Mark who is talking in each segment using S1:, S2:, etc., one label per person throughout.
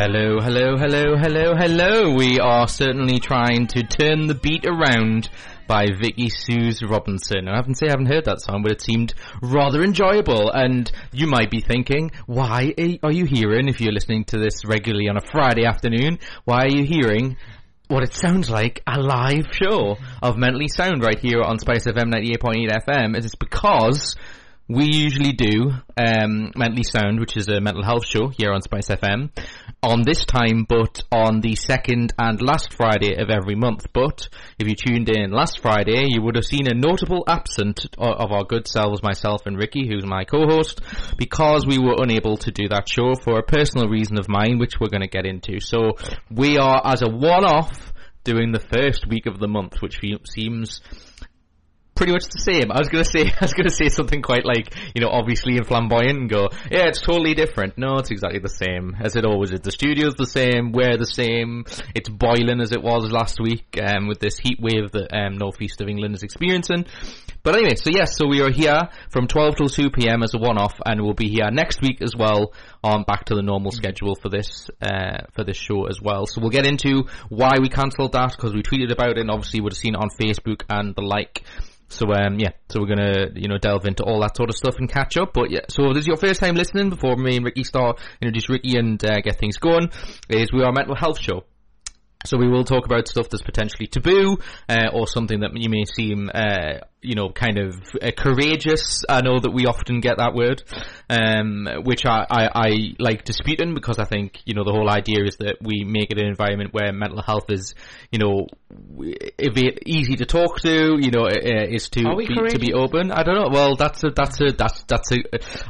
S1: Hello, hello, hello, hello, hello. We are certainly trying to turn the beat around by Vicki Sue Robinson. I haven't say I haven't heard that song, but it seemed rather enjoyable. And you might be thinking, why are you hearing, if you're listening to this regularly on a Friday afternoon, why are you hearing what it sounds like a live show of Mentally Sound right here on Spice FM 98.8 FM? Is It is because we usually do um, Mentally Sound, which is a mental health show here on Spice FM, on this time, but on the second and last Friday of every month. But if you tuned in last Friday, you would have seen a notable absent of our good selves, myself and Ricky, who's my co-host, because we were unable to do that show for a personal reason of mine, which we're going to get into. So we are, as a one-off, doing the first week of the month, which seems pretty much the same. I was gonna say, I was gonna say something quite like, you know, obviously and flamboyant and go, yeah, it's totally different. No, it's exactly the same as it always is. The studio's the same, we're the same. It's boiling as it was last week, um, with this heat wave that, um, northeast of England is experiencing. But anyway, so yes, so we are here from 12 till 2 p.m. as a one-off and we'll be here next week as well on back to the normal schedule for this, uh, for this show as well. So we'll get into why we cancelled that because we tweeted about it and obviously would have seen it on Facebook and the like. So um, yeah, so we're gonna you know delve into all that sort of stuff and catch up. But yeah, so this is your first time listening before me and Ricky start introduce Ricky and uh, get things going, is we are a mental health show. So we will talk about stuff that's potentially taboo, uh, or something that you may seem uh, you know, kind of uh, courageous. I know that we often get that word, um, which I, I, I, like disputing because I think, you know, the whole idea is that we make it an environment where mental health is, you know, easy to talk to, you know, uh, is to be, to be open. I don't know. Well, that's a, that's a, that's, that's a,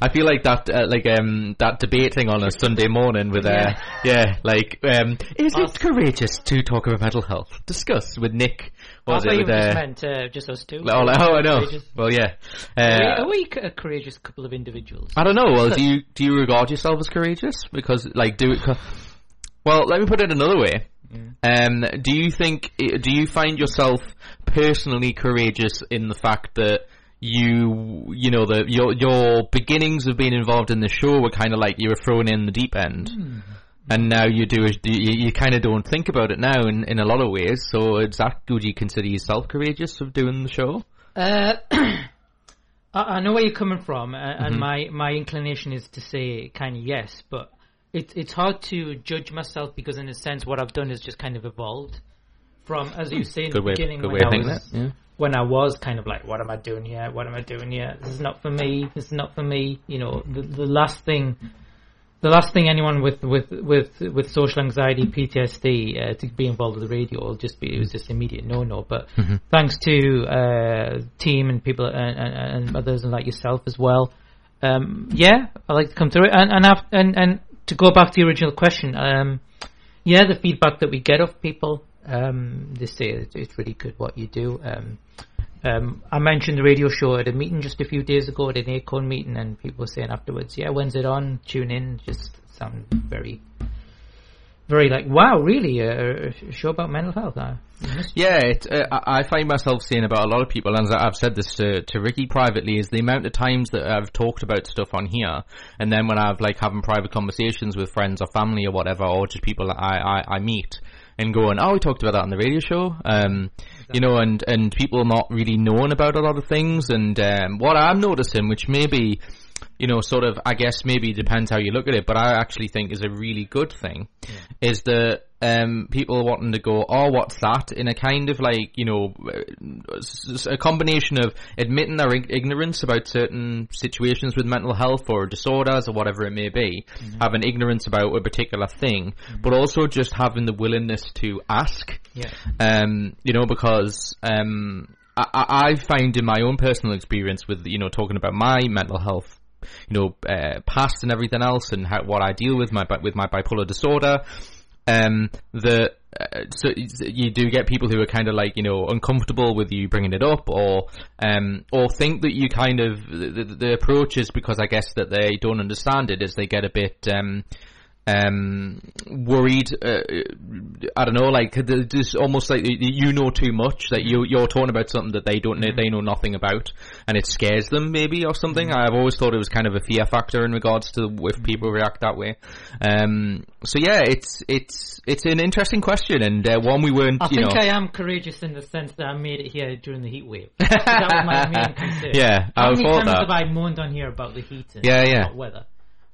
S1: I feel like that, uh, like, um, that debating on a Sunday morning with, uh, yeah, yeah like, um, is it courageous to talk about mental health? Discuss with Nick
S2: was I it? With, uh, meant uh, just us two.
S1: Oh, oh I know. Courageous. Well, yeah.
S2: Uh, are, we, a courageous couple of individuals?
S1: I don't know. Well, do you do you regard yourself as courageous? Because like, do it. Well, let me put it another way. Um, do you think? Do you find yourself personally courageous in the fact that? you you know the your your beginnings of being involved in the show were kind of like you were thrown in the deep end mm and now you do you, you kind of don't think about it now in, in a lot of ways. So, that would you consider yourself courageous of doing the show?
S2: Uh, I, I, know where you're coming from, and mm-hmm. my my inclination is to say kind of yes, but it's it's hard to judge myself because in a sense what I've done is just kind of evolved from as you say in good the way, beginning when I was. Yeah. When I was kind of like, what am I doing here? What am I doing here? This is not for me. This is not for me. You know, the, the last thing the last thing anyone with with with with social anxiety PTSD uh, to be involved with the radio will just be it was just immediate no no. But mm-hmm. thanks to uh, team and people and, and, and, others and like yourself as well. Um, yeah, I like to come through it and and and, and to go back to the original question. Um, yeah, the feedback that we get of people, um, they say it's really good what you do. Um, um, I mentioned the radio show at a meeting just a few days ago at an Acorn meeting, and people were saying afterwards, "Yeah, when's it on? Tune in." Just sound very, very like, "Wow, really? A, a show about mental health?" Uh,
S1: yeah, it, uh, I find myself saying about a lot of people, and I've said this to, to Ricky privately, is the amount of times that I've talked about stuff on here, and then when I've like having private conversations with friends or family or whatever, or just people that I, I, I meet, and going, "Oh, we talked about that on the radio show." Um, you know, and, and people not really knowing about a lot of things. And um, what I'm noticing, which maybe, you know, sort of, I guess maybe depends how you look at it, but I actually think is a really good thing, yeah. is that um, people wanting to go, oh, what's that? In a kind of like, you know, a combination of admitting their ignorance about certain situations with mental health or disorders or whatever it may be, mm-hmm. having ignorance about a particular thing, mm-hmm. but also just having the willingness to ask.
S2: Yeah.
S1: Um, you know, because, um, I, I find in my own personal experience with, you know, talking about my mental health you know, uh, past and everything else, and how, what I deal with my with my bipolar disorder um, that uh, so you do get people who are kind of like you know uncomfortable with you bringing it up, or um, or think that you kind of the, the approach is because I guess that they don't understand it, is they get a bit um, um, worried. Uh, I don't know, like just almost like you know too much that you you're talking about something that they don't know, they know nothing about, and it scares them maybe or something. I've always thought it was kind of a fear factor in regards to if people react that way. Um, so yeah, it's it's it's an interesting question and uh, one we weren't.
S2: I
S1: you
S2: think
S1: know,
S2: I am courageous in the sense that I made it here during the heat wave. that was my main concern.
S1: Yeah, I
S2: How many
S1: thought
S2: times
S1: that.
S2: have I moaned on here about the heat and
S1: Yeah, yeah.
S2: hot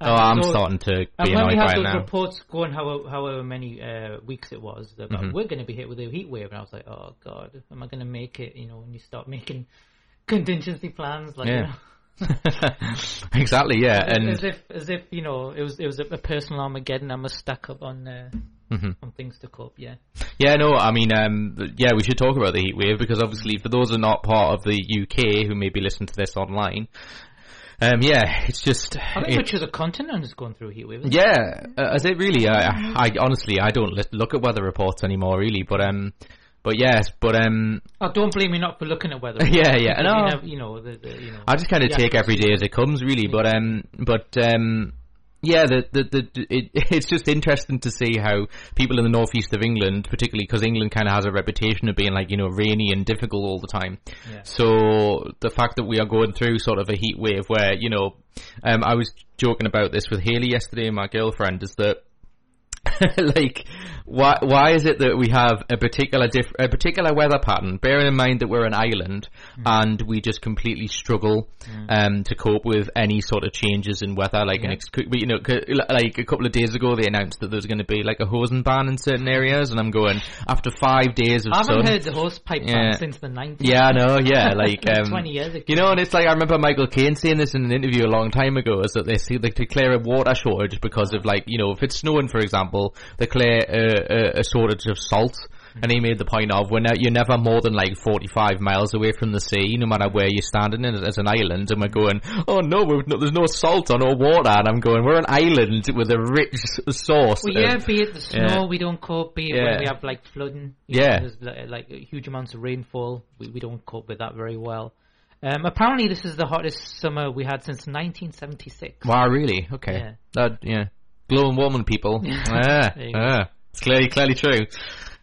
S1: Oh,
S2: And
S1: I'm
S2: so-
S1: starting to be
S2: And when we
S1: annoyed
S2: had those reports going, however, however many uh, weeks it was, about
S1: Mm-hmm.
S2: we're going to be hit with a heat wave, and I was like, oh god, am I going to make it? You know, when you start making contingency plans, like you know,
S1: exactly, yeah,
S2: as,
S1: and
S2: as if as if you know it was it was a, a personal Armageddon. I must stack up on uh,
S1: Mm-hmm.
S2: on things to cope. Yeah,
S1: Yeah, no, I mean, um, yeah, we should talk about the heat wave because obviously, for those who are not part of the UK who maybe listen to this online, um, yeah, it's just,
S2: I think
S1: it-
S2: much of the continent is going through heat wave.
S1: yeah, uh, is it really? I, I honestly, I don't look at weather reports anymore, really, but um, but yes, but um,
S2: Oh, don't blame me not for looking at weather.
S1: Yeah, yeah, no.
S2: You, know, the, the, you know.
S1: I just kind of take every day as it comes, really. But um, but um, yeah, the the, the it, it's just interesting to see how people in the northeast of England, particularly because England kind of has a reputation of being like you know rainy and difficult all the time.
S2: Yeah.
S1: So the fact that we are going through sort of a heat wave, where you know, um, I was joking about this with Haley yesterday, my girlfriend, is that. like, why why is it that we have a particular diff- a particular weather pattern? Bearing in mind that we're an island and we just completely struggle um, to cope with any sort of changes in weather. Like, an ex- you know, c- like a couple of days ago they announced that there's going to be like a hosen ban in certain areas, and I'm going after five days of
S2: I haven't
S1: sun.
S2: heard the horse pipe
S1: Yeah.
S2: ban since the 90s.
S1: Yeah, I know. Yeah, like um,
S2: 20 years ago.
S1: You know, and it's like I remember Michael Caine saying this in an interview a long time ago. Is that they see they declare a water shortage because of like you know if it's snowing, for example, they declare a, a, a shortage of salt. And he made the point of when you're never more than like 45 miles away from the sea, no matter where you're standing in, as an island. And we're going, oh no, we've no, there's no salt or no water. And I'm going, we're an island with a rich source.
S2: Well,
S1: of-
S2: yeah, be it the snow
S1: yeah.
S2: we don't cope, be it
S1: Yeah.
S2: when we have like flooding.
S1: Yeah.
S2: know, there's li- like huge amounts of rainfall. We, we don't cope with that very well. Um, apparently, this is the hottest summer we had since 1976.
S1: Wow, really? Okay.
S2: Yeah.
S1: That yeah. Glowing woman people. yeah.
S2: There you go.
S1: yeah. It's clearly clearly true.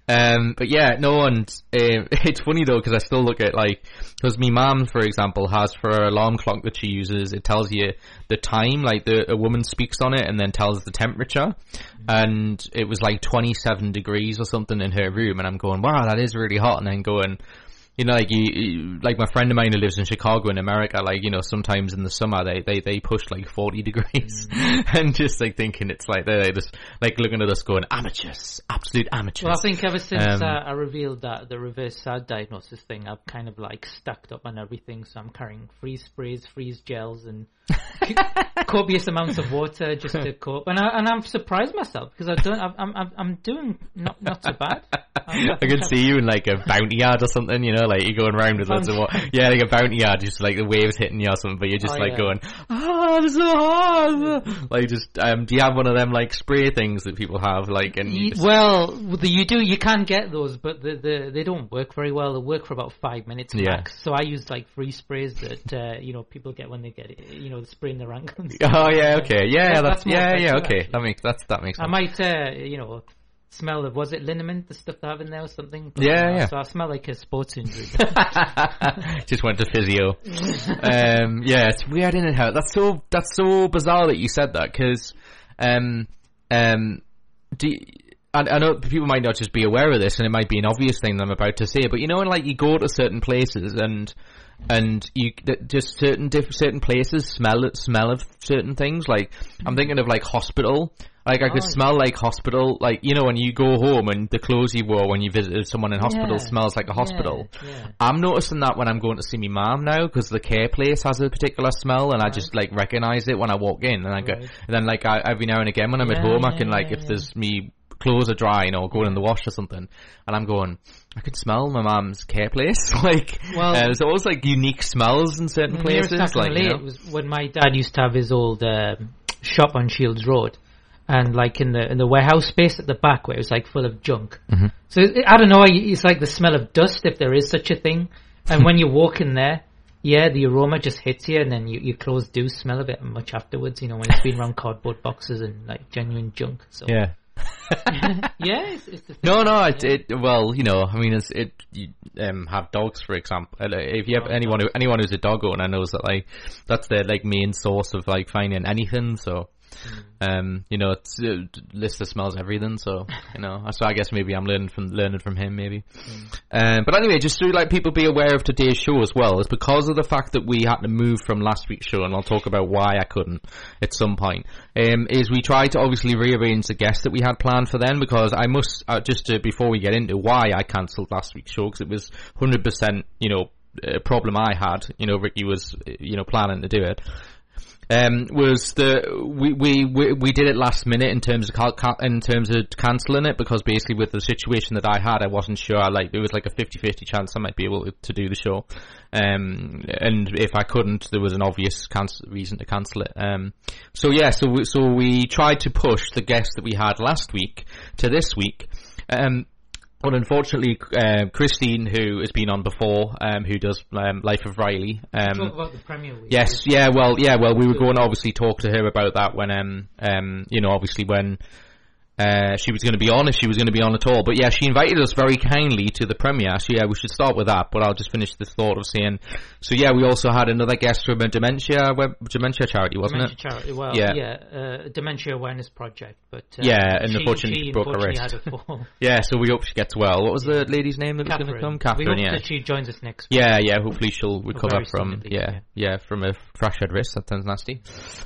S1: Um, but yeah, no one's. Um, it's funny though because I still look at like because me mum, for example, has for her alarm clock that she uses. It tells you the time, like the a woman speaks on it, and then tells the temperature. And it was like twenty seven degrees or something in her room, and I'm going, wow, that is really hot. And then going, you know, like you, like my friend of mine who lives in Chicago in America, like, you know, sometimes in the summer they, they, they push like 40 degrees and just like thinking it's like, they're just like looking at us going, amateurs, absolute amateurs.
S2: Well, I think ever since
S1: Um,
S2: uh, I revealed that the reverse SAD diagnosis thing, I've kind of like stacked up on everything. So I'm carrying freeze sprays, freeze gels, and copious amounts of water just to cope. And I and I'm surprised myself because I don't. I'm I'm I'm doing not not so bad.
S1: I could see you in like a bounty yard or something, you know, like you're going around with loads of water. Yeah, like a bounty yard, just like the waves hitting you or something, but you're just
S2: Oh,
S1: like
S2: yeah.
S1: going, ah, this is so hard. Like just, um, do you have one of them like spray things that people have, like, and you just,
S2: Well, you do. You can get those, but the, the, they don't work very well. They work for about five minutes
S1: Yeah.
S2: max. So I use like free sprays that uh, you know people get when they get you know spraying their ankles.
S1: oh yeah, okay, yeah,
S2: That-
S1: that's,
S2: that's more
S1: yeah, yeah, okay,
S2: actually.
S1: that makes, that's, that makes sense.
S2: I
S1: sense.
S2: might uh, you know smell of was it liniment the stuff they have in there or something?
S1: Yeah,
S2: uh,
S1: yeah.
S2: So I smell like a sports injury.
S1: just went to physio. um, yeah, it's weird, isn't it? How that's so that's so bizarre that you said that because, um, um, do you- I, I know people might not just be aware of this, and it might be an obvious thing that I'm about to say, but you know, when like you go to certain places and and you just certain different certain places smell smell of certain things. Like I'm thinking of like hospital. Like I could
S2: Oh,
S1: smell like hospital. Like you know, when you go home and the clothes you wore when you visited someone in hospital
S2: Yeah.
S1: smells like a hospital.
S2: Yeah, yeah.
S1: I'm noticing that when I'm going to see my mom now because the care place has a particular smell and I uh-huh. just like recognize it when I walk in and I go
S2: Right.
S1: and then like I, every now and again when I'm at
S2: Yeah,
S1: home I can like
S2: yeah,
S1: if
S2: yeah.
S1: there's me clothes are drying or going in the wash or something and I'm going I can smell my mom's care place like
S2: Well-
S1: uh, there's always like unique smells in certain places like you know?
S2: was when my dad used to have his old um, shop on Shields Road, and like in the in the warehouse space at the back where it was like full of junk.
S1: Mm-hmm.
S2: So it, I don't know. It's like the smell of dust if there is such a thing. And when you walk in there, yeah, the aroma just hits you, and then you, your clothes do smell a bit much afterwards. You know, when it's been around cardboard boxes and like genuine junk. So
S1: Yeah.
S2: yeah, it's, it's the.
S1: No, no, it, it, well, you know, I mean, it's, it, you, um, have dogs, for example. Uh, If you have
S2: Oh,
S1: anyone who, anyone who's a dog owner knows that, like, that's their, like, main source of, like, finding anything, so,
S2: Hmm.
S1: um, you know, it's, uh, Lister smells everything, so, you know, so I guess maybe I'm learning from, learning from him, maybe.
S2: Hmm.
S1: Um, but anyway, just to, like, people be aware of today's show as well, it's because of the fact that we had to move from last week's show, and I'll talk about why I couldn't at some point, um, is we tried to obviously rearrange the guests that we had planned for then, because I must, uh, just to, before we get into why I cancelled last week's show, because it was 100%, you know, a problem I had, you know, Ricky was, uh, you know, planning to do it. Um, was the we, we we we did it last minute in terms of in terms of cancelling it because basically with the situation that I had I wasn't sure I, like there was like a 50-50 chance I might be able to, to do the show. Um, and if I couldn't there was an obvious cancel- reason to cancel it. Um, so yeah so we, so we tried to push the guest that we had last week to this week. Um, but unfortunately, uh, Christine, who has been on before, um, who does um, Life of Riley, um,
S2: Talk about the Premier League.
S1: Yes, yeah, well, yeah, well, we were going to obviously talk to her about that when, um, um, you know, obviously when, uh, she was going to be on, if she was going to be on at all. But yeah, she invited us very kindly to the premiere, so yeah, we should start with that, but I'll just finish this thought of saying, so yeah, we also had another guest from a dementia, web, dementia charity, wasn't
S2: Dementia
S1: it?
S2: charity. Well,
S1: Yeah.
S2: yeah, uh, dementia awareness project, but uh,
S1: Yeah, and
S2: she,
S1: unfortunately
S2: she
S1: broke her wrist.
S2: had a fall.
S1: Yeah, so we hope she gets well. What was the lady's name that was going to
S2: Catherine.
S1: come?
S2: we
S1: Catherine,
S2: hope
S1: yeah.
S2: that she joins us next week.
S1: Yeah, yeah. Hopefully she'll recover from
S2: at
S1: yeah, yeah, from a fractured wrist. That sounds nasty.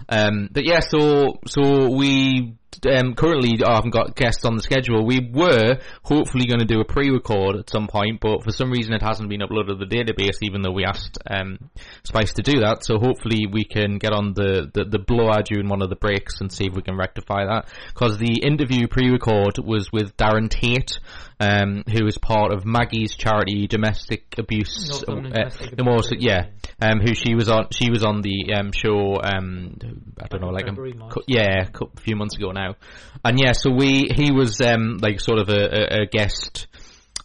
S1: Um, but yeah, so so we um, currently I haven't got guests on the schedule. We were hopefully going to do a pre-record at some point, but for some reason it hasn't been uploaded to the database, even though we asked um, Spice to do that. So hopefully we can get on the, the, the blower during one of the breaks and see if we can rectify that. Because the interview pre-record was with Darren Tate, um, who is part of Maggie's charity Domestic Abuse. Uh,
S2: Domestic
S1: the most,
S2: Abuse,
S1: yeah, um, who she was on. She was on the um, show. Um, I don't know, like a, yeah, a few months ago now. And yeah, so we he was um, like sort of a, a, a guest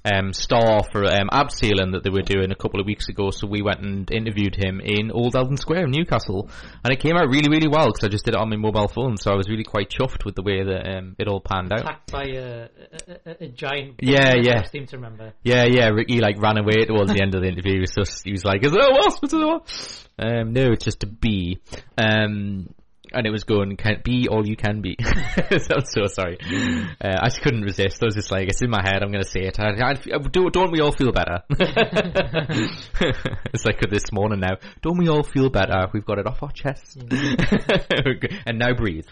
S1: um, star for um, abseiling that they were doing a couple of weeks ago. So we went and interviewed him in Old Eldon Square in Newcastle, and it came out really, really well because I just did it on my mobile phone. So I was really quite chuffed with the way that um, it all panned out.
S2: Attacked by a, a, a, a giant.
S1: Yeah, yeah.
S2: I seem to remember.
S1: Yeah, yeah. Ricky like ran away towards the end of the interview. He was he was like, "Is it a wasp? Is it a wasp?" Um, no, it's just a bee. Um, and it was going, "Can be all you can be." so I'm so sorry. Uh, I just couldn't resist. I was just like, "It's in my head. I'm going to say it." I, I, do, don't we all feel better? it's like this morning now. Don't we all feel better? We've got it off our chest, and now breathe.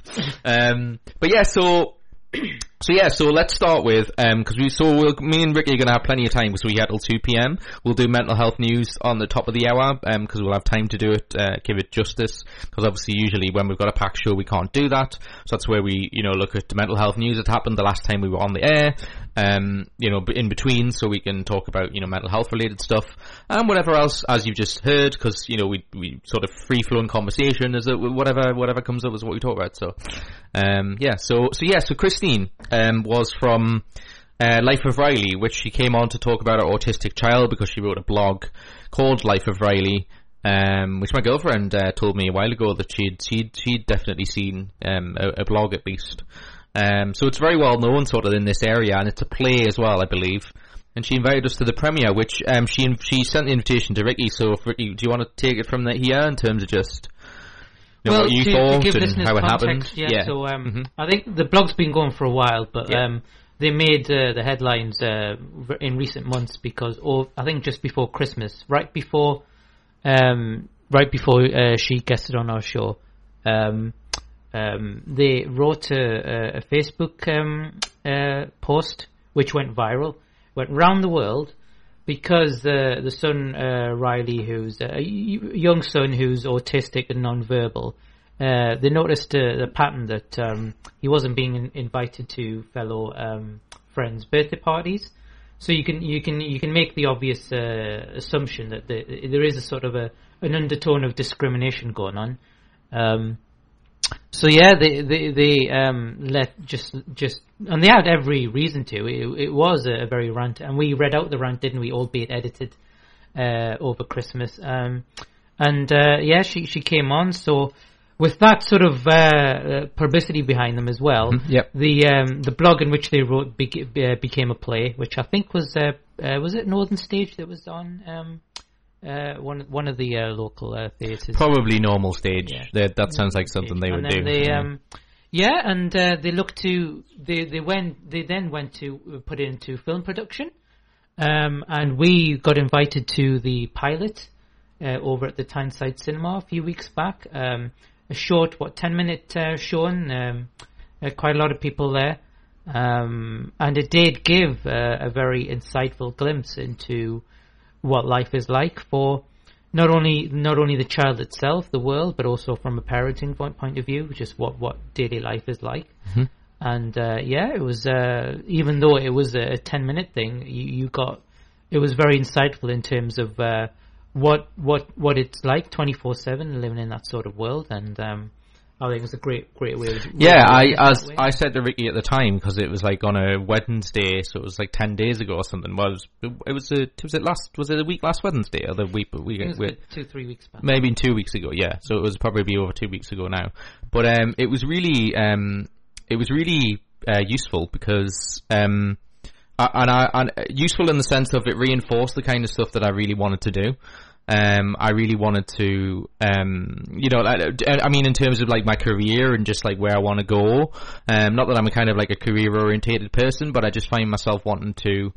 S1: Um, but yeah, so so yeah, so let's start with because we saw we'll, me and Ricky are gonna have plenty of time because we had till two p.m. We'll do mental health news on the top of the hour because we'll have time to do it, uh, give it justice. Because obviously, usually when we've got a packed show, we can't do that. So that's where we you know look at mental health news that happened the last time we were on the air. Um, you know, in between, so we can talk about you know mental health related stuff and whatever else as you've just heard. Because you know we we sort of free flowing conversation is it whatever whatever comes up is what we talk about. So um, yeah, so so yeah, so Christine um, was from uh, Life of Riley, which she came on to talk about her autistic child because she wrote a blog called Life of Riley, um, which my girlfriend uh, told me a while ago that she'd she'd she'd definitely seen um, a, a blog at least. Um, so it's very well known sort of in this area, and it's a play as well, I believe. And she invited us to the premiere, which um, she she sent the invitation to Ricky. So, do you want to take it from here in terms of just you know,
S2: well,
S1: you
S2: to,
S1: thought
S2: to give listeners
S1: how it
S2: context,
S1: happened?
S2: yeah. So um,
S1: Mhm.
S2: I think the blog's been going for a while, but
S1: Yeah.
S2: um, they made uh, the headlines uh, in recent months because, or I think just before Christmas, right before, um, right before uh, she guested on our show, um, um, they wrote a, a, a Facebook um, uh, post which went viral, went round the world because the the son uh, Riley, who's a young son who's autistic and non-verbal, uh, they noticed uh, the pattern that um, he wasn't being invited to fellow um, friends' birthday parties. So you can you can you can make the obvious uh, assumption that the, there is a sort of a an undertone of discrimination going on. Um, so yeah, they they they um, let just just and they had every reason to. It, it was a, very rant, and we read out the rant, didn't we? Albeit edited. uh, over Christmas. Um, and uh, yeah, she she came on. So with that sort of uh, uh, publicity behind them as well,
S1: Yep.
S2: the um, the blog in which they wrote beca- uh, became a play, which I think was uh, uh, was it Northern Stage that was on um, uh, one one of the uh, local uh, theatres.
S1: Probably normal stage.
S2: Yeah.
S1: That, that sounds like something they would do.
S2: They,
S1: Yeah.
S2: Yeah, and uh, they looked to they they went they then went to put it into film production, um, and we got invited to the pilot uh, over at the Tyneside Cinema a few weeks back. Um, a short, what ten minute uh, showing, um, uh, quite a lot of people there, um, and it did give uh, a very insightful glimpse into what life is like for not only not only the child itself, the world, but also from a parenting point, point of view, just what what daily life is like. And uh, yeah, it was uh, even though it was a, a ten minute thing, you, you got it was very insightful in terms of uh, what what what it's like twenty four seven living in that sort of world, and um, I think it's a great great way. Of,
S1: Yeah, I as. I said to Ricky at the time because it was like on a Wednesday, so it was like ten days ago or something. Well, it was it was a was it last was it a week last Wednesday or the week we,
S2: It was
S1: we
S2: about two three weeks back.
S1: maybe two weeks ago, yeah. So it was probably over two weeks ago now. But um, it was really um, it was really uh, useful because um, I- and I and useful in the sense of it reinforced the kind of stuff that I really wanted to do. Um, I really wanted to, um, you know, I, I mean, in terms of like my career and just like where I want to go. Um, not that I'm a kind of like a career orientated person, but I just find myself wanting to,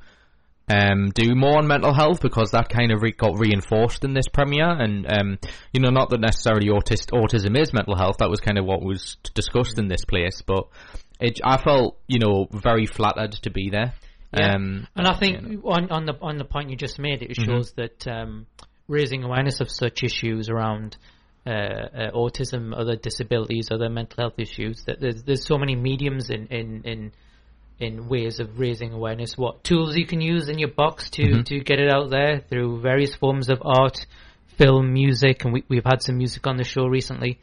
S1: um, do more on mental health because that kind of re- got reinforced in this premiere. And um, you know, not that necessarily autist- autism is mental health. That was kind of what was discussed in this place. But it, I felt, you know, very flattered to be there.
S2: Yeah.
S1: Um,
S2: And I think on, on the on the point you just made, it shows that um, raising awareness of such issues around uh, uh, autism, other disabilities, other mental health issues, that there's there's so many mediums in in in, in ways of raising awareness. What tools you can use in your box to to get it out there through various forms of art, film, music, and we, we've had some music on the show recently.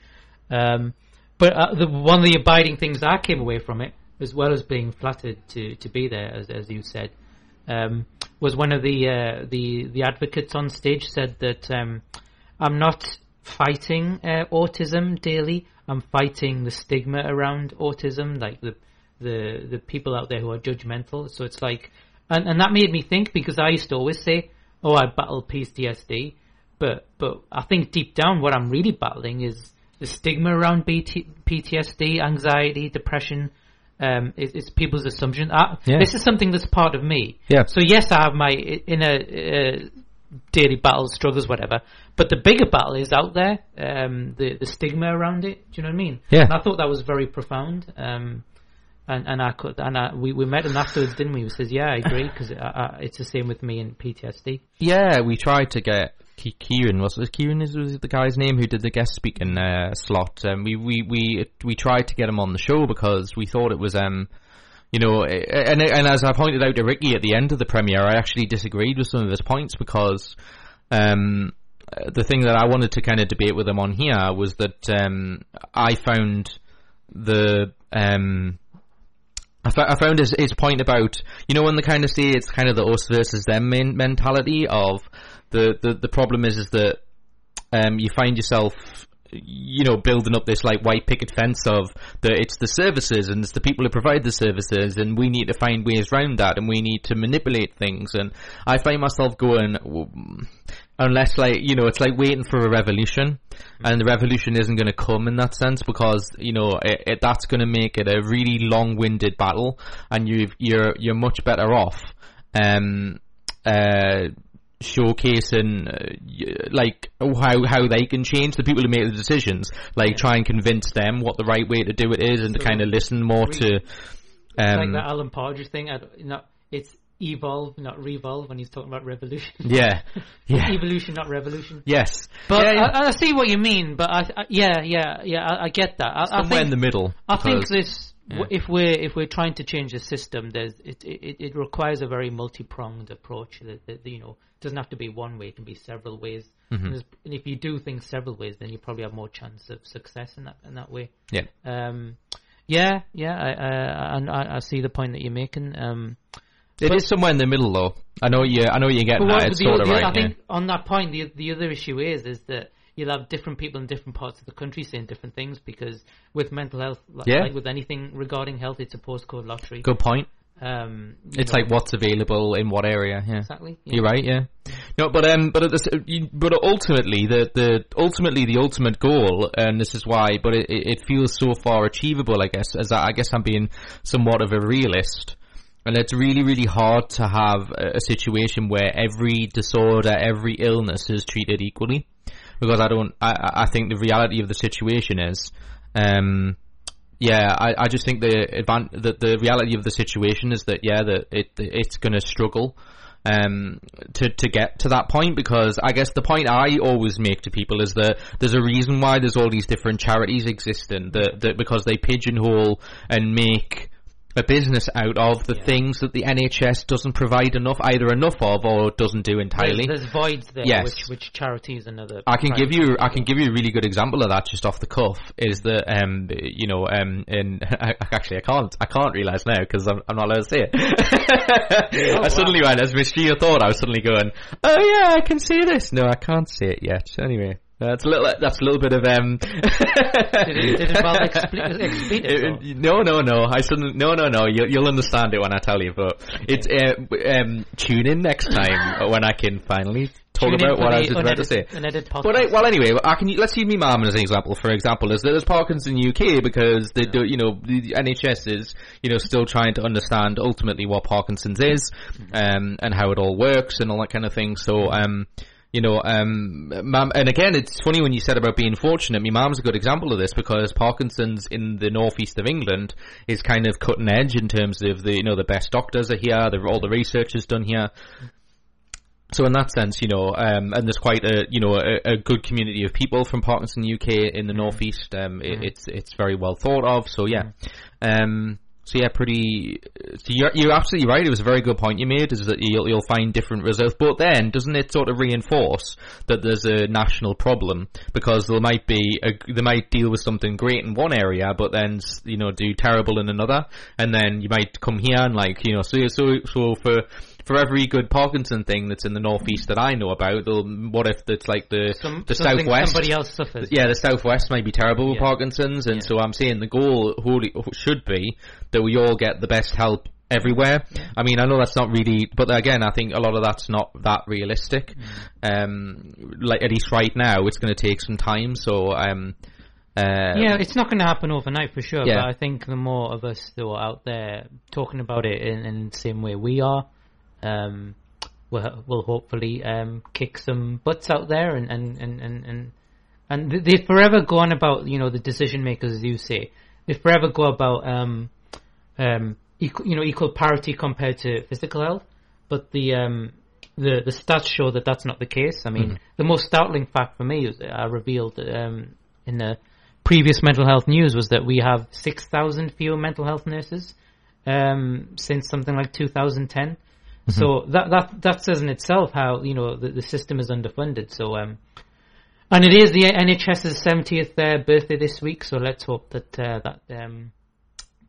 S2: Um, but uh, the one of the abiding things I came away from it, as well as being flattered to, to be there, as, as you said, um, was one of the uh, the the advocates on stage said that um, I'm not fighting uh, autism daily. I'm fighting the stigma around autism, like the the the people out there who are judgmental. So it's like, and and that made me think because I used to always say, "Oh, I battle PTSD," but but I think deep down what I'm really battling is the stigma around BT, PTSD, anxiety, depression. Um, is, is people's assumption. I,
S1: Yeah.
S2: This is something that's part of me.
S1: Yeah.
S2: So yes, I have my inner uh, daily battles, struggles, whatever. But the bigger battle is out there. Um, the the stigma around it. Do you know what I mean?
S1: Yeah.
S2: And I thought that was very profound. Um, and and I could and I, we we met him afterwards, didn't we? He says, "Yeah, I agree because it's the same with me and PTSD."
S1: Yeah, we tried to get Kieran. Was it Kieran? Is was the guy's name who did the guest speaking uh, slot? Um, we we we we tried to get him on the show because we thought it was um. You know, and and as I pointed out to Ricky at the end of the premiere, I actually disagreed with some of his points because um, the thing that I wanted to kind of debate with him on here was that um, I found the um, I, found his, his point about you know when they kind of say it's kind of the us versus them men- mentality of the, the the problem is is that um, you find yourself you know building up this like white picket fence of the it's the services and it's the people who provide the services and we need to find ways around that and we need to manipulate things. And I find myself going unless like you know it's like waiting for a revolution and the revolution isn't going to come in that sense because you know it, it, that's going to make it a really long-winded battle and you've you're you're much better off um uh showcasing uh, like how how they can change the people who make the decisions like try and convince them what the right way to do it is and to kind of listen more to
S2: It's like
S1: um
S2: that Alan Partridge thing. I, don't- it's evolve, not revolve. When he's talking about revolution,
S1: yeah yeah
S2: evolution, not revolution.
S1: yes
S2: But
S1: yeah, yeah.
S2: I, I see what you mean. But I, I yeah, yeah, yeah. I, I get that.
S1: Somewhere
S2: think
S1: in the middle
S2: I think this,
S1: yeah.
S2: if we're if we're trying to change the system, there's it it, it requires a very multi pronged approach. That, that you know it doesn't have to be one way; it can be several ways.
S1: Mm-hmm.
S2: And, and if you do things several ways, then you probably have more chance of success in that in that way.
S1: yeah
S2: Um, yeah, yeah, I, I, and I, I see the point that you're making. Um,
S1: It is somewhere in the middle, though. I know you. I know you're getting that. It's sort of right.
S2: I
S1: yeah.
S2: think on that point, the the other issue is is that you'll have different people in different parts of the country saying different things because with mental health, like,
S1: Yeah.
S2: like with anything regarding health, it's a postcode lottery.
S1: Good point.
S2: Um,
S1: It's
S2: know,
S1: like what's available in what area. Yeah.
S2: exactly. yeah.
S1: You're right, yeah. No, but um, but at the, but ultimately, the the ultimately the ultimate goal, and this is why, but it, it it feels so far achievable, I guess, as I, I guess I'm being somewhat of a realist, and it's really really hard to have a, a situation where every disorder, every illness is treated equally, because I don't, I I think the reality of the situation is, um. Yeah, I, I just think the advan- the the reality of the situation is that yeah that it it's going to struggle um to to get to that point because I guess the point I always make to people is that there's a reason why there's all these different charities existing that that because they pigeonhole and make a business out of the
S2: Yeah.
S1: things that the NHS doesn't provide enough either enough of or doesn't do entirely.
S2: There's, there's voids there,
S1: Yes.
S2: which which charities and other.
S1: I can give you I can give you a really good example of that just off the cuff is that um you know um in actually I can't I can't realize now because I'm, I'm not allowed to say it. I
S2: wow.
S1: suddenly went as mystery thought I was suddenly going oh yeah I can see this no I can't see it yet anyway that's a little that's a little bit of um
S2: Did it, did it involve expli-
S1: no, no, no. I shouldn't. No, no, no. You'll, you'll understand it when I tell you. But it's uh, um, tune in next time when I can finally talk
S2: Tune
S1: about what I was about to say. But I, well, anyway, I can let's use me mum as an example. For example, is that there's Parkinson's in the UK because they do, you know, the NHS is, you know, still trying to understand ultimately what Parkinson's is, um, and how it all works and all that kind of thing. So, um, you know, um, mum, and again, it's funny when you said about being fortunate. My mum's a good example of this because Parkinson's in the northeast of England is kind of cutting edge in terms of the, you know, the best doctors are here, the, all the research is done here. So in that sense, you know, um, and there's quite a, you know, a, a good community of people from Parkinson UK in the northeast. Um, it, it's it's very well thought of. So yeah, um, so yeah, pretty. So you're you're absolutely right. It was a very good point you made. Is that you'll you'll find different results, but then doesn't it sort of reinforce that there's a national problem because there might be a, they might deal with something great in one area, but then you know do terrible in another, and then you might come here and like you know so so so for for every good Parkinson thing that's in the northeast that I know about, what if it's like the
S2: Some,
S1: the southwest?
S2: Somebody else suffers.
S1: Yeah, the southwest might be terrible with
S2: Yeah.
S1: Parkinson's, and
S2: Yeah.
S1: so I'm saying the goal wholly, should be that we all get the best help everywhere. I mean, I know that's not really, but again, I think a lot of that's not that realistic.
S2: Mm.
S1: Um, like at least right now, it's going to take some time. So, um, uh,
S2: Yeah, it's not going to happen overnight for sure.
S1: Yeah.
S2: But I think the more of us that are out there talking about it in, in the same way we are, um, will will hopefully um, kick some butts out there, and and and and and, and they- forever go on about you know the decision makers, as you say. They forever go about um, um, equal, you know equal parity compared to physical health, but the um, the the stats show that that's not the case. I mean, the most startling fact for me is I revealed um, in the previous mental health news was that we have six thousand fewer mental health nurses um, since something like 2010. So that that that says in itself how you know the, the system is underfunded. So um, and it is the NHS's 70th uh, birthday this week. So let's hope that uh, that um,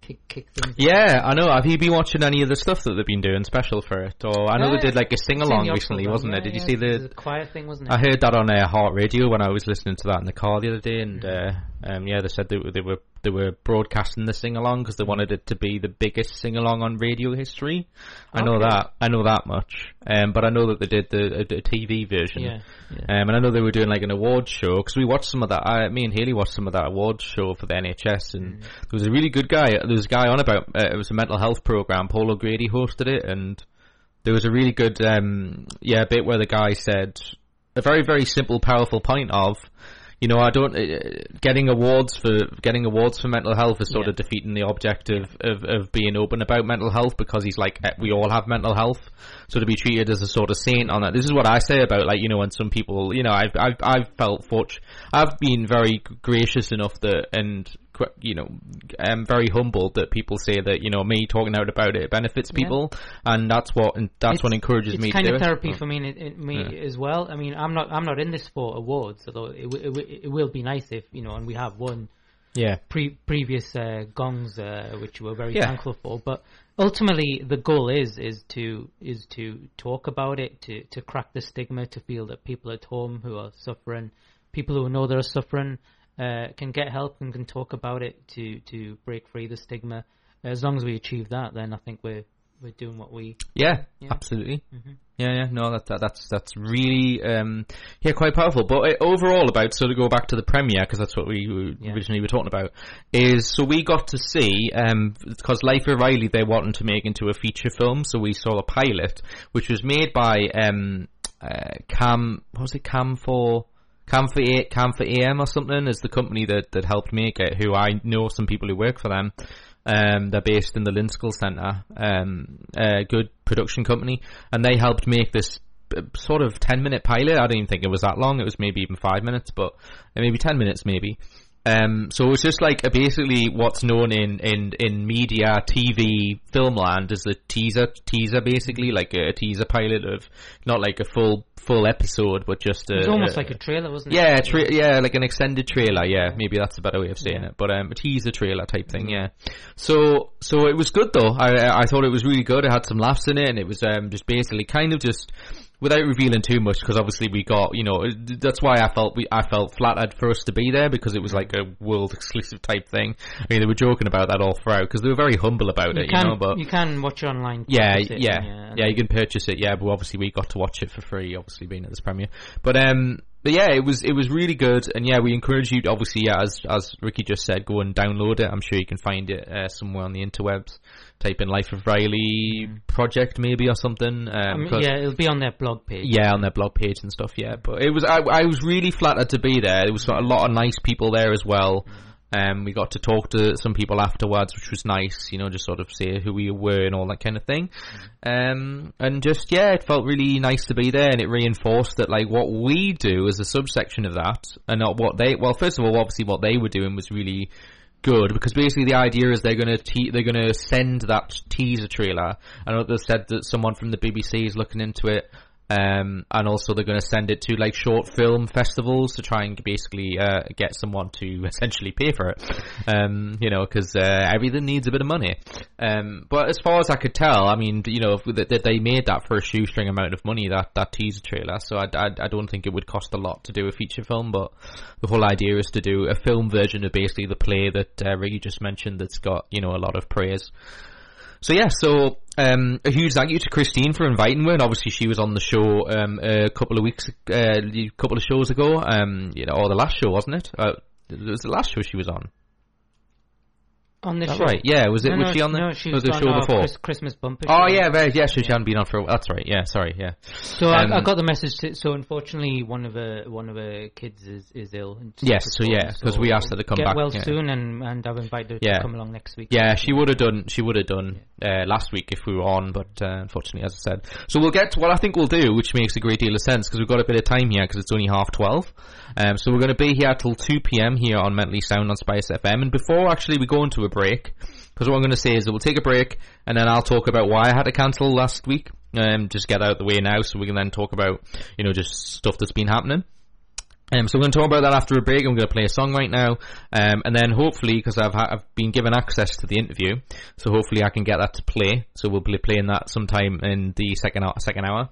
S2: kick kick things.
S1: Yeah, I know. Have you been watching any of the stuff that they've been doing special for it? Or I know
S2: Yeah.
S1: they did like a sing along recently,
S2: program,
S1: wasn't
S2: yeah,
S1: it? Did you see the?
S2: a choir thing, wasn't it?
S1: I heard that on uh, Heart Radio when I was listening to that in the car the other day, and uh, um, yeah, they said they, they were they were broadcasting the sing along because they wanted it to be the biggest sing along on radio history. I know that. I know that much. Um, but I know that they did the a, a TV version.
S2: Yeah, yeah.
S1: Um, and I know they were doing like an awards show because we watched some of that. I, me and Haley watched some of that awards show for the NHS, and
S2: Mm.
S1: there was a really good guy. There was a guy on about uh, it was a mental health program. Paul O'Grady hosted it, and there was a really good um, yeah bit where the guy said a very very simple, powerful point of. You know, I don't uh, getting awards for getting awards for mental health is sort
S2: Yeah.
S1: of defeating the object of, of, of being open about mental health because he's like eh, we all have mental health, so to be treated as a sort of saint on that. This is what I say about like you know when some people you know I've I've I've felt fortunate. I've been very gracious enough that and you know I'm very humbled that people say that you know me talking out about it benefits people, and that's what and that's what encourages
S2: it's
S1: me
S2: kind
S1: to do
S2: of
S1: it.
S2: therapy for me, and it, it, me as well. I mean, I'm not I'm not in this for awards, although it, it, it will be nice if you know, and we have won
S1: Yeah.
S2: pre- previous uh, gongs, uh, which we're very
S1: Yeah.
S2: thankful for. But ultimately, the goal is is to is to talk about it, to to crack the stigma, to feel that people at home who are suffering, people who know they're suffering, uh, can get help and can talk about it to to break free the stigma. As long as we achieve that, then I think we're we're doing what we.
S1: Yeah,
S2: Yeah.
S1: absolutely.
S2: Mhm.
S1: Yeah, yeah, no, that, that that's that's really um, yeah quite powerful. But uh, overall, about so to go back to the premiere because that's what we
S2: Yeah.
S1: originally were talking about is so we got to see um because Life of Riley they wanted to make into a feature film, so we saw a pilot which was made by um uh, Cam what was it Cam for. Cam for A- Cam for AM or something is the company that, that helped make it. Who I know some people who work for them. Um, they're based in the Linskill Centre, um, a good production company, and they helped make this uh, sort of 10 minute pilot. I don't even think it was that long. It was maybe even five minutes, but uh, maybe 10 minutes maybe. Um, so it's just like uh, basically what's known in, in, in media, TV, film land is a teaser, teaser basically, like a, teaser pilot of, not like a full, full episode, but just a,
S2: It's almost
S1: a-
S2: like a trailer, wasn't it?
S1: yeah, tra- yeah, like an extended trailer. Yeah, maybe that's a better way of saying
S2: Yeah.
S1: it. But um, a teaser trailer type thing. Yeah. So so it was good though. I I thought it was really good. It had some laughs in it, and it was um just basically kind of just without revealing too much because obviously we got you know that's why I felt we I felt flattered for us to be there because it was like a world exclusive type thing. I mean they were joking about that all throughout because they were very humble about
S2: You
S1: it,
S2: can
S1: you know. But
S2: you can watch it online.
S1: yeah,
S2: purchase it,
S1: yeah, yeah. You can purchase it. Yeah, but obviously we got to watch it for free. Obviously being at this premiere, but um, but yeah, it was it was really good. And yeah, we encourage you. To, obviously, yeah, as as Ricky just said, go and download it. I'm sure you can find it uh, somewhere on the interwebs. Type in Life of Riley project maybe or something. Um, 'cause-
S2: yeah, it'll be on their blog page.
S1: yeah, on their blog page and stuff. Yeah, but it was I, I was really flattered to be there. There was a lot of nice people there as well. Um, we got to talk to some people afterwards, which was nice. You know, just sort of say who we were and all that kind of thing. Um, and just yeah, it felt really nice to be there, and it reinforced that like what we do as a subsection of that, and not what they. Well, first of all, obviously what they were doing was really good because basically the idea is they're gonna te- they're gonna send that teaser trailer. I know they said that someone from the BBC is looking into it. Um, and also they're going to send it to like short film festivals to try and basically uh, get someone to essentially pay for it. Um, you know, because uh, everything needs a bit of money. Um, but as far as I could tell, I mean, you know, that they made that for a shoestring amount of money that that teaser trailer. So I, I, I don't think it would cost a lot to do a feature film. But the whole idea is to do a film version of basically the play that uh, Ricky just mentioned. That's got you know a lot of praise. So yeah, so um, a huge thank you to Christine for inviting me. And obviously, she was on the show um, a couple of weeks, uh, a couple of shows ago. Um, you know, or the last show, wasn't it? Uh, it was the last show she was on.
S2: On
S1: this
S2: show.
S1: right? Yeah, was it?
S2: No,
S1: was
S2: no,
S1: she on the,
S2: no, she
S1: was
S2: was
S1: the
S2: on
S1: show before?
S2: Chris- Christmas bumper.
S1: Oh
S2: show.
S1: yeah, very, yeah. So she hadn't been on for. a That's right. Yeah, sorry. Yeah.
S2: So
S1: Um,
S2: I, I got the message. To, so unfortunately, one of her one of her kids is, is ill. and
S1: Yes, so yeah,
S2: home,
S1: 'cause we asked her to come
S2: get
S1: back,
S2: well
S1: yeah.
S2: soon, and and I've invited her
S1: Yeah.
S2: to come along next week.
S1: Yeah, she would have done. She would have done uh, last week if we were on, but uh, unfortunately, as I said. So we'll get to what I think we'll do, which makes a great deal of sense because we've got a bit of time here because it's only half twelve. Um, so we're going to be here till two p.m. here on Mentally Sound on Spice FM. And before actually we go into a break, because what I'm going to say is that we'll take a break and then I'll talk about why I had to cancel last week. Um, just get out of the way now, so we can then talk about you know just stuff that's been happening. Um, so we're going to talk about that after a break. I'm going to play a song right now, um, and then hopefully, because I've ha- I've been given access to the interview, so hopefully I can get that to play. So we'll be playing that sometime in the second hour, second hour.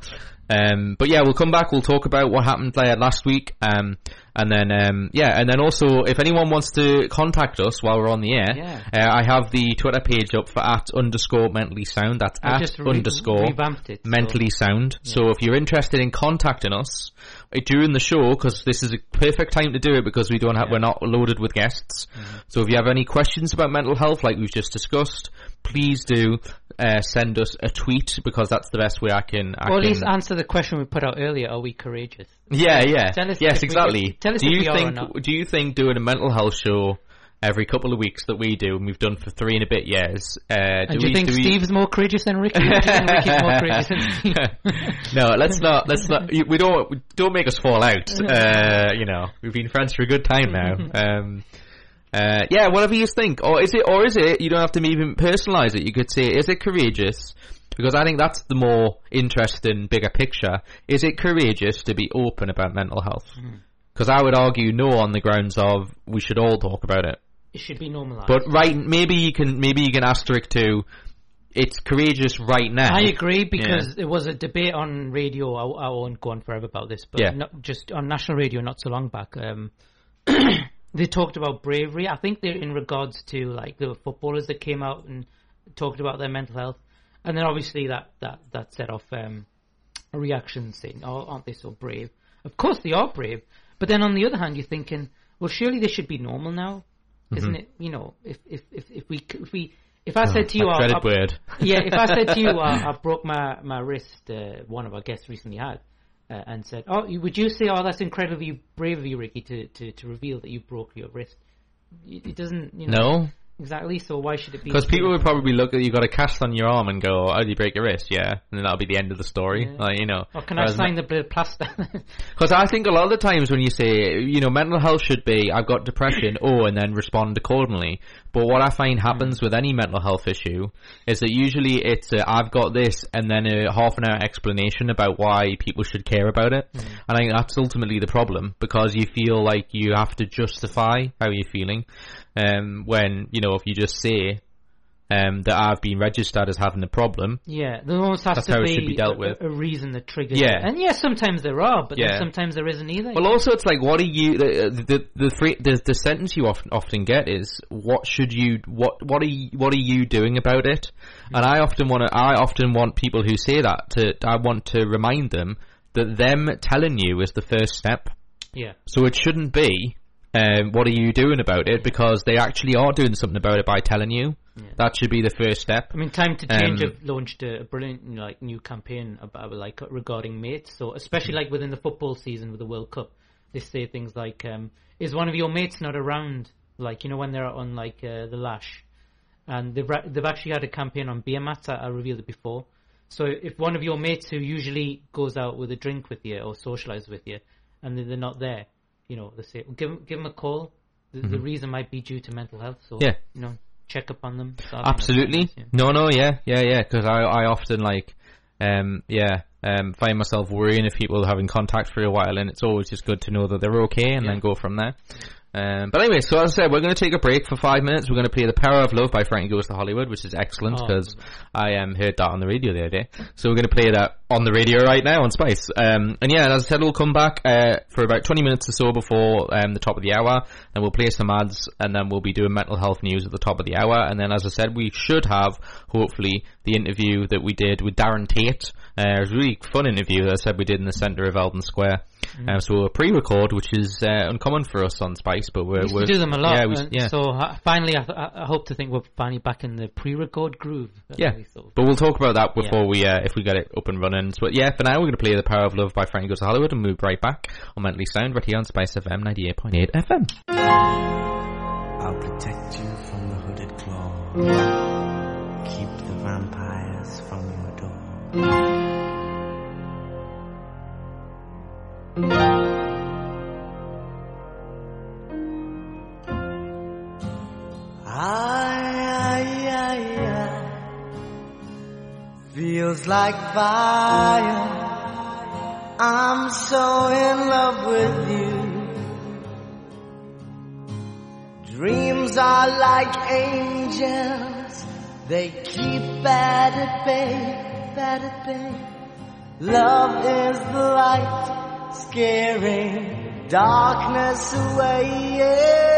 S1: Um, but yeah, we'll come back. We'll talk about what happened there last week, um, and then um, yeah, and then also if anyone wants to contact us while we're on the air,
S2: Yeah.
S1: uh, I have the Twitter page up for at underscore mentally sound. That's
S2: I
S1: at
S2: re-
S1: underscore
S2: it. so-
S1: mentally sound. So if you're interested in contacting us during the show, because this is a perfect time to do it because we don't have,
S2: Yeah.
S1: we're not loaded with guests. So if you have any questions about mental health, like we've just discussed, please do uh, send us a tweet because that's the best way I can. I
S2: Or at
S1: can
S2: least answer the question we put out earlier: Are we courageous?
S1: yeah, yeah,
S2: Tell us
S1: yes,
S2: if we-
S1: exactly.
S2: tell us
S1: do you
S2: we are or
S1: think?
S2: not.
S1: Do you think doing a mental health show? Every couple of weeks that we do, and we've done for three and a bit years. Uh,
S2: And do you think
S1: we,
S2: Steve's more courageous than Ricky? Or do you think Ricky's more courageous than Steve?
S1: no, let's not. Let's not. you- We don't. we- Don't make us fall out. Uh, you know, we've been friends for a good time now. Um, uh, yeah, whatever you think, or is it, or is it? You don't have to even personalize it. You could say, is it courageous? Because I think that's the more interesting, bigger picture. Is it courageous to be open about mental health? Because I would argue no on the grounds of we should all talk about it.
S2: It should be normalised.
S1: But right, maybe you can maybe you can asterisk to it's courageous right now.
S2: I agree because there was a debate on radio. I, I won't go on forever about this, but
S1: Yeah.
S2: not, just on national radio not so long back. Um, they talked about bravery. I think they're in regards to like the footballers that came out and talked about their mental health, and then obviously that that that set off um, a reaction saying, "Oh, aren't they so brave?" Of course they are brave, but then on the other hand, you're thinking, well, surely this should be normal now, isn't it? You know, if if if, if we if we if I said to you,
S1: That
S2: I- I-
S1: word.
S2: yeah, if I said to you, uh, I broke my my wrist, uh, one of our guests recently had, uh, and said, "Oh, would you say, oh, that's incredibly brave of you, Ricky, to, to, to reveal that you broke your wrist?" It it doesn't, you know,
S1: No,
S2: exactly. So why should it be?
S1: because people would probably look at you got a cast on your arm and go, "Oh, you break your wrist?" Yeah, and then that'll be the end of the story.
S2: Yeah.
S1: Like, you know.
S2: Or can I sign the blood plaster?
S1: Because I think a lot of the times when you say, you know, mental health should be, I've got depression, oh, and then respond accordingly. But what I find happens with any mental health issue is that usually it's, uh, I've got this, and then a half an hour explanation about why people should care about it. And I think that's ultimately the problem, because you feel like you have to justify how you're feeling. Um, when, you know, if you just say, um, that I've been registered as having a problem,
S2: yeah, there almost has
S1: That's
S2: to
S1: how it
S2: be,
S1: should be dealt
S2: a-
S1: with.
S2: A, reason that triggers.
S1: Yeah.
S2: it. and yes, sometimes there are, but
S1: Yeah.
S2: sometimes there isn't either.
S1: Well, also it's like, what are you? The the the free, the, the sentence you often often get is, "What should you? What what are you? What are you doing about it?" And I often want to. I often want people who say that to. I want to remind them that them telling you is the first step.
S2: yeah,
S1: So it shouldn't be. Um, what are you doing about it? Because they actually are doing something about it by telling you. That should be the first step.
S2: I mean, Time to Change
S1: Um,
S2: have launched a, brilliant, like new campaign about like regarding mates. So especially like within the football season with the World Cup, they say things like, um, "Is one of your mates not around?" Like you know when they're on like uh, the lash, and they've ra- they've actually had a campaign on beer mats. I, I revealed it before. So if one of your mates who usually goes out with a drink with you or socialize with you, and they're not there, you know, they say, give give them a call. The, the reason might be due to mental health. So
S1: Mm-hmm. Yeah.
S2: you know, check up on them. So I think that's
S1: Absolutely.
S2: yeah.
S1: No, no, yeah, yeah, yeah. Because I, I often like, um, yeah, um, find myself worrying if people are having contact for a while, and it's always just good to know that they're okay, and
S2: Yeah.
S1: then go from there. Um, but anyway, so as I said, we're going to take a break for five minutes. We're going to play "The Power of Love" by Frankie Goes to Hollywood, which is excellent
S2: Oh,
S1: because I um, heard that on the radio the other day. So we're going to play that on the radio right now on Spice. Um, and yeah, and as I said, we'll come back uh, for about twenty minutes or so before um, the top of the hour, and we'll play some ads, and then we'll be doing mental health news at the top of the hour. And then, as I said, we should have hopefully the interview that we did with Darren Tate. Uh, it was a really fun interview that I said we did in the centre of Eldon Square. Um, so a pre-record, which is uh, uncommon for us on Spice, but we're,
S2: We used
S1: we're
S2: do them a lot.
S1: Yeah, we, yeah.
S2: So uh, finally, I, I I hope to think we're finally back in the pre-record groove.
S1: Yeah,
S2: we sort of-
S1: but we'll talk about that before we, uh, if we get it up and running. But yeah, for now we're going to play "The Power of Love" by Frankie Goes to Hollywood and move right back on Mentally Sound right here on Spice FM ninety eight point eight FM.
S3: I'll protect you from the hooded claw. Feels like fire. I'm so in love with you. Dreams are like angels, they keep at at bay, at bay. Love is the light, scaring darkness away. Yeah.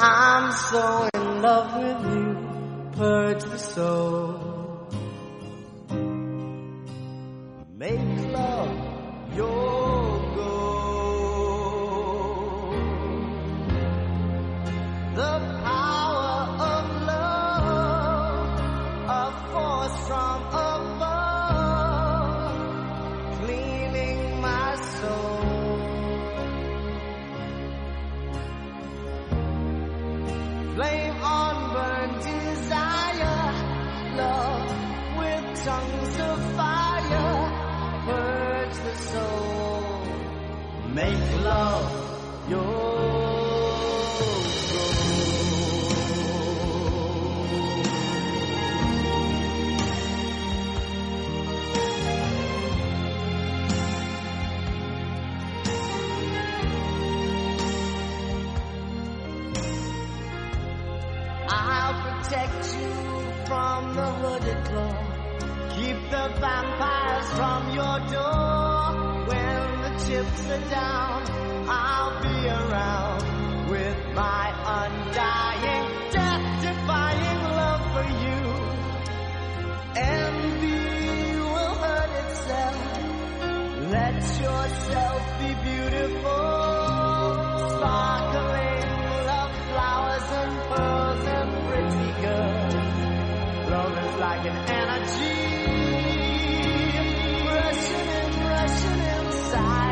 S3: I'm so in love with you, purge the soul. Make love your protect you from the hooded claw. Keep the vampires from your door when the chips are down. I'll be around with my undying, death-defying love for you. Envy will hurt itself. Let yourself be beautiful. Sparkling love flowers and pearls and pretty girls. Love is like an energy. Rushing and rushing inside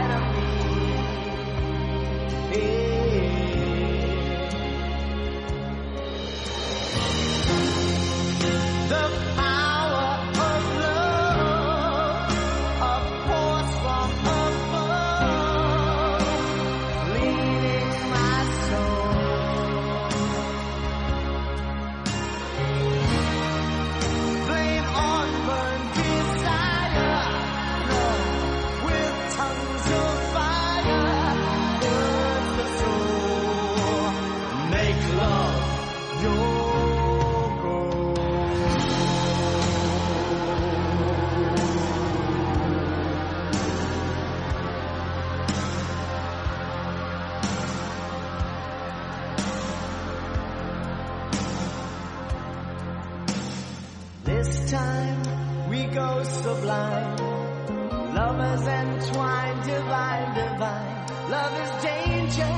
S3: sublime. Lovers entwined, divine, divine. Love is danger.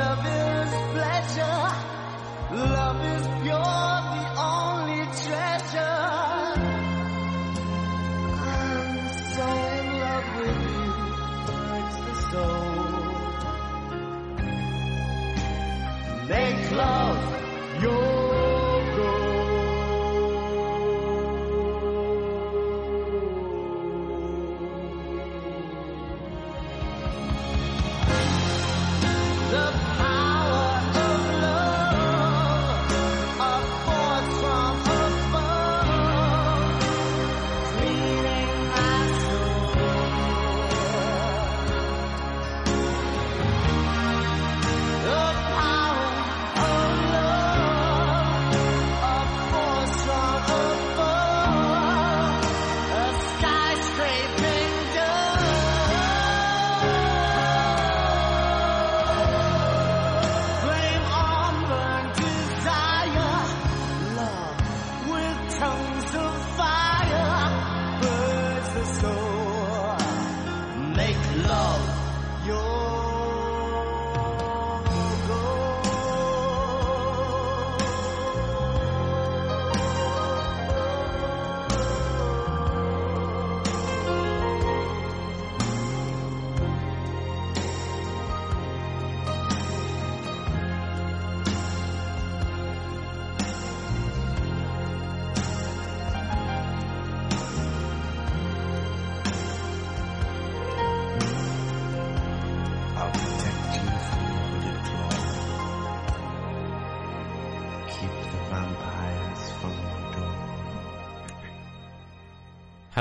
S3: Love is pleasure. Love is pure, the only treasure. I'm so in love with you. Hurts the soul. Make love your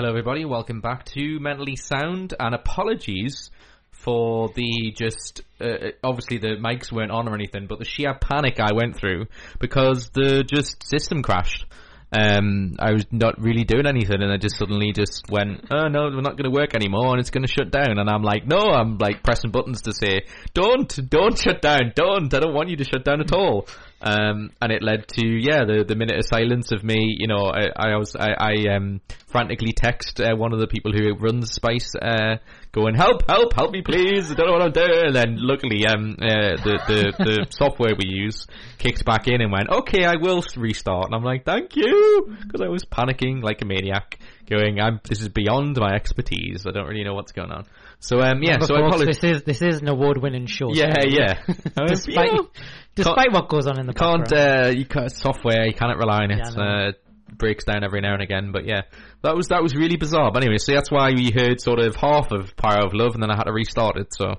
S1: Hello, everybody. Welcome back to Mentally Sound, and apologies for the just uh, obviously the mics weren't on or anything, but the sheer panic I went through because the just system crashed. Um, I was not really doing anything, and I just suddenly just went, "Oh no, we're not going to work anymore, and it's going to shut down." And I'm like, "No!" I'm like pressing buttons to say, "Don't, don't shut down, don't! I don't want you to shut down at all." Um, and it led to yeah, the the minute of silence of me. You know, I, I was I, I um frantically text uh, one of the people who runs Spice, uh, going, "Help, help, help me, please! I don't know what I'm doing." And then luckily, um, uh, the the the software we use kicked back in and went, "Okay, I will restart." And I'm like, "Thank you," because I was panicking like a maniac, going, "I'm this is beyond my expertise. I don't really know what's going on." So um, yeah, so I
S2: folks,
S1: apologize.
S2: this is this is an award-winning show.
S1: Yeah, yeah. I was, you
S2: despite
S1: know,
S2: despite what goes on in the
S1: can't
S2: background.
S1: uh, you can't software you cannot rely on it.
S2: Yeah, know.
S1: uh, it breaks down every now and again. But yeah, that was that was really bizarre. But anyway, so that's why we heard sort of half of Power of Love, and then I had to restart it. So.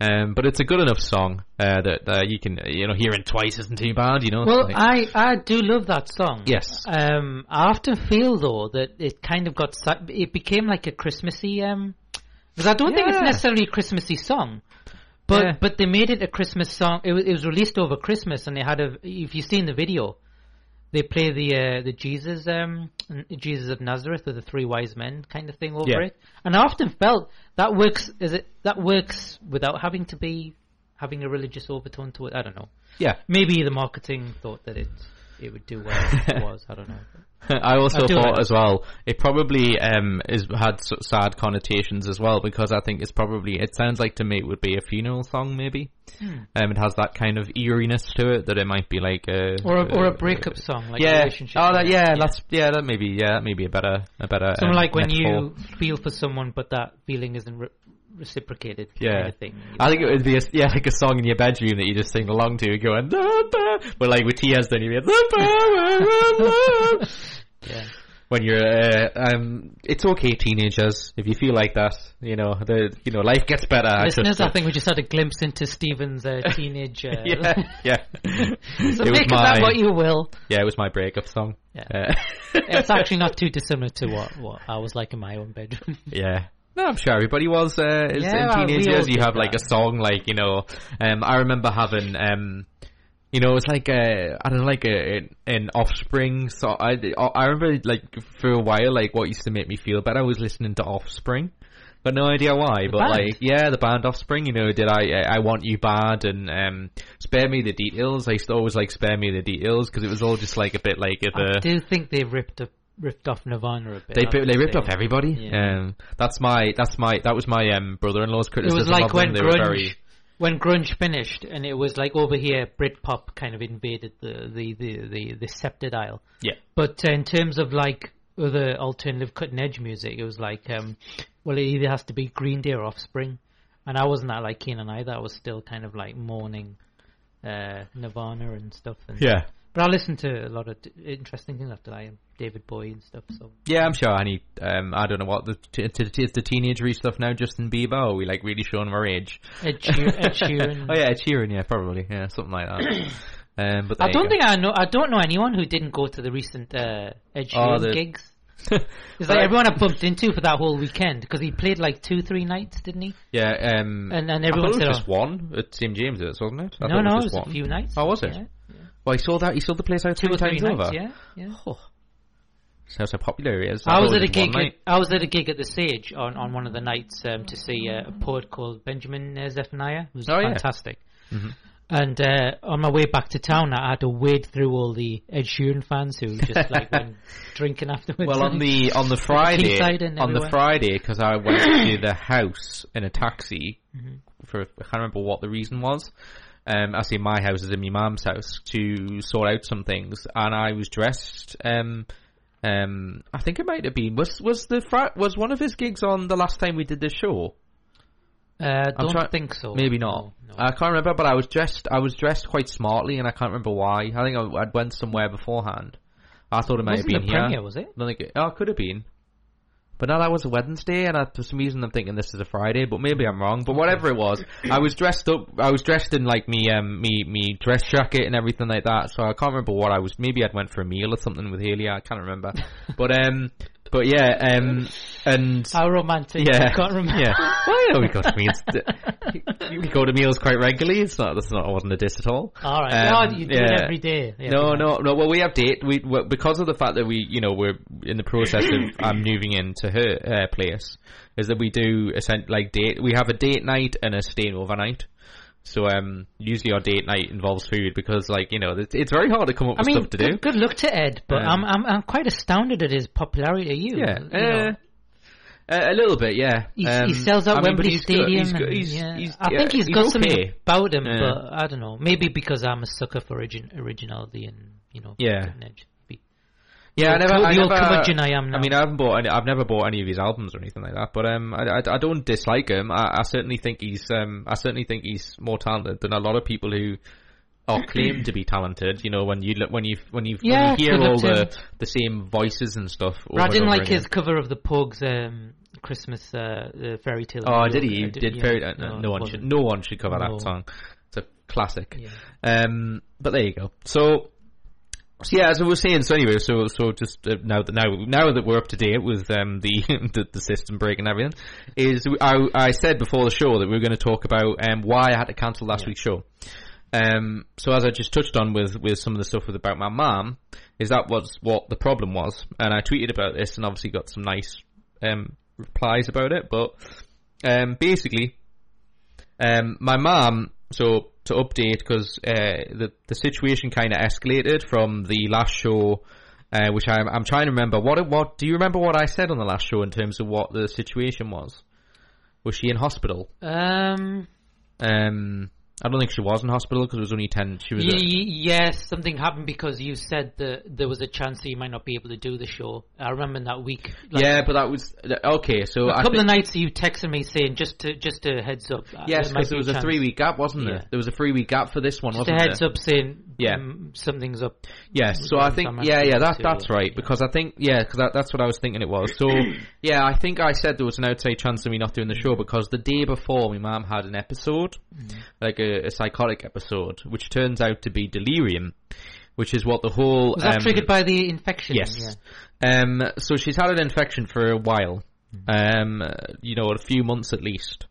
S1: Um, but it's a good enough song uh, that uh, you can, you know, hearing twice isn't too bad, you know.
S2: Well,
S1: like-
S2: I I do love that song.
S1: yes,
S2: Um, I often feel though that it kind of got it became like a Christmassy um because I don't think it's necessarily a Christmassy song, but
S1: Yeah.
S2: but they made it a Christmas song. It was, it was released over Christmas, and they had a if you've seen the video, they play the uh, the Jesus um Jesus of Nazareth with the three wise men kind of thing over
S1: Yeah.
S2: it, and I often felt that works. Is it that works without having to be having a religious overtone to it? I don't know.
S1: Yeah.
S2: Maybe the marketing thought that it it would do well. it was I don't know.
S1: I also
S2: I
S1: thought as well it probably um is had sad connotations as well because I think it's probably it sounds like to me it would be a funeral song maybe.
S2: Hmm.
S1: Um, it has that kind of eeriness to it that it might be like a
S2: Or a, or
S1: uh,
S2: a breakup song like
S1: yeah.
S2: relationship.
S1: Oh, that, yeah,
S2: yeah.
S1: That's yeah. That maybe yeah. That may be a better a better.
S2: Something
S1: um,
S2: like when
S1: metaphor.
S2: you feel for someone, but that feeling isn't re- reciprocated.
S1: Yeah.
S2: kind of thing.
S1: I think it would be a, yeah, like a song in your bedroom that you just sing along to, going, but like with tears, then you get, "Da, ba, ba, ba."
S2: yeah.
S1: when you're, uh, um, it's okay, teenagers, if you feel like that, you know, the, you know, life gets better. I
S2: Listeners,
S1: trust
S2: I think we just had a glimpse into Stephen's uh, teenage. Uh,
S1: yeah, yeah.
S2: so
S1: it
S2: make of
S1: my,
S2: that what you will.
S1: yeah, it was my breakup song.
S2: Yeah.
S1: Uh,
S2: It's actually not too dissimilar to what, what I was like in my own bedroom.
S1: Yeah. No, I'm sure everybody was uh,
S2: Yeah,
S1: in
S2: well,
S1: teenage years. You have like a song like you know. Um, I remember having um, you know, it's like a I don't know, like a an Offspring. So I I remember like for a while, like what used to make me feel better I was listening to Offspring. But no idea why. but
S2: band?
S1: like, yeah, the band Offspring. You know, did I I want you bad and um, spare me the details. I used to always like spare me the details because it was all just like a bit like if
S2: I do think they ripped up, ripped off Nirvana a bit.
S1: they they ripped off everybody.
S2: Yeah.
S1: Um, that's my that's my that was my um brother-in-law's criticism.
S2: It was like when. Grunge,
S1: very
S2: when grunge finished, and it was like over here, Britpop kind of invaded the the the the, the sceptred isle.
S1: yeah
S2: But uh, in terms of like other alternative cutting edge music, it was like, um, well, it either has to be Green Day or Offspring, and I wasn't that like keen on either. I was still kind of like mourning uh, Nirvana and stuff. And,
S1: yeah
S2: But I listened to a lot of interesting things after that, David Bowie and stuff. So
S1: yeah. I'm sure I need um I don't know what the t- t- t- it's the teenagery stuff now. Justin Bieber. Are we like really showing our age?
S2: Ed, Sheer- Ed Sheeran.
S1: oh yeah, Ed Sheeran. Yeah, probably. Yeah, something like that. um, but
S2: I don't think I know. I don't know anyone who didn't go to the recent uh, Ed
S1: Oh,
S2: Sheeran
S1: the-
S2: gigs. It's like everyone I bumped into for that whole weekend because he played like two, three nights, didn't he?
S1: Yeah, um,
S2: And- and
S1: I
S2: everyone
S1: thought it
S2: said,
S1: was just
S2: oh.
S1: one at St James's, wasn't it? I
S2: no, no,
S1: it
S2: it
S1: was
S2: was a few nights.
S1: Oh, was it?
S2: Yeah.
S1: Well, he sold that. He sold the place out
S2: Two
S1: three
S2: or three
S1: times
S2: nights.
S1: over.
S2: Yeah, yeah.
S1: Oh, shows how popular he is.
S2: I
S1: thought
S2: was at a gig. At, I was at a gig at the Sage on, on one of the nights um, to see uh, a poet called Benjamin uh, Zephaniah. It was
S1: Oh, yeah.
S2: fantastic.
S1: Mhm.
S2: And uh, on my way back to town, I had to wade through all the Ed Sheeran fans who just like went drinking afterwards.
S1: Well, on the on the Friday, on the. Friday, because I went to the house in a taxi
S2: Mm-hmm.
S1: for I can't remember what the reason was. Um, I say my house is in my mum's house to sort out some things, and I was dressed. Um, um, I think it might have been was was the fri- was one of his gigs on the last time we did this show.
S2: uh, don't
S1: try-
S2: think so.
S1: Maybe not.
S2: No, no.
S1: I can't remember, but I was dressed. I was dressed quite smartly, and I can't remember why. I think I, I'd went somewhere beforehand. I thought it might have been
S2: the
S1: here.
S2: premiere, was it?
S1: I think it, oh, it could have been. But now that was a Wednesday, and I, for some reason I'm thinking this is a Friday, but maybe I'm wrong. But whatever it was, I was dressed up. I was dressed in like me, um, me, me dress jacket and everything like that. So I can't remember what I was. Maybe I'd went for a meal or something with Haley. I can't remember. but um, but yeah, um, and
S2: How romantic.
S1: yeah,
S2: I can't remember.
S1: Yeah, well, we go to meals. we go to meals quite regularly. It's not. That's not. I wasn't a diss at all.
S2: All right.
S1: Um,
S2: oh, you do it
S1: yeah.
S2: every day.
S1: No,
S2: every
S1: no,
S2: night.
S1: no. Well, we have date. We well, because of the fact that we, you know, we're in the process of I'm moving into her uh, place. Is that we do like date? We have a date night and a staying overnight. So um, usually our date night involves food because, like, you know, it's, it's very hard to come up
S2: I
S1: with
S2: mean,
S1: stuff to do.
S2: good, good luck to Ed, but
S1: Um,
S2: I'm, I'm I'm quite astounded at his popularity. You,
S1: Yeah,
S2: you know.
S1: uh, a, little bit, yeah.
S2: He,
S1: Um,
S2: he sells out
S1: I mean,
S2: Wembley
S1: he's good-
S2: Stadium.
S1: he's good-
S2: and,
S1: he's-
S2: yeah. I think he's
S1: he's
S2: got
S1: okay.
S2: something about him,
S1: Yeah.
S2: but I don't know. Maybe because I'm a sucker for origin, originality and you know,
S1: Yeah.
S2: Cutting edge. Be-
S1: Yeah, I never. I never
S2: I am now.
S1: I mean, I haven't bought. Any, I've never bought any of his albums or anything like that. But um, I, I, I don't dislike him. I, I certainly think he's. Um, I certainly think he's more talented than a lot of people who are claimed to be talented. You know, when you look, when you when you
S2: Yeah,
S1: when you hear all the
S2: him.
S1: the same voices and stuff. Over
S2: I didn't like
S1: again.
S2: his cover of the Pogues um, Christmas uh, fairy tale.
S1: Oh, did he? Did,
S2: yeah,
S1: fairy? Uh, no,
S2: it
S1: one
S2: wasn't.
S1: should. No one should cover
S2: No.
S1: that song. It's a classic.
S2: Yeah.
S1: Um, but there you go. So, so yeah, as I was saying, so anyway, so so just uh, now that now now that we're up to date with um the the, the system break and everything, is I I said before the show that we were going to talk about um why I had to cancel last week's show. Um, so as I just touched on with with some of the stuff with about my mom, is that was what the problem was, and I tweeted about this and obviously got some nice um, replies about it. But um, basically, um, my mom. So to update, because uh, the the situation kind of escalated from the last show. Uh, which I'm, I'm trying to remember. What what do you remember what I said on the last show in terms of what the situation was? Was she in hospital?
S2: Um,
S1: Um, I don't think she was in hospital because it was only ten. She was.
S2: y-
S1: a-
S2: yes, something happened because you said that there was a chance that you might not be able to do the show. I remember that week. like,
S1: yeah, but that was okay. So
S2: a
S1: I
S2: couple of nights you texted me saying just to just a heads up. uh,
S1: Yes, because
S2: be
S1: there was a
S2: chance.
S1: three week gap, wasn't there?
S2: Yeah.
S1: There was a three week gap for this one,
S2: Just a
S1: wasn't
S2: heads
S1: there?
S2: up saying
S1: Yeah.
S2: um, something's up.
S1: Yes, so I think yeah, yeah, that that's
S2: yeah.
S1: right because I think yeah, because that, that's what I was thinking it was. So yeah, I think I said there was an outside chance of me not doing the show because the day before my mum had an episode,
S2: Mm-hmm.
S1: like a, a psychotic episode, which turns out to be delirium, which is what the whole
S2: Was that
S1: um,
S2: triggered by the infection?
S1: Yes. Um, so she's had an infection for a while, um, uh, you know, a few months at least.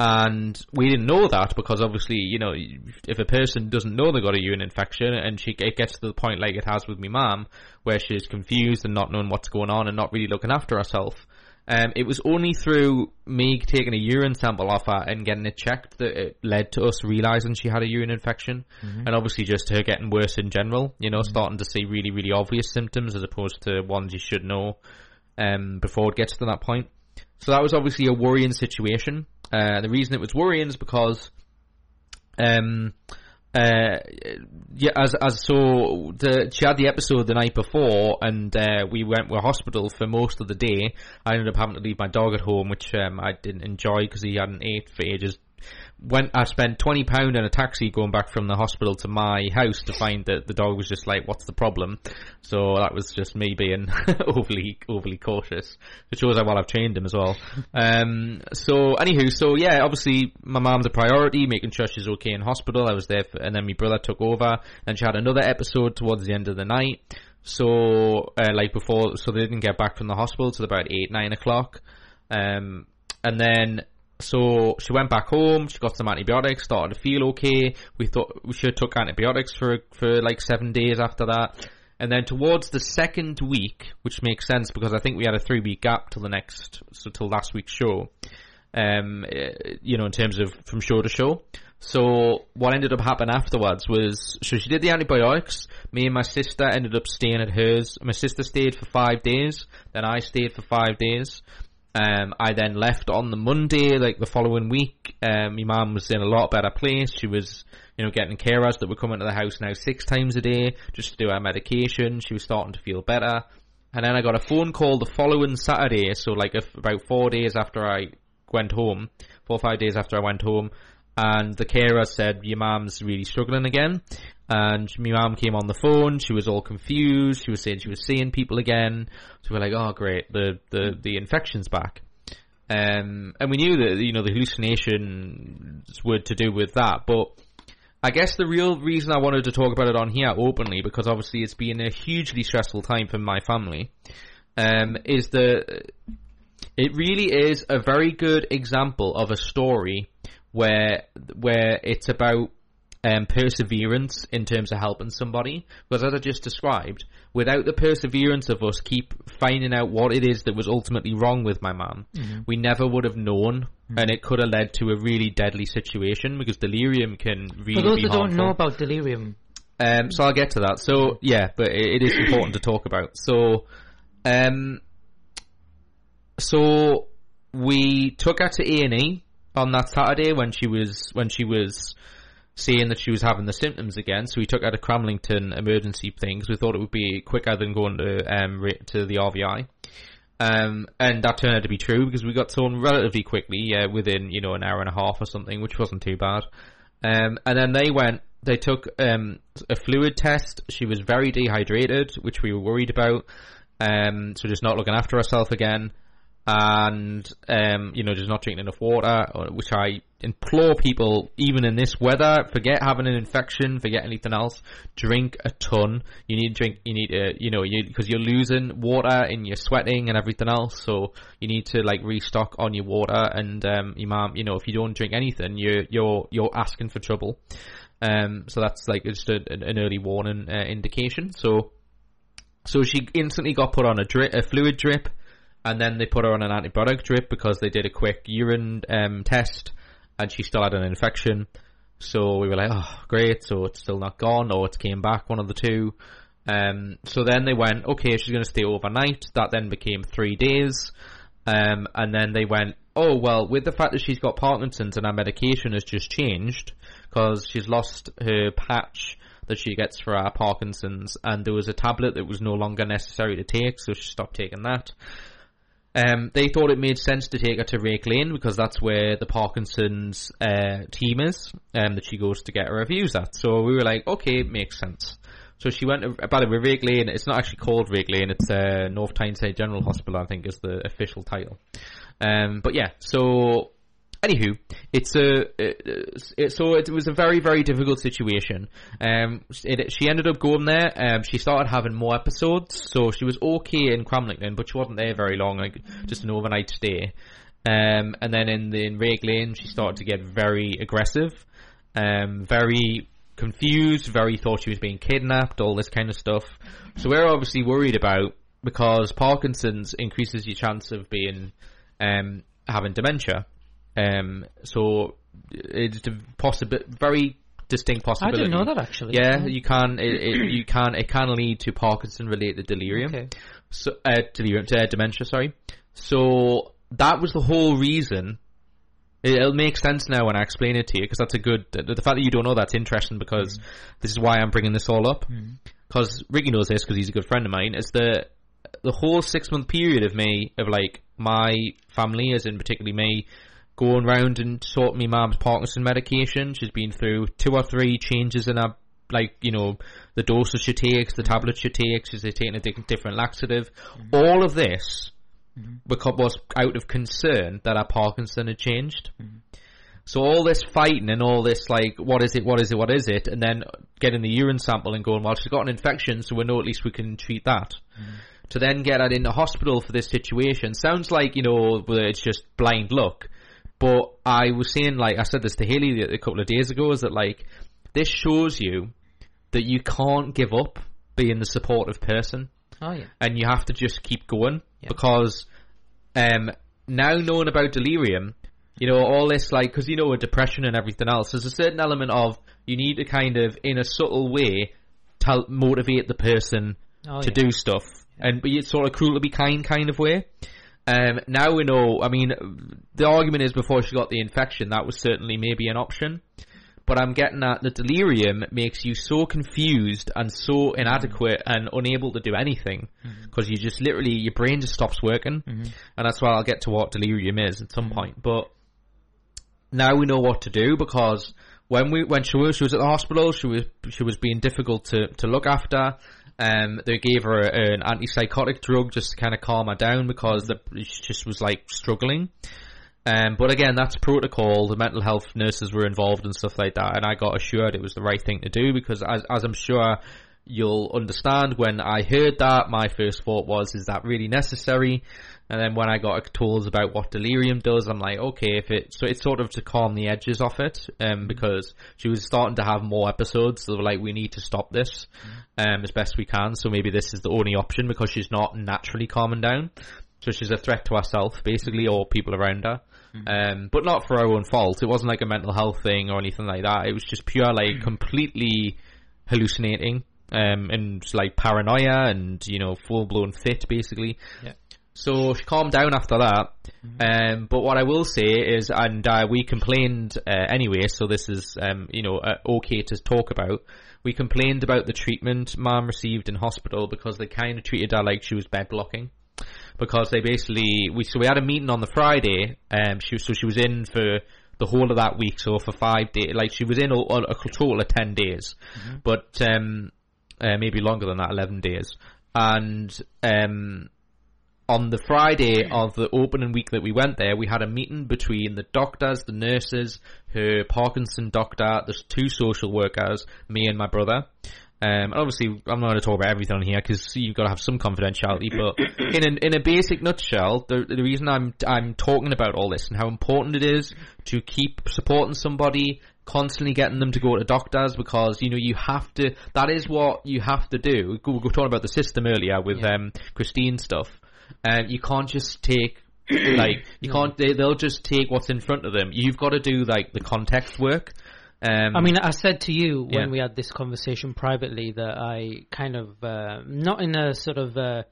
S1: And we didn't know that because obviously, you know, if a person doesn't know they got a urine infection and she it gets to the point like it has with my mum, where she's confused and not knowing what's going on and not really looking after herself. Um, it was only through me taking a urine sample off her and getting it checked that it led to us realizing she had a urine infection, and obviously just her getting worse in general. You know, starting to see really, really obvious symptoms as opposed to ones you should know um, before it gets to that point. So that was obviously a worrying situation. Uh, the reason it was worrying is because, um, uh, yeah, as as so the she had the episode the night before, and uh, we went to a hospital for most of the day. I ended up having to leave my dog at home, which um, I didn't enjoy because he hadn't ate for ages. Went I spent twenty pound in a taxi going back from the hospital to my house to find that the dog was just like, "What's the problem?" So that was just me being overly overly cautious. It shows how well I've trained him as well. Um, so anywho, so yeah, obviously my mum's a priority, making sure she's okay in hospital. I was there, for, and then my brother took over, and she had another episode towards the end of the night. So uh, like before, so they didn't get back from the hospital till about eight nine o'clock. Um, and then so she went back home. She got some antibiotics, started to feel okay. We thought we should have took antibiotics for for like seven days after that. And then towards the second week, which makes sense because I think we had a three week gap till the next, so till last week's show. Um, eh, you know, in terms of from show to show. So what ended up happening afterwards was, so she did the antibiotics. Me and my sister ended up staying at hers. My sister stayed for five days. Then I stayed for five days. Um, I then left on the Monday, like the following week. Um, my mum was in a lot better place. She was, you know, getting carers that were coming to the house now six times a day just to do her medication. She was starting to feel better. And then I got a phone call the following Saturday, so like about four days after I went home, four or five days after I went home, and the carer said, your mum's really struggling again. And my mum came on the phone, she was all confused, she was saying she was seeing people again. So we're like, oh great, the, the, the infection's back. Um, and we knew that, you know, the hallucinations were to do with that, but I guess the real reason I wanted to talk about it on here openly, because obviously it's been a hugely stressful time for my family, um, is that it really is a very good example of a story where where it's about um, perseverance in terms of helping somebody. Because as I just described, without the perseverance of us keep finding out what it is that was ultimately wrong with my mum, we never would have known, and it could have led to a really deadly situation. Because delirium can really
S2: For those
S1: be
S2: that don't know about delirium,
S1: Um, so I'll get to that. So yeah, but it, it is important to talk about. So, um, so we took her to A and E on that Saturday when she was when she was saying that she was having the symptoms again. So we took her to Cramlington emergency things. We thought it would be quicker than going to um to the RVI. Um, and that turned out to be true because we got told relatively quickly, uh, within you know an hour and a half or something, which wasn't too bad. Um, and then they went, they took um, a fluid test. She was very dehydrated, which we were worried about. Um, so just not looking after herself again, and um, you know just not drinking enough water, which I implore people, even in this weather, forget having an infection, forget anything else. Drink a ton. You need to drink. You need to, you know, you because you're losing water and you're sweating and everything else. So you need to like restock on your water. And um, your mom, you know, if you don't drink anything, you're you're you're asking for trouble. Um, so that's like just a, an an early warning uh, indication. So So she instantly got put on a drip, a fluid drip, and then they put her on an antibiotic drip because they did a quick urine um, test, and she still had an infection. So we were like, oh, great. So it's still not gone, or it's came back, one of the two. Um, so then they went, okay, she's going to stay overnight. That then became three days. Um, and then they went, oh, well, with the fact that she's got Parkinson's and her medication has just changed because she's lost her patch that she gets for her Parkinson's and there was a tablet that was no longer necessary to take, so she stopped taking that. Um, they thought it made sense to take her to Rake Lane because that's where the Parkinson's uh, team is, um, that she goes to get her reviews at. So we were like, okay, it makes sense. So she went about it with Rake Lane. It's not actually called Rake Lane. It's uh, North Tyneside General Hospital, I think, is the official title. Um, but yeah, so anywho, it's a it, it, so it was a very very difficult situation. Um, it, she ended up going there. Um, she started having more episodes, so she was okay in Cramlington, but she wasn't there very long, like just an overnight stay. Um, and then in the in Rake Lane, she started to get very aggressive, um, very confused, very thought she was being kidnapped, all this kind of stuff. So we're obviously worried about because Parkinson's increases your chance of being um, having dementia. Um, so it's a possible, very distinct possibility.
S2: I didn't know that actually.
S1: Yeah, you can. It, it, you can. It can lead to Parkinson-related delirium.
S2: Okay.
S1: So, uh, delirium, uh, dementia. Sorry. So that was the whole reason. It, it'll make sense now when I explain it to you because that's a good. The, the fact that you don't know that's interesting because this is why I'm bringing this all up. Because Ricky knows this because he's a good friend of mine. Is the the whole six month period of me of like my family, as in particularly me, going round and sorting my mum's Parkinson medication. She's been through two or three changes in her, like, you know, the doses she takes, the tablets she takes, she's taking a different laxative. Mm-hmm. All of this mm-hmm. because was out of concern that her Parkinson had changed. Mm-hmm. So all this fighting and all this like, what is it, what is it, what is it, and then getting the urine sample and going, well, she's got an infection, so we know at least we can treat that. To then get her in the hospital for this situation sounds like you know it's just blind luck. But I was saying, like I said this to Haley a couple of days ago, is that like this shows you that you can't give up being the supportive person
S2: Oh yeah.
S1: and you have to just keep going because um, now knowing about delirium, you know all this like because you know with depression and everything else, there's a certain element of you need to kind of in a subtle way tell motivate the person
S2: Oh,
S1: to
S2: yeah.
S1: do stuff, and but it's sort of cruel to be kind kind of way. Um, now we know. I mean, the argument is before she got the infection, that was certainly maybe an option. But I'm getting at the delirium makes you so confused and so inadequate and unable to do anything mm-hmm. because you just literally your brain just stops working, mm-hmm. and that's why I'll get to what delirium is at some mm-hmm. point. But now we know what to do because when we when she was she was at the hospital, she was she was being difficult to to look after. Um, they gave her an antipsychotic drug just to kind of calm her down because the, she just was like struggling. Um, but again, that's protocol. The mental health nurses were involved and stuff like that, and I got assured it was the right thing to do because, as, as I'm sure you'll understand, when I heard that, my first thought was, "Is that really necessary?" And then when I got told about what delirium does, I'm like, okay, if it so it's sort of to calm the edges off it, um, because she was starting to have more episodes. So they were like, we need to stop this, um, as best we can. So maybe this is the only option because she's not naturally calming down. So she's a threat to herself, basically, or people around her. Um, but not for her own fault. It wasn't like a mental health thing or anything like that. It was just pure, like, completely hallucinating, um, and like paranoia and, you know, full blown fit, basically.
S2: Yeah.
S1: So she calmed down after that. Um, but what I will say is, and uh, we complained uh, anyway, so this is, um, you know, uh, okay to talk about. We complained about the treatment Mom received in hospital because they kind of treated her like she was bed blocking. Because they basically, we so we had a meeting on the Friday. Um, she so she was in for the whole of that week. So for five days, like she was in a, a total of ten days, but um, uh, maybe longer than that, eleven days. And um, on the Friday of the opening week that we went there, we had a meeting between the doctors, the nurses, her Parkinson doctor, the two social workers, me and my brother. Um, and obviously, I'm not going to talk about everything on here because you've got to have some confidentiality. But in a, in a basic nutshell, the, the reason I'm I'm talking about all this and how important it is to keep supporting somebody, constantly getting them to go to doctors because you know you have to. That is what you have to do. We were talking about the system earlier with
S2: Yeah.
S1: um, Christine stuff. Um, you can't just take like you can't. They, they'll just take what's in front of them. You've got to do like the context work. Um,
S2: I mean, I said to you when
S1: Yeah.
S2: we had this conversation privately that I kind of, uh, not in a sort of uh,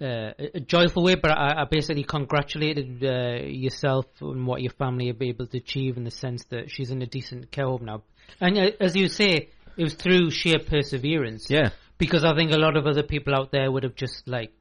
S2: uh, a joyful way, but I, I basically congratulated uh, yourself on what your family have been able to achieve in the sense that she's in a decent care home now. And uh, as you say, it was through sheer perseverance.
S1: yeah.
S2: Because I think a lot of other people out there would have just like,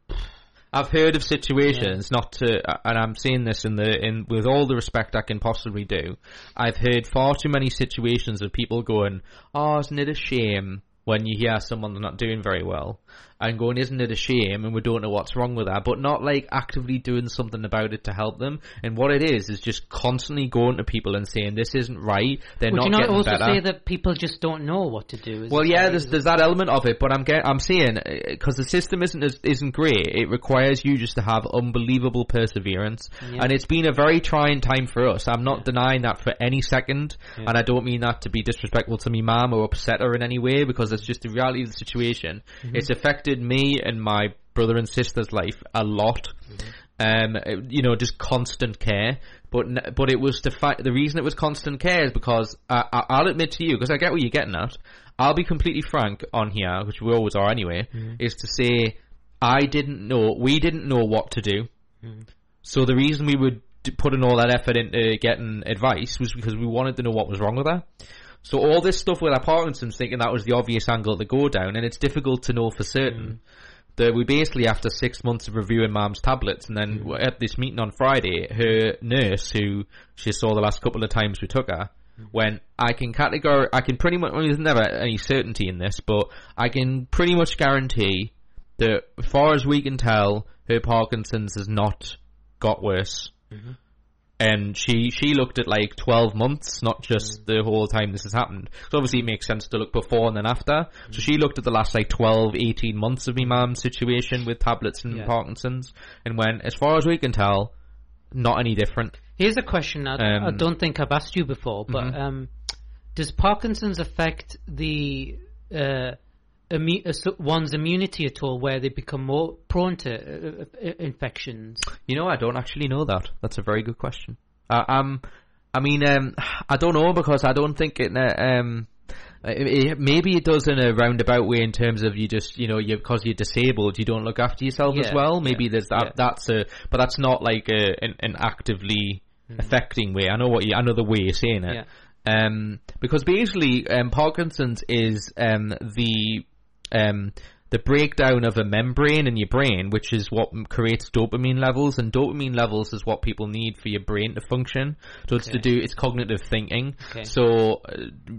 S1: I've heard of situations, not to, and I'm saying this in the in with all the respect I can possibly do. I've heard far too many situations of people going, "Oh, isn't it a shame when you hear someone's not doing very well?" And going, "Isn't it a shame?" And we don't know what's wrong with that, but not like actively doing something about it to help them. And what it is is just constantly going to people and saying, "This isn't right." They're
S2: would
S1: not
S2: you not
S1: getting
S2: also
S1: better.
S2: say that people just don't know what to do? Is
S1: Well, yeah, there's there's that element of it, but I'm get, I'm saying because the system isn't isn't great. It requires you just to have unbelievable perseverance,
S2: Yeah.
S1: and it's been a very trying time for us. I'm not denying that for any second, and I don't mean that to be disrespectful to me mum or upset her in any way because it's just the reality of the situation.
S2: Mm-hmm.
S1: It's affected me and my brother and sister's life a lot. Um, you know, just constant care. But but it was the fact the reason it was constant care is because I, I, I'll admit to you because I get what you're getting at. I'll be completely frank on here, which we always are anyway, is to say I didn't know we didn't know what to do. So the reason we were d- putting all that effort into getting advice was because we wanted to know what was wrong with her. So all this stuff with our Parkinson's, thinking that was the obvious angle to go down, and it's difficult to know for certain. Mm. That we basically, after six months of reviewing Mom's tablets, and then mm. at this meeting on Friday, her nurse, who she saw the last couple of times we took her, mm. went, I can categor, I can pretty much, mean, there's never any certainty in this, but I can pretty much guarantee that, as far as we can tell, her Parkinson's has not got worse. Mm-hmm. And she, she looked at like 12 months, not just the whole time this has happened. So obviously it makes sense to look before and then after. So she looked at the last like 12, 18 months of my mum's situation with tablets and
S2: Yeah.
S1: Parkinson's and went, as far as we can tell, not any different.
S2: Here's a question I, I
S1: Um,
S2: don't think I've asked you before, but
S1: Mhm.
S2: um, does Parkinson's affect the uh, immu- uh, one's immunity at all, where they become more prone to uh, uh, infections?
S1: You know, I don't actually know that. That's a very good question. Uh, um, I mean, um, I don't know because I don't think it. Um, it, it- maybe it does in a roundabout way in terms of you just you know you because you're disabled you don't look after yourself as well. Maybe
S2: yeah,
S1: there's that.
S2: yeah.
S1: That's a but that's not like a, an, an actively affecting way. I know what you. I know the way you're saying it.
S2: Yeah.
S1: Um, because basically, um, Parkinson's is um, the um, the breakdown of a membrane in your brain, which is what creates dopamine levels, and dopamine levels is what people need for your brain to function. So it's to do it's cognitive thinking.
S2: Okay.
S1: So uh,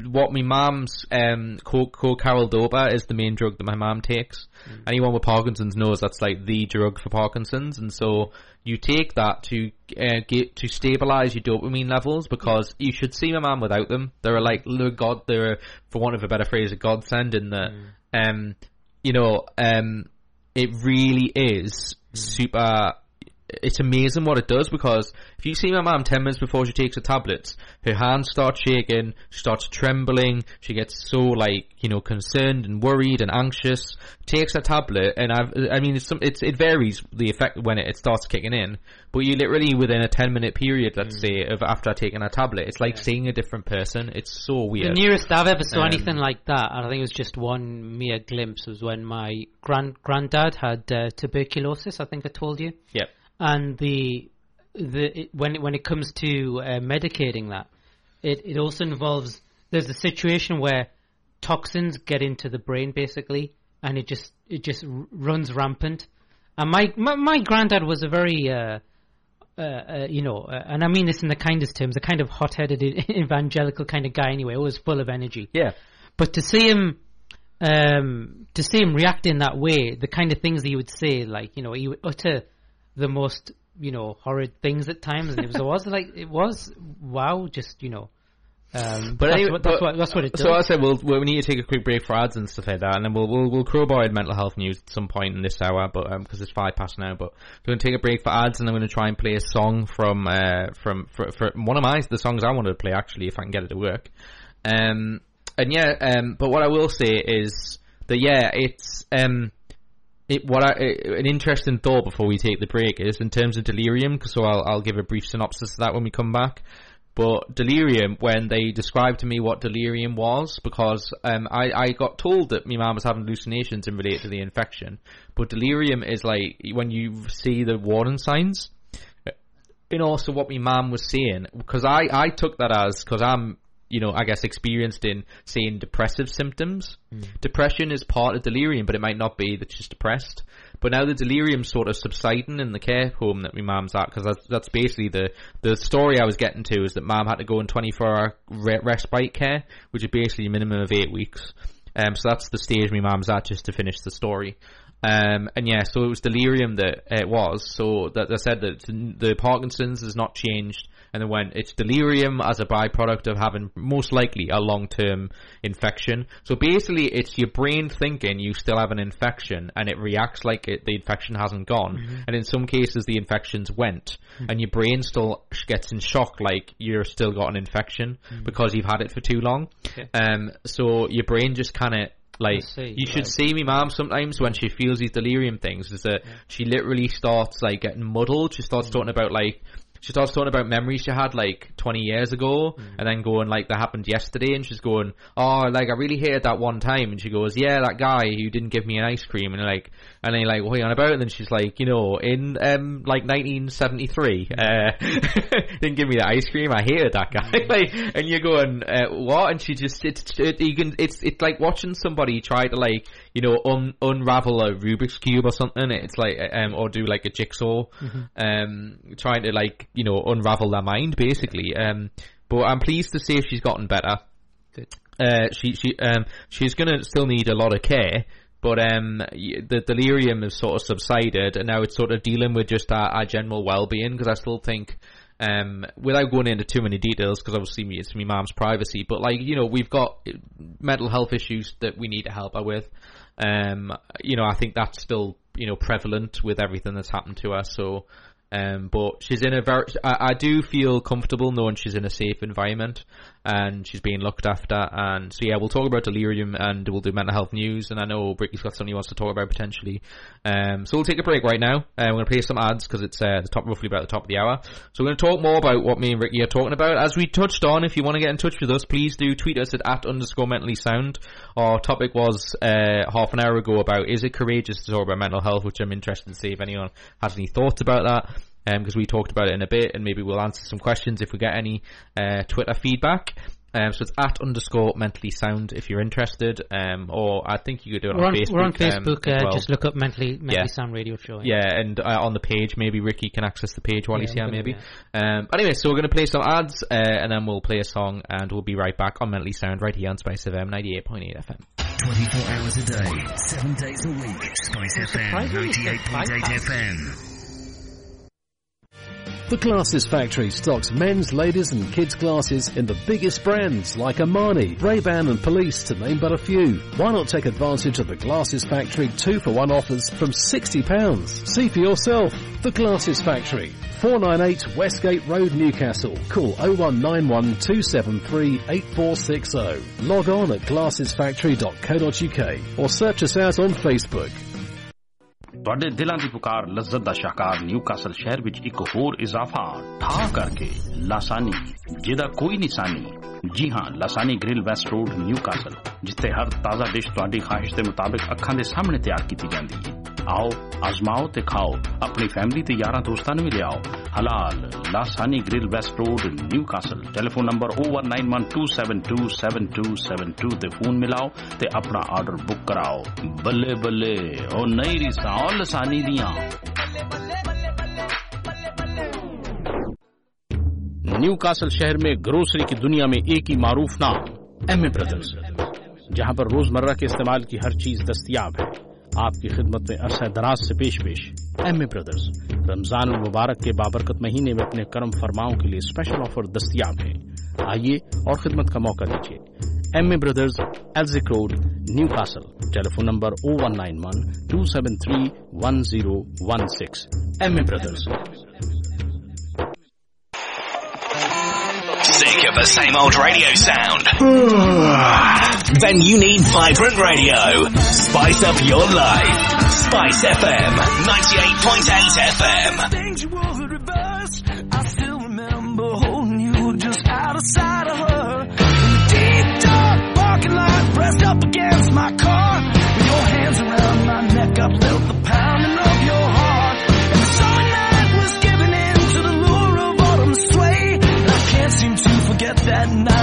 S1: what my mom's um, co careldopa is the main drug that my mom takes.
S2: Mm.
S1: Anyone with Parkinson's knows that's like the drug for Parkinson's, and so you take that to uh, get to stabilize your dopamine levels because you should see my mom without them. They're like they're god. They're for want of a better phrase, a godsend in that. Um, you know, um, it really is super. It's amazing what it does because if you see my mum ten minutes before she takes her tablets, her hands start shaking, she starts trembling, she gets so like you know concerned and worried and anxious. Takes her tablet, and I've, I mean, it's, some, it's it varies the effect when it, it starts kicking in, but you literally within a ten minute period, let's say, of after taking a tablet, it's like seeing a different person. It's so weird.
S2: The nearest I've ever saw
S1: Um,
S2: anything like that, and I think it was just one mere glimpse, was when my grand granddad had uh, tuberculosis. I think I told you.
S1: Yep.
S2: And the the it, when it, when it comes to uh, medicating that, it it also involves there's a situation where toxins get into the brain basically, and it just it just r- runs rampant. And my my, my granddad was a very uh, uh, uh, you know, uh, and I mean this in the kindest terms, a kind of hot-headed evangelical kind of guy anyway, always full of energy.
S1: Yeah.
S2: But to see him, um, to see him react in that way, the kind of things that he would say, like you know, he would utter the most you know horrid things at times, and it was, it was like it was wow, just you know, Um,
S1: But
S2: that's,
S1: anyway,
S2: what, that's,
S1: but-
S2: what, that's what it does.
S1: So I said we'll, we need to take a quick break for ads and stuff like that, and then we'll we'll, we'll crowbar in mental health news at some point in this hour, but because it's five past now. But we're going to take a break for ads, and I'm going to try and play a song from uh, from for, for one of my the songs I wanted to play actually, if I can get it to work. Um, and yeah, um, but what I will say is that yeah, it's um. It, what I, an interesting thought before we take the break is in terms of delirium. So I'll, I'll give a brief synopsis of that when we come back. But delirium, when they described to me what delirium was, because um, I, I got told that my mum was having hallucinations in relate to the infection. But delirium is like when you see the warning signs. And also what my mum was saying, because I, I took that as, because I'm, you know, I guess experienced in seeing depressive symptoms. Depression is part of delirium, but it might not be that she's depressed. But now the delirium's sort of subsiding in the care home that my mum's at, because that's, that's basically the, the story I was getting to is that mum had to go in 24 hour re- respite care, which is basically a minimum of eight weeks. Um, so that's the stage my mum's at just to finish the story. Um, and yeah, so it was delirium that it was. So that I said that the Parkinson's has not changed, and then when it's delirium as a byproduct of having most likely a long term infection. So basically, it's your brain thinking you still have an infection, and it reacts like it, the infection hasn't gone. Mm-hmm. And in some cases, the infections went, mm-hmm. and your brain still gets in shock like you're still got an infection mm-hmm. because you've had it for too long.
S2: Okay.
S1: Um, so your brain just kind of like
S2: see,
S1: you should
S2: right.
S1: see me mom sometimes when she feels these delirium things is that she literally starts like getting muddled. She starts talking about like she starts talking about memories she had like 20 years ago hmm. and then going like that happened yesterday and she's going oh like I really hated that one time and she goes yeah that guy who didn't give me an ice cream and like and then like what are you on about? And then she's like you know in um like 1973 uh didn't give me the ice cream. I hated that guy. Like and you're going uh, what? And she just it's it, you can it's it's like watching somebody try to like you know un, unravel a Rubik's cube or something. It's like um or do like a jigsaw um trying to like you know unravel their mind basically. Um but I'm pleased to say she's gotten better.
S2: Good.
S1: uh, she she um she's gonna still need a lot of care, but um the delirium has sort of subsided, and now it's sort of dealing with just our, our general well being because I still think. Um, without going into too many details, because obviously it's my mom's privacy, but like you know, we've got uh, mental health issues that we need to help her with. Um, you know, I think that's still you know prevalent with everything that's happened to her. So, um, but she's in a very, I, I do feel comfortable knowing she's in a safe environment and she's being looked after. And so yeah, we'll talk about delirium and we'll do mental health news. And I know Ricky's got something he wants to talk about potentially. Um, so we'll take a break right now. Uh, we're going to play some ads because it's uh, the top roughly about the top of the hour. So we're going to talk more about what me and Ricky are talking about. As we touched on, if you want to get in touch with us, please do tweet us at, at underscore mentally sound. Our topic was uh, half an hour ago about is it courageous to talk about mental health, which I'm interested to see if anyone has any thoughts about that because we talked about it in a bit, and maybe we'll answer some questions if we get any uh, Twitter feedback. Um, so it's at underscore mentally sound if you're interested, um, or I think you could do it
S2: We're
S1: on,
S2: on,
S1: Facebook.
S2: we're on
S1: um,
S2: Facebook.
S1: as
S2: uh,
S1: well.
S2: Just look up mentally mentally
S1: Yeah.
S2: sound radio show.
S1: Yeah, and uh, on the page, maybe Ricky can access the page while
S2: Yeah,
S1: he's here,
S2: we're gonna
S1: maybe. Um, anyway, so we're going to play some ads, uh, and then we'll play a song, and we'll be right back on Mentally Sound right here on Spice FM 98.8 FM.
S4: 24 hours a day, 7 days a week. Spice FM, 98.8 FM.
S5: The Glasses Factory stocks men's, ladies and kids glasses in the biggest brands like Armani, Ray-Ban and Police to name but a few. Why not take advantage of the Glasses Factory two for one offers from £60? See for yourself. The Glasses Factory. 498 Westgate Road, Newcastle. Call 0191 273 8460. Log on at glassesfactory.co.uk or search us out on Facebook.
S6: ਤੁਹਾਡੇ ਦਿਲਾਂ ਦੀ ਪੁਕਾਰ, ਲਜ਼ਤ ਦਾ ਸ਼ਾਹਕਾਰ, Newcastle ਸ਼ਹਿਰ ਵਿੱਚ ਇੱਕ ਹੋਰ ਇਜ਼ਾਫਾ ਠਾ ਕਰਕੇ ਲਾਸਾਨੀ। ਜਿਹਦਾ ਕੋਈ ਨਿਸ਼ਾਨੀ ਜੀ ਹਾਂ, Lasani Grill West Road, Newcastle, ਜਿੱਥੇ ਹਰ ਤਾਜ਼ਾ ਡਿਸ਼ ਤੁਹਾਡੀ ਖਾਹਿਸ਼ ਦੇ ਮੁਤਾਬਿਕ ਅੱਖਾਂ ਦੇ ਸਾਹਮਣੇ ਤਿਆਰ ਕੀਤੀ ਜਾਂਦੀ ਹੈ। ਆਓ ਆਜ਼ਮਾਓ ਤੇ ਖਾਓ, ਆਪਣੀ ਫੈਮਿਲੀ ਤੇ ਯਾਰਾਂ ਦੋਸਤਾਂ ਨੂੰ ਵੀ ਲਿਆਓ। ਹਲਾਲ, Lasani Grill West Road, Newcastle. Telephone number 0191272772 ਤੇ ਫੋਨ ਮਿਲਾਓ ਤੇ ਆਪਣਾ ਆਰਡਰ ਬੁੱਕ ਕਰਾਓ। ਬੱਲੇ ਬੱਲੇ, ਉਹ ਨਈ ਰੀਸਾਂ, ਉਹ ਲਸਾਨੀ ਦੀਆਂ। نیو کاسل شہر میں گروسری کی دنیا میں ایک ہی معروف نام، ایم اے بردرز، جہاں پر روز مرہ کے استعمال کی ہر چیز دستیاب ہے۔ آپ کی خدمت میں عرصہ دراز سے پیش پیش، ایم اے بردرز، رمضان المبارک کے بابرکت مہینے میں اپنے کرم فرماؤں کے لیے اسپیشل آفر دستیاب ہے آئیے اور خدمت کا موقع دیجیے۔ M A brothers Elswick road Newcastle telephone number O one nine one two seven three one zero one six M A brothers.
S4: Sick of the same old radio sound? then you need vibrant radio. Spice up your life. Spice FM, 98.8 FM.
S7: things you would reverse. I still remember holding you just out of sight of her. In the deep dark parking lot, pressed up against my car. With your hands around my neck, I felt the pounding of night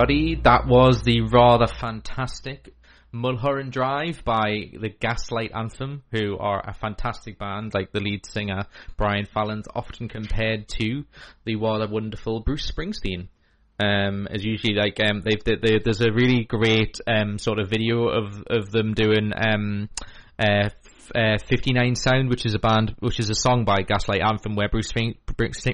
S1: everybody. That was the rather fantastic Mulholland Drive by the Gaslight Anthem, who are a fantastic band, like the lead singer Brian Fallon's often compared to the rather wonderful Bruce Springsteen. Um, as usually like um, they've they, they, there's a really great um, sort of video of of them doing um, uh, uh, 59 Sound, which is a band, which is a song by Gaslight Anthem, where Bruce Spring, Bruce,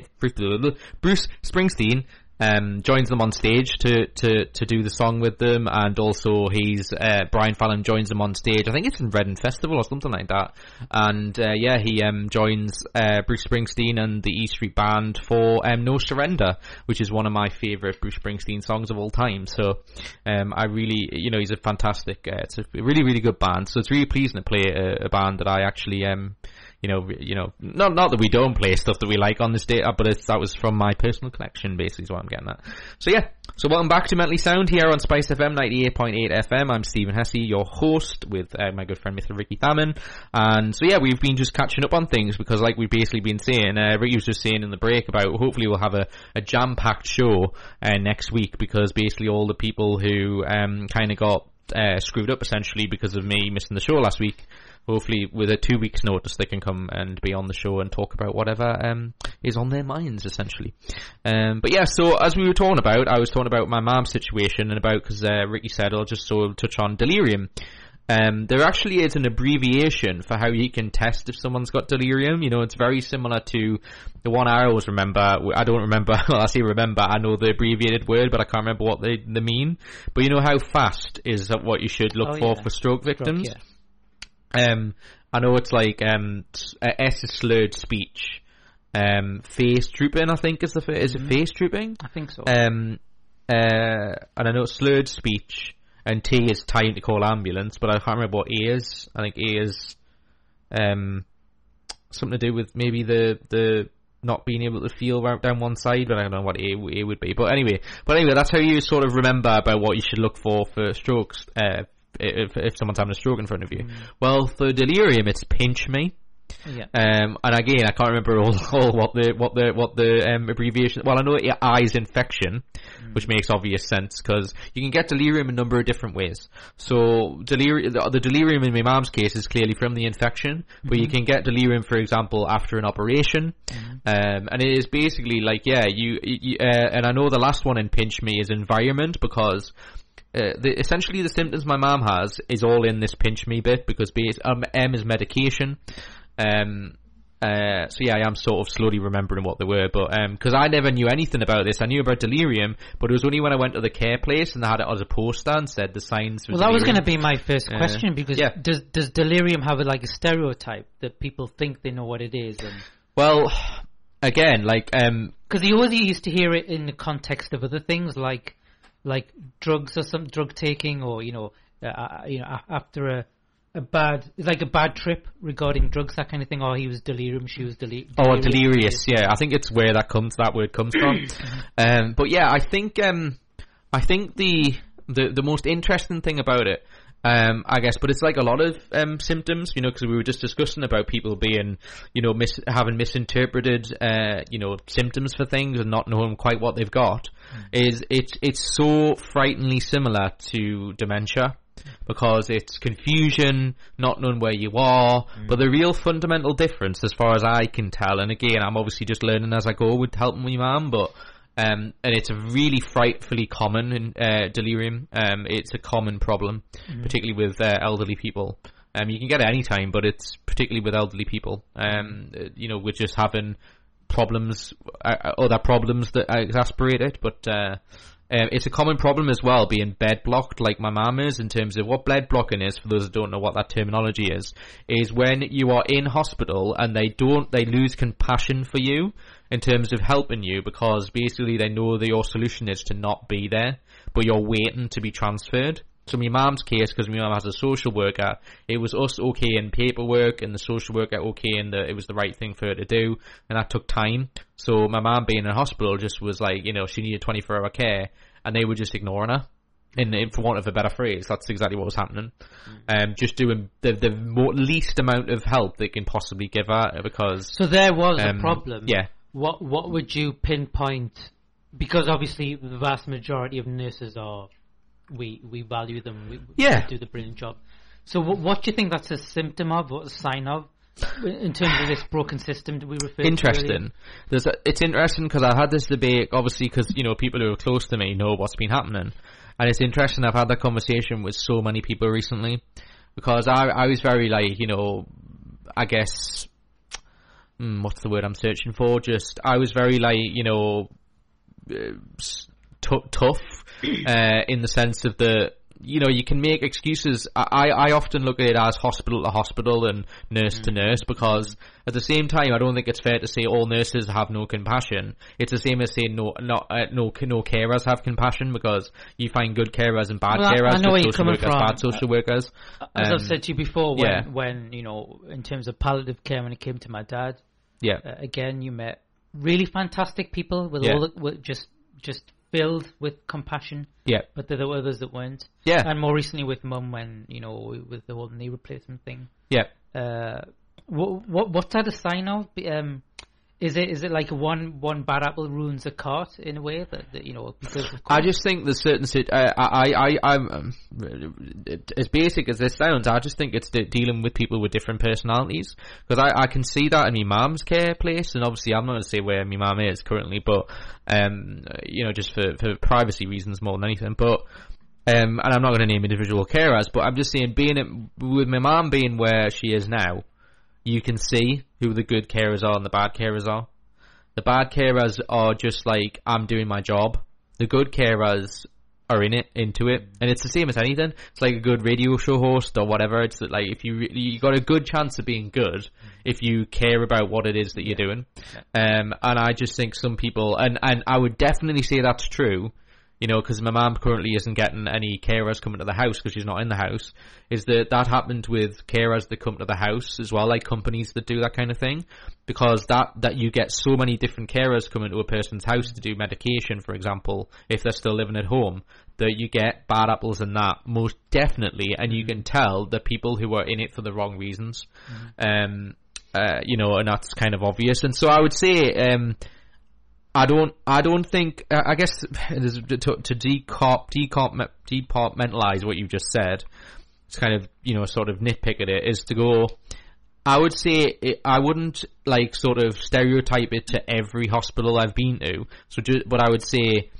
S1: Bruce Springsteen um, joins them on stage to, to, to do the song with them, and also he's uh, Brian Fallon joins them on stage. I think it's in Reading Festival or something like that. And uh, yeah, he um, joins uh, Bruce Springsteen and the E Street Band for um, No Surrender, which is one of my favourite Bruce Springsteen songs of all time. So um, I really, you know, he's a fantastic, uh, it's a really really good band. So it's really pleasing to play a, a band that I actually um, you know, you know, not not that we don't play stuff that we like on this data, but it's, that was from my personal collection, basically, is what I'm getting at. So yeah, so welcome back to Mentally Sound here on Spice FM 98.8 FM. I'm Stephen Hesse, your host, with uh, my good friend Mr. Ricky Thaman. And so yeah, we've been just catching up on things because like we've basically been saying, uh, Ricky was just saying in the break about hopefully we'll have a, a jam-packed show uh, next week because basically all the people who um, kind of got uh, screwed up essentially because of me missing the show last week. Hopefully, with a two weeks' notice, they can come and be on the show and talk about whatever um, is on their minds, essentially. Um, but yeah, so as we were talking about, I was talking about my mom's situation and about because uh, Ricky said I'll just so touch on delirium. Um, there actually is an abbreviation for how you can test if someone's got delirium. You know, it's very similar to the one I always remember. I don't remember, well, I say remember, I know the abbreviated word, but I can't remember what they, they mean. But you know how fast is what you should look
S2: Oh,
S1: for
S2: yeah.
S1: for stroke victims?
S2: yeah.
S1: Um, I know it's like um, s- uh, is slurred speech. Um, face drooping, I think is the is it face drooping?
S2: I think so.
S1: Um, uh, and I know slurred speech, and T is time to call ambulance, but I can't remember what A is. I think A is um, something to do with maybe the the not being able to feel right down one side, but I don't know what A, A would be. But anyway, but anyway, that's how you sort of remember about what you should look for for strokes. Uh, if, if someone's having a stroke in front of you. Well, for delirium, it's pinch me.
S2: yeah.
S1: Um, and again, I can't remember all, all what the what the what the um, abbreviation. Well, I know it eyes infection, which makes obvious sense because you can get delirium a number of different ways. So delirium, the, the delirium in my mom's case is clearly from the infection, but you can get delirium, for example, after an operation, um, and it is basically like yeah, you, you uh, and I know the last one in pinch me is environment because uh, the, essentially the symptoms my mom has is all in this pinch me bit because base, um, M is medication. Um, uh, so yeah, I am sort of slowly remembering what they were, but because I never knew anything about this, I knew about delirium, but it was only when I went to the care place and they had it as a poster and said the signs.
S2: Well, that was going to be my first
S1: Uh,
S2: question because
S1: yeah.
S2: does does delirium have a, like a stereotype that people think they know what it is? And
S1: Well, again, like um,
S2: because you always used to hear it in the context of other things like like drugs or some drug taking or you know uh, uh, you know after a a bad like a bad trip regarding drugs that kind of thing. Or he was delirium, she was deli-
S1: Oh, delirious. Yeah, I think it's where that comes. That word comes from. um, but yeah, I think um, I think the the the most interesting thing about it. Um, I guess, but it's like a lot of um, symptoms, you know, because we were just discussing about people being, you know, mis- having misinterpreted, uh, you know, symptoms for things and not knowing quite what they've got. Is it's it's so frighteningly similar to dementia because it's confusion, not knowing where you are. But the real fundamental difference, as far as I can tell, and again, I'm obviously just learning as I go with helping my mum, but um, and it's a really frightfully common in uh, delirium. Um, it's a common problem, particularly with uh, elderly people. Um, you can get it any time, but it's particularly with elderly people. Um, uh, you know, we're just having problems, uh, other problems that exasperate it, but. Uh, um, it's a common problem as well, being bed blocked, like my mum is, in terms of what bed blocking is. For those that don't know what that terminology is, is when you are in hospital and they don't, they lose compassion for you in terms of helping you because basically they know that your solution is to not be there, but you're waiting to be transferred. So my mum's case, because my mum has a social worker, it was us okay in paperwork and the social worker okay and the, it was the right thing for her to do, and that took time. So my mum being in hospital just was like, you know, she needed 24 hour care, and they were just ignoring her. In, in for want of a better phrase, that's exactly what was happening. Um, just doing the the more, least amount of help they can possibly give her because
S2: So there was
S1: Um,
S2: a problem.
S1: yeah.
S2: What what would you pinpoint? Because obviously the vast majority of nurses are, we we value them. We,
S1: Yeah.
S2: they do the brilliant job. So what what do you think that's a symptom of? or a sign of? In terms of this broken system that we refer to
S1: interesting. There's a, it's interesting because I had this debate, obviously, because you know people who are close to me know what's been happening, and it's interesting. I've had that conversation with so many people recently because I I was very like you know I guess hmm, what's the word I'm searching for? Just I was very like you know uh, s- tou- tough uh, in the sense of the you know, you can make excuses. I, I often look at it as hospital to hospital and nurse to nurse because at the same time, I don't think it's fair to say all nurses have no compassion. It's the same as saying no, not, uh, no, no carers have compassion because you find good carers and bad
S2: Well,
S1: carers,
S2: I know where you're coming
S1: workers,
S2: from.
S1: bad social workers.
S2: As
S1: Um,
S2: I've said to you before, when
S1: yeah.
S2: when you know, in terms of palliative care, when it came to my dad,
S1: Yeah.
S2: uh, again, you met really fantastic people with
S1: Yeah.
S2: all the, with just just filled with compassion.
S1: Yeah.
S2: But there were others that weren't.
S1: Yeah.
S2: And more recently with mum, when you know, with the whole knee replacement thing.
S1: Yeah.
S2: Uh, what what what's that a sign of? Um, is it is it like one one bad apple ruins a cart in a way that, that you know because of
S1: I just think there's certain sit. I I I I'm um, it- as basic as this sounds. I just think it's de- dealing with people with different personalities because I I can see that in my mum's care place, and obviously I'm not going to say where my mum is currently, but um you know just for for privacy reasons more than anything, but. Um, and I'm not going to name individual carers, but I'm just saying, being at, with my mum being where she is now, you can see who the good carers are and the bad carers are. The bad carers are just like, I'm doing my job. The good carers are in it, into it. And it's the same as anything. It's like a good radio show host or whatever. It's like if you, you got a good chance of being good if you care about what it is that you're doing. Um, and I just think some people, and, and I would definitely say that's true, you know, because my mum currently isn't getting any carers coming to the house because she's not in the house, is that that happened with carers that come to the house as well, like companies that do that kind of thing, because that, that you get so many different carers coming to a person's house to do medication, for example, if they're still living at home, that you get bad apples in that, most definitely, and you can tell the people who are in it for the wrong reasons. Um, uh, you know, and that's kind of obvious. And so I would say, um, I don't. I don't think. uh, I guess to, to decomp, departmentalize what you've just said. It's kind of you know sort of nitpick at it is to go. I would say it, I wouldn't like sort of stereotype it to every hospital I've been to. So, just, but I would say,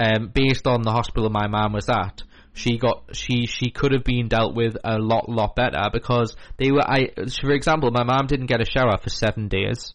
S1: um, based on the hospital my mum was at, she got she she could have been dealt with a lot lot better because they were. I for example, my mum didn't get a shower for seven days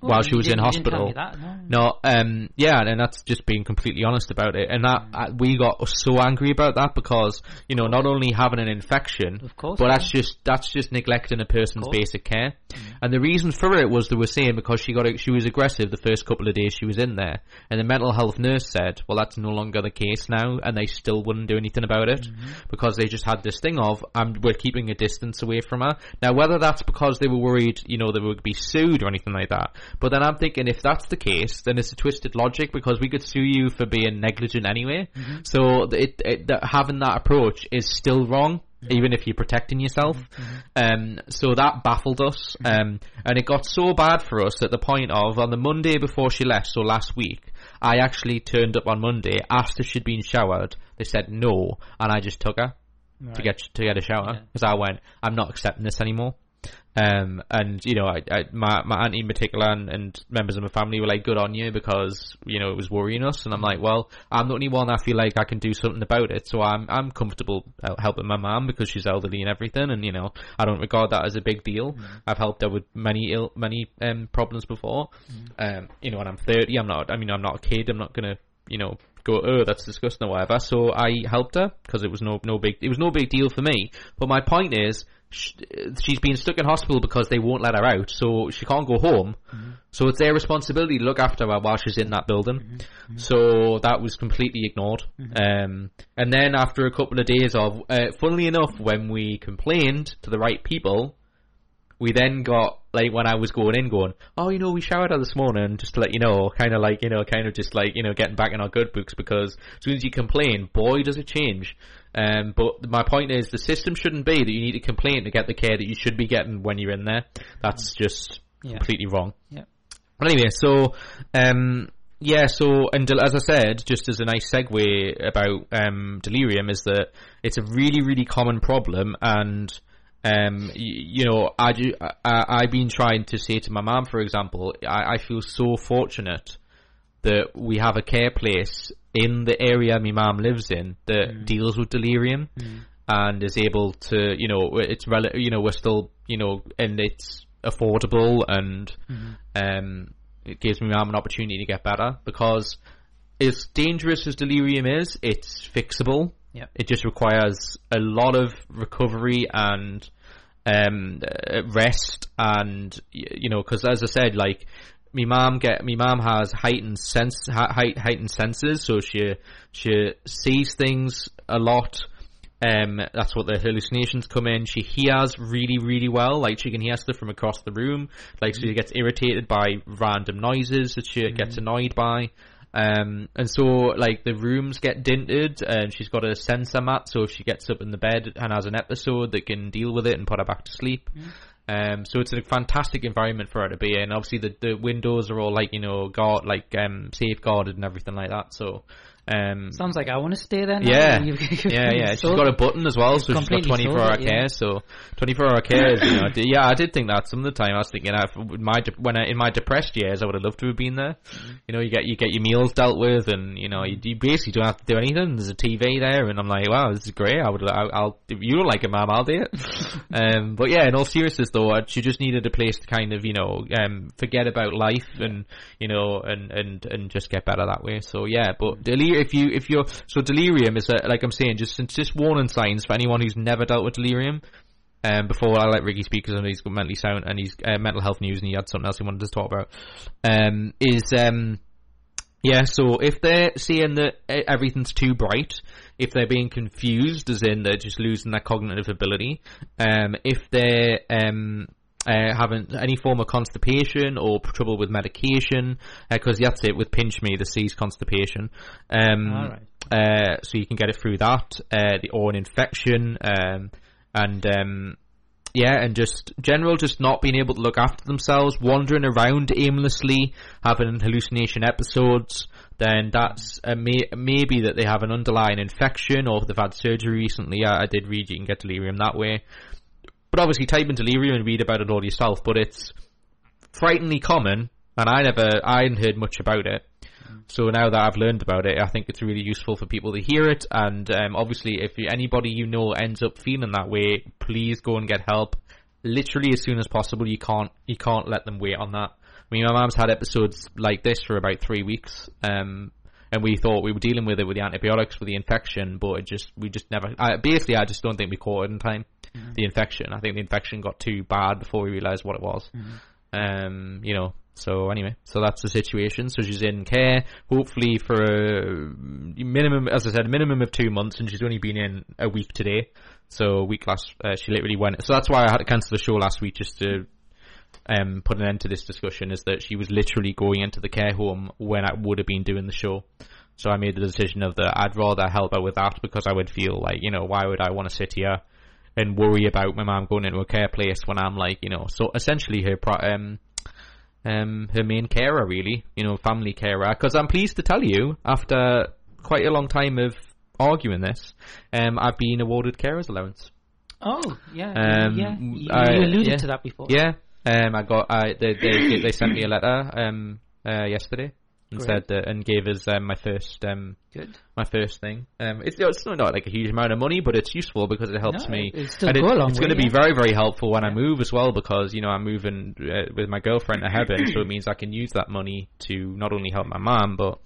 S1: while she was in
S2: didn't- you didn't tell
S1: hospital.
S2: that, no.
S1: No, um, yeah, and that's just being completely honest about it. And that uh, we got so angry about that because you know not only having an infection,
S2: Of course,
S1: but
S2: yeah.
S1: that's just that's just neglecting a person's. Basic care. And the reason for it was they were saying because she got she was aggressive the first couple of days she was in there, and the mental health nurse said, well, that's no longer the case now, and they still wouldn't do anything about it
S2: Mm-hmm.
S1: because they just had this thing of um, we're keeping a distance away from her. Now, whether that's because they were worried, you know, they would be sued or anything like that, but then I'm thinking if that's the case, then it's a twisted logic because we could sue you for being negligent anyway. So it, it that having that approach is still wrong. Even if you're protecting yourself, um, so that baffled us, um, and it got so bad for us at the point of on the Monday before she left, so last week, I actually turned up on Monday, asked if she'd been showered. They said no, and I just took her to get to get a shower because I went, I'm not accepting this anymore. Um, and you know, I, I my my auntie in particular and, and members of my family were like, "Good on you," because you know it was worrying us. And I'm like, "Well, I'm the only one I feel like I can do something about it." So I'm I'm comfortable helping my mum because she's elderly and everything, and you know, I don't regard that as a big deal. I've helped her with many ill many um problems before. Um, you know, and I'm 30. I'm not. I mean, I'm not a kid. I'm not gonna you know go oh that's disgusting or whatever. So I helped her because it was no no big it was no big deal for me. But my point is she's been stuck in hospital because they won't let her out, so she can't go home. So it's their responsibility to look after her while she's in that building. So that was completely ignored. Um, and then after a couple of days of, uh, funnily enough, when we complained to the right people, we then got like when I was going in, going, oh, you know, we showered her this morning, just to let you know, kind of like you know, kind of just like you know, getting back in our good books because as soon as you complain, boy, does it change. Um, but my point is, the system shouldn't be that you need to complain to get the care that you should be getting when you're in there. That's just
S2: Yeah.
S1: completely wrong.
S2: Yeah.
S1: But anyway, so um, yeah, so and as I said, just as a nice segue about um, delirium, is that it's a really, really common problem, and um, y- you know, I, do, I I've been trying to say to my mum, for example, I, I feel so fortunate that we have a care place in the area my mum lives in that deals with delirium and is able to, you know, it's rel- you know, we're still, you know, and it's affordable and um, it gives my mum an opportunity to get better because as dangerous as delirium is, it's fixable.
S2: Yep.
S1: It just requires a lot of recovery and um, rest, and you know, because as I said, like me mom get me mom has heightened sense height, heightened senses, so she she sees things a lot. Um, that's what the hallucinations come in. She hears really, really well. Like she can hear stuff from across the room. Like she gets irritated by random noises that she gets annoyed by. Um, and so like the rooms get dinted, and she's got a sensor mat. So if she gets up in the bed and has an episode, that can deal with it and put her back to sleep. Um, so it's a fantastic environment for her to be in. Obviously, the, the windows are all like you know, guard like um, safeguarded and everything like that. So, um,
S2: Sounds like I want to stay there. Now.
S1: yeah, yeah, yeah. She's got a button as well, so she's got 24 hour
S2: it, yeah.
S1: care. So 24 hour care is, you know, yeah, I did think that some of the time. I was thinking, if my de- when I, in my depressed years, I would have loved to have been there. You know, you get you get your meals dealt with, and you know, you, you basically don't have to do anything. There's a TV there, and I'm like, wow, this is great. I would, I, I'll if you don't like it, ma'am, I'll do it. um, but yeah, in all seriousness, though, she just needed a place to kind of, you know, um, forget about life and you know, and and and just get better that way. So yeah, but delir- if you if you're so delirium is uh, like I'm saying, just just warning signs for anyone who's never dealt with delirium. Um, before I let Ricky speak because I know he's got mentally sound and he's uh, mental health news and he had something else he wanted to talk about. Um, is um, yeah, so if they're seeing that everything's too bright, if they're being confused, as in they're just losing their cognitive ability, um, if they're um, uh, having any form of constipation or trouble with medication, because that's it with Pinch Me, the C's constipation. Um,
S2: Alright.
S1: uh, so you can get it through that, uh, the, or an infection, um, and um, yeah, and just general, just not being able to look after themselves, wandering around aimlessly, having hallucination episodes, then that's uh, may, maybe that they have an underlying infection or they've had surgery recently. I, I did read you can get delirium that way. But obviously, type in delirium and read about it all yourself. But it's frighteningly common, and I never, I hadn't heard much about it. So now that I've learned about it, I think it's really useful for people to hear it. And um, obviously, if anybody you know ends up feeling that way, please go and get help. Literally as soon as possible. You can't you can't let them wait on that. I mean, my mum's had episodes like this for about three weeks, um, and we thought we were dealing with it with the antibiotics for the infection, but it just we just never. I, basically, I just don't think we caught it in time. The infection. I think the infection got too bad before we realised what it was. Um, you know. So anyway, so that's the situation. So she's in care, hopefully for a minimum, as I said, a minimum of two months, and she's only been in a week today. So a week last, uh, she literally went. So that's why I had to cancel the show last week just to um, put an end to this discussion. Is that she was literally going into the care home when I would have been doing the show. So I made the decision of that I'd rather help her with that because I would feel like you know why would I want to sit here and worry about my mom going into a care place when I'm like you know so essentially her pro- um um her main carer really you know family carer because I'm pleased to tell you after quite a long time of arguing this um I've been awarded carers allowance
S2: Oh, yeah,
S1: Um,
S2: yeah. You,
S1: I-
S2: you alluded
S1: yeah.
S2: to that before.
S1: yeah um I got I they they, they sent me a letter um uh yesterday and
S2: Great.
S1: said that and gave us um, my first um
S2: Good.
S1: my first thing. Um, it's it's not, not like a huge amount of money, but it's useful because it helps
S2: No,
S1: me.
S2: it'll still
S1: and
S2: long
S1: it's going to be
S2: yeah.
S1: very very helpful when I move as well because you know I'm moving uh, with my girlfriend to heaven, so it means I can use that money to not only help my mom but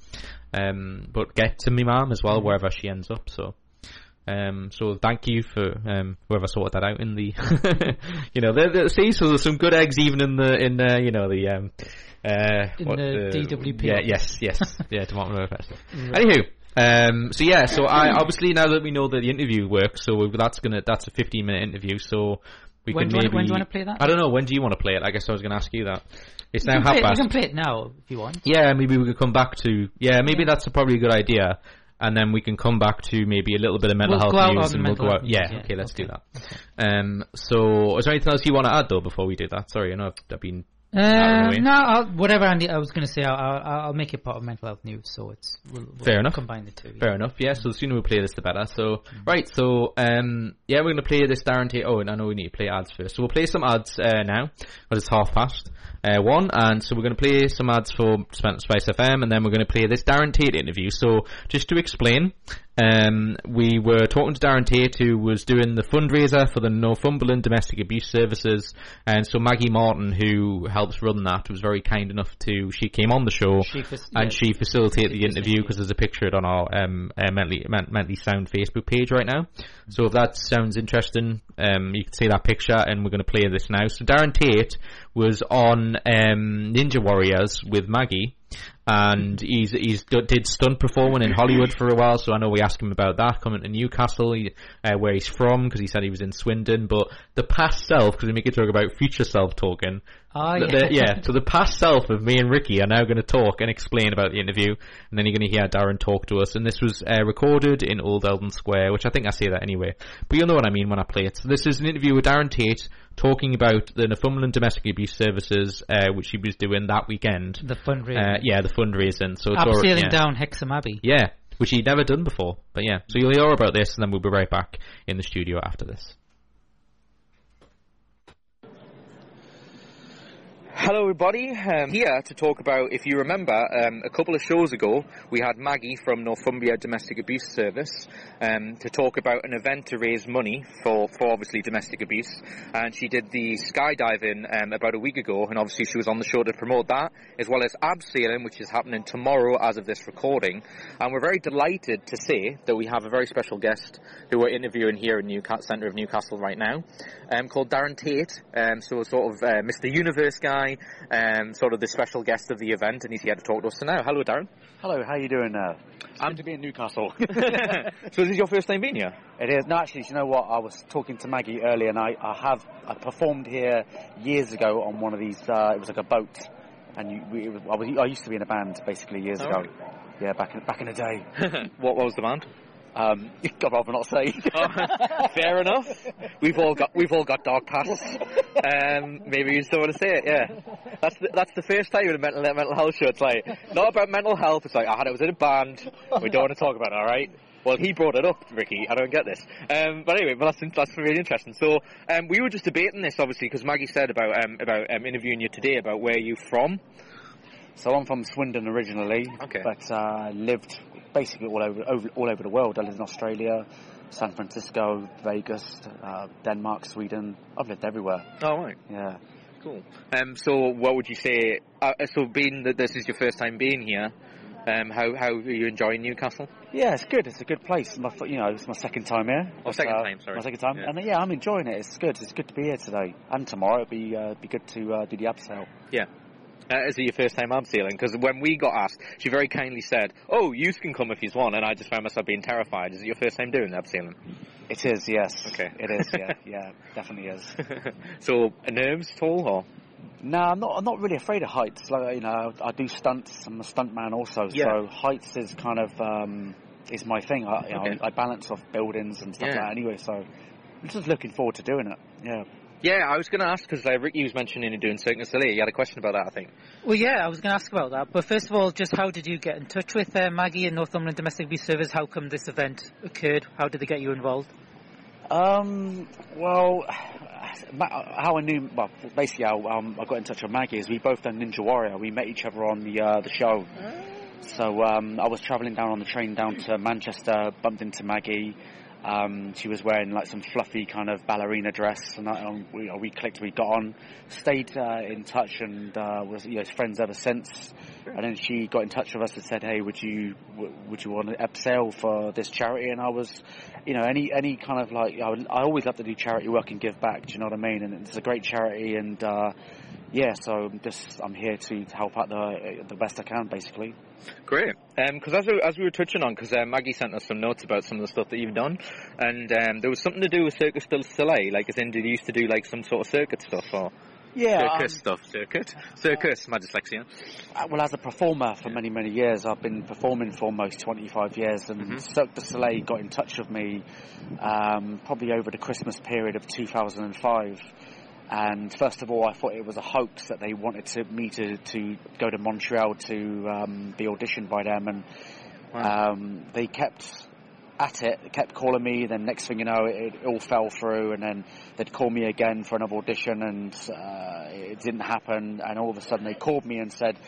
S1: um but get to my mom as well wherever she ends up. So. Um, so thank you for um, whoever sorted that out in the, you know, there, there, see, so there's some good eggs even in the in uh, you know the um, uh,
S2: In
S1: what
S2: the DWP
S1: Yeah, yes, yes, yeah, Department of Affairs. Anywho, um, so yeah, so I obviously now that we know that the interview works, so that's gonna that's a 15 minute interview, so we
S2: When
S1: can maybe.
S2: wanna- when do you wanna play that?
S1: I don't know. When do you want to play it? I guess I was going to ask you that. It's
S2: You
S1: now half
S2: past. you can play it now if you want.
S1: Yeah, maybe we could come back to. Yeah, maybe that's a, probably a good idea. And then we can come back to maybe a little bit of mental
S2: We'll
S1: health news, and we'll go out. Yeah,
S2: yeah.
S1: okay, let's do that. Um, so is there anything else you want to add though before we do that? Sorry, I know I've, I've been.
S2: Uh, no, I'll, whatever Andy, I was going to say, I'll, I'll, I'll make it part of mental health news, so it's we'll, we'll
S1: Fair enough.
S2: Combine the two.
S1: Fair enough. Yeah. So the sooner we play this, the better. So right. So um, yeah, we're gonna play this Darren Tate. Oh, and I know we need to play ads first. So we'll play some ads uh, now, because it's half past. Uh, one, and so we're going to play some ads for Sp- Spice FM, and then we're going to play this Darren Tate interview. So just to explain, um, we were talking to Darren Tate, who was doing the fundraiser for the Northumberland Domestic Abuse Services, and so Maggie Martin, who helps run that, was very kind enough to. She came on the show
S2: She fac-
S1: and
S2: yeah,
S1: she facilitated the interview because there's a picture of it on our um, uh, mentally Men- mentally sound Facebook page right now. So if that sounds interesting, um, you can see that picture, and we're going to play this now. So Darren Tate was on um, Ninja Warriors with Maggie, and he's he's d- did stunt performing in Hollywood for a while. So I know we asked him about that coming to Newcastle, uh, where he's from, because he said he was in Swindon. But the past self, because we make it talk about future self talking.
S2: Oh, yeah.
S1: the- yeah. So the past self of me and Ricky are now going to talk and explain about the interview, and then you're going to hear Darren talk to us. And this was uh, recorded in Old Eldon Square, which I think I say that anyway, but you'll know what I mean when I play it. So this is an interview with Darren Tate talking about the Northumberland Domestic Abuse Services, uh, which he was doing that weekend.
S2: The fundraising.
S1: Uh, yeah, the fundraising. So it's all,
S2: Abseiling
S1: yeah.
S2: down Hexham Abbey.
S1: Yeah, which he'd never done before. But yeah, so you'll hear about this, and then we'll be right back in the studio after this.
S8: Hello, everybody. Um, here to talk about, if you remember, um, a couple of shows ago, we had Maggie from Northumbria Domestic Abuse Service um, to talk about an event to raise money for, for obviously domestic abuse. And she did the skydiving um, about a week ago, and obviously she was on the show to promote that, as well as abseiling, which is happening tomorrow as of this recording. And we're very delighted to say that we have a very special guest who we're interviewing here in Newcastle, centre of Newcastle right now, um, called Darren Tate. So sort of uh, Mr. Universe guy, um, sort of the special guest of the event, and he's here to talk to us now. Hello, Darren.
S9: Hello, how are you doing now? I'm to be in Newcastle.
S8: so this is your first time being here?
S9: it is. No, actually, do you know what? I was talking to Maggie earlier, and I, I have I performed here years ago on one of these. Uh, it was like a boat, and you, we, it was, I, was, I used to be in a band basically years
S8: Oh,
S9: ago. Yeah, back in back in the day.
S8: what, what was the band?
S9: Um, I'd rather not say.
S8: Oh, fair enough. We've all got we've all got dog pasts. Um, maybe you still want to say it. Yeah, that's the, that's the first time in a mental mental health show. It's like not about mental health. It's like I had it was in a band. We don't want to talk about it. All right. Well, he brought it up, Ricky. I don't get this. Um, but anyway, but that's that's really interesting. So um, we were just debating this, obviously, because Maggie said about um, about um, interviewing you today about where you're from.
S9: so I'm from Swindon originally,
S8: Okay.
S9: but uh, lived basically all over, over all over the world. I lived in Australia, San Francisco, Vegas, uh, Denmark, Sweden. I've lived everywhere.
S8: Oh right.
S9: Yeah.
S8: Cool. Um, so what would you say? Uh, so being that this is your first time being here, um, how how are you enjoying Newcastle?
S9: Yeah, it's good. It's a good place. My, you know, it's my second time here.
S8: Oh, second
S9: Uh,
S8: time, sorry.
S9: My second time,
S8: Yeah.
S9: and uh, yeah, I'm enjoying it. It's good. It's good to be here today and tomorrow. It'd be uh, be good to uh, do the abseil.
S8: Yeah. Uh, is it your first time abseiling? Because when we got asked, she very kindly said, "Oh, you can come if you want," and I just found myself being terrified. Is it your first time doing abseiling?
S9: It is, yes.
S8: Okay.
S9: It is, yeah, yeah, definitely is.
S8: so nerves at all, or
S9: No, I'm not. I'm not really afraid of heights. Like you know, I do stunts. I'm a stunt man also.
S8: Yeah.
S9: So heights is kind of um, is my thing. I, you know,
S8: Okay.
S9: I balance off buildings and stuff
S8: Yeah.
S9: like that. Anyway, so I'm just looking forward to doing it. Yeah.
S8: Yeah, I was going to ask because uh, Ricky was mentioning doing Cirque du Soleil. You had a question about that, I think.
S2: Well, yeah, I was going to ask about that. But first of all, just how did you get in touch with uh, Maggie and Northumberland Domestic Abuse Service? How come this event occurred? How did they get you involved?
S9: Um, well, how I knew, well, basically how um, I got in touch with Maggie is we both done Ninja Warrior. We met each other on the uh, the show. So um, I was travelling down on the train down to Manchester, bumped into Maggie. Um, she was wearing like some fluffy kind of ballerina dress, and I, we, we clicked. We got on, stayed uh, in touch, and uh, was you know friends ever since. And then she got in touch with us and said, "Hey, would you w- would you want an upsell for this charity?" And I was, you know, any any kind of like I, would, I always love to do charity work and give back. Do you know what I mean? And it's a great charity, and uh, yeah, so I'm just I'm here to help out the the best I can, basically.
S8: Great. Because as, we, as we were touching on, because uh, Maggie sent us some notes about some of the stuff that you've done, and um, there was something to do with Circus du Soleil, like as in, did you used to do like some sort of circuit stuff or
S9: Yeah,
S8: circus
S9: um,
S8: stuff? Circuit, circus, my dyslexia.
S9: Uh, Well, as a performer for many, many years, I've been performing for almost 25 years, and
S8: Mm-hmm.
S9: Cirque du Soleil got in touch with me um, probably over the Christmas period of 2005. And first of all, I thought it was a hoax that they wanted to, me to, to go to Montreal to um, be auditioned by them, and um, they kept at it, kept calling me. Then next thing you know, it, it all fell through, and then they'd call me again for another audition, and uh, it didn't happen. And all of a sudden, they called me and said,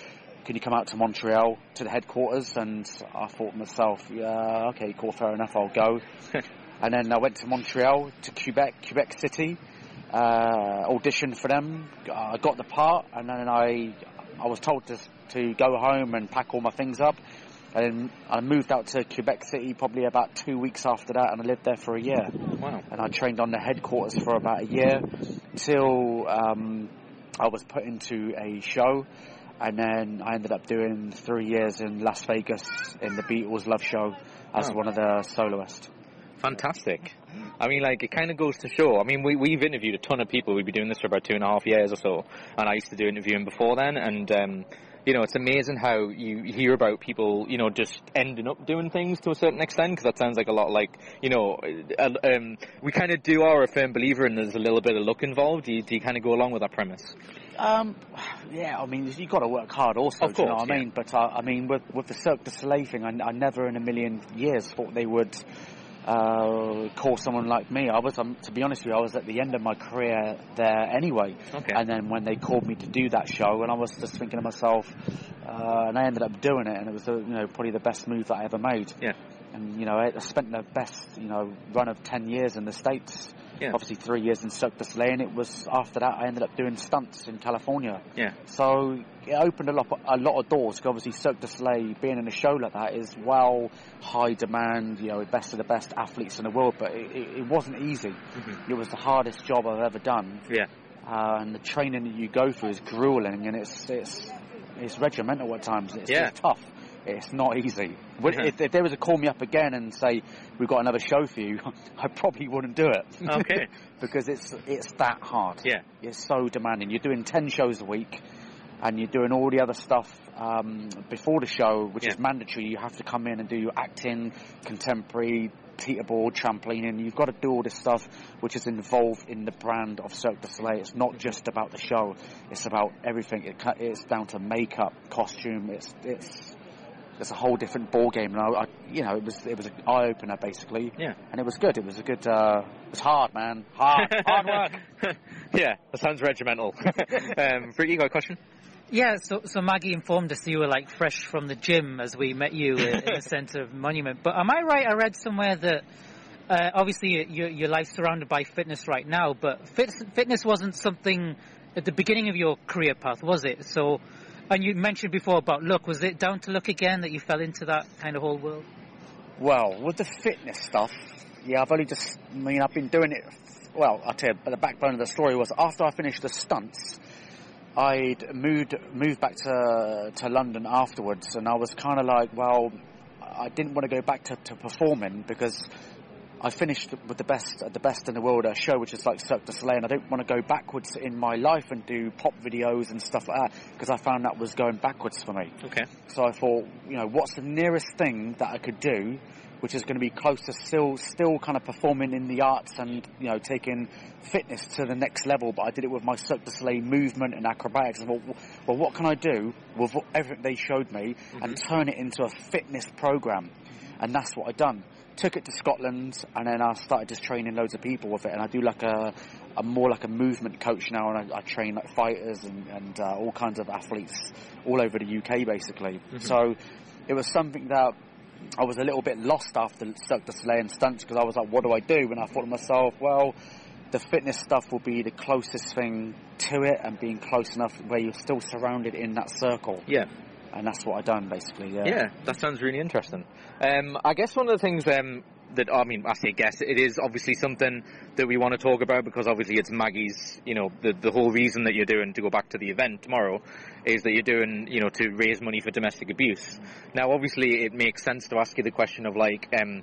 S9: "Can you come out to Montreal to the headquarters?" And I thought to myself, "Yeah, okay, cool, fair enough, I'll go." and then I went to Montreal, to Quebec, Quebec City, uh, auditioned for them. I got the part, and then I I was told to to go home and pack all my things up. And I moved out to Quebec City probably about two weeks after that, and I lived there for a year.
S1: Wow.
S9: And I trained on the headquarters for about a year till um, I was put into a show, and then I ended up doing three years in Las Vegas in the Beatles Love Show as one of the soloists.
S1: Fantastic. I mean, like, it kind of goes to show. I mean, we, we've interviewed a ton of people. We've been doing this for about two and a half years or so. And I used to do interviewing before then. And, um, you know, it's amazing how you hear about people, you know, just ending up doing things to a certain extent, because that sounds like a lot like, you know, uh, um, we kind of do are a firm believer in there's a little bit of luck involved. Do you, do you kind of go along with that premise?
S9: Um, yeah, I mean, you've got to work hard also,
S1: Of
S9: do you know
S1: course,
S9: what I mean? But, uh, I mean, with, with the Cirque du Soleil thing, I, I never in a million years thought they would uh, call someone like me. I was, um, to be honest with you, I was at the end of my career there anyway.
S1: Okay.
S9: And then when they called me to do that show, and I was just thinking to myself, uh, and I ended up doing it, and it was, uh, you know, probably the best move that I ever made.
S1: Yeah.
S9: And, you know, I I spent the best, you know, run of 10 years in the States.
S1: Yeah.
S9: Obviously three years in Cirque du Soleil, and it was after that I ended up doing stunts in California.
S1: Yeah.
S9: So it opened a lot, a lot of doors. 'cause obviously, Cirque du Soleil being in a show like that is well high demand. You know, best of the best athletes in the world, but it, it, it wasn't easy. It was the hardest job I've ever done,
S1: Yeah.
S9: uh, and the training that you go through is grueling, and it's it's it's regimental at times. It's,
S1: Yeah.
S9: it's tough. It's not easy. If, if there was a call me up again and say we've got another show for you, I probably wouldn't do it.
S1: Okay.
S9: because it's it's that hard.
S1: Yeah.
S9: It's so demanding. You're doing ten shows a week, and you're doing all the other stuff um, before the show, which is mandatory. You have to come in and do your acting, contemporary, teeterboard, trampolining. You've got to do all this stuff, which is involved in the brand of Cirque du Soleil. It's not just about the show; it's about everything. It, it's down to makeup, costume. It's it's it's a whole different ball game. And I, I you know, it was it was an eye opener basically.
S1: Yeah.
S9: And it was good. It was a good. Uh, it was hard, man. Hard, hard work.
S1: yeah, that sounds regimental. um, Freaky, got a question?
S2: Yeah, so so Maggie informed us you were like fresh from the gym as we met you in, in the centre of Monument. But am I right? I read somewhere that uh, obviously your your life's surrounded by fitness right now, but fit, fitness wasn't something at the beginning of your career path, was it? So, and you mentioned before about luck. Was it down to luck again that you fell into that kind of whole world?
S9: Well, with the fitness stuff, yeah, I've only just, I mean, I've been doing it, well, I'll tell you, but the backbone of the story was after I finished the stunts, I'd moved, moved back to, to London afterwards, and I was kind of like, well, I didn't want to go back to, to performing because I finished with the best, the best in the world at a show, which is like Cirque du Soleil, and I don't want to go backwards in my life and do pop videos and stuff like that because I found that was going backwards for me.
S1: Okay.
S9: So I thought, you know, what's the nearest thing that I could do, which is going to be close to still, still kind of performing in the arts and you know taking fitness to the next level. But I did it with my Cirque du Soleil movement and acrobatics. Thought, well, what can I do with everything they showed me and mm-hmm. turn it into a fitness program? And that's what I've done. Took it to Scotland, and then I started just training loads of people with it. And I do like a, a more like a movement coach now, and I, I train like fighters and, and uh, all kinds of athletes all over the UK, basically. So it was something that I was a little bit lost after Cirque du Soleil and stunts because I was like, what do I do? And I thought to myself, well, the fitness stuff will be the closest thing to it, and being close enough where you're still surrounded in that circle.
S1: Yeah.
S9: And that's what I've done basically. Yeah.
S1: Yeah, that sounds really interesting. Um, I guess one of the things um, that I mean, I say guess it is obviously something that we want to talk about because obviously it's Maggie's. You know, the the whole reason that you're doing to go back to the event tomorrow is that you're doing you know to raise money for domestic abuse. Now, obviously, it makes sense to ask you the question of like, um,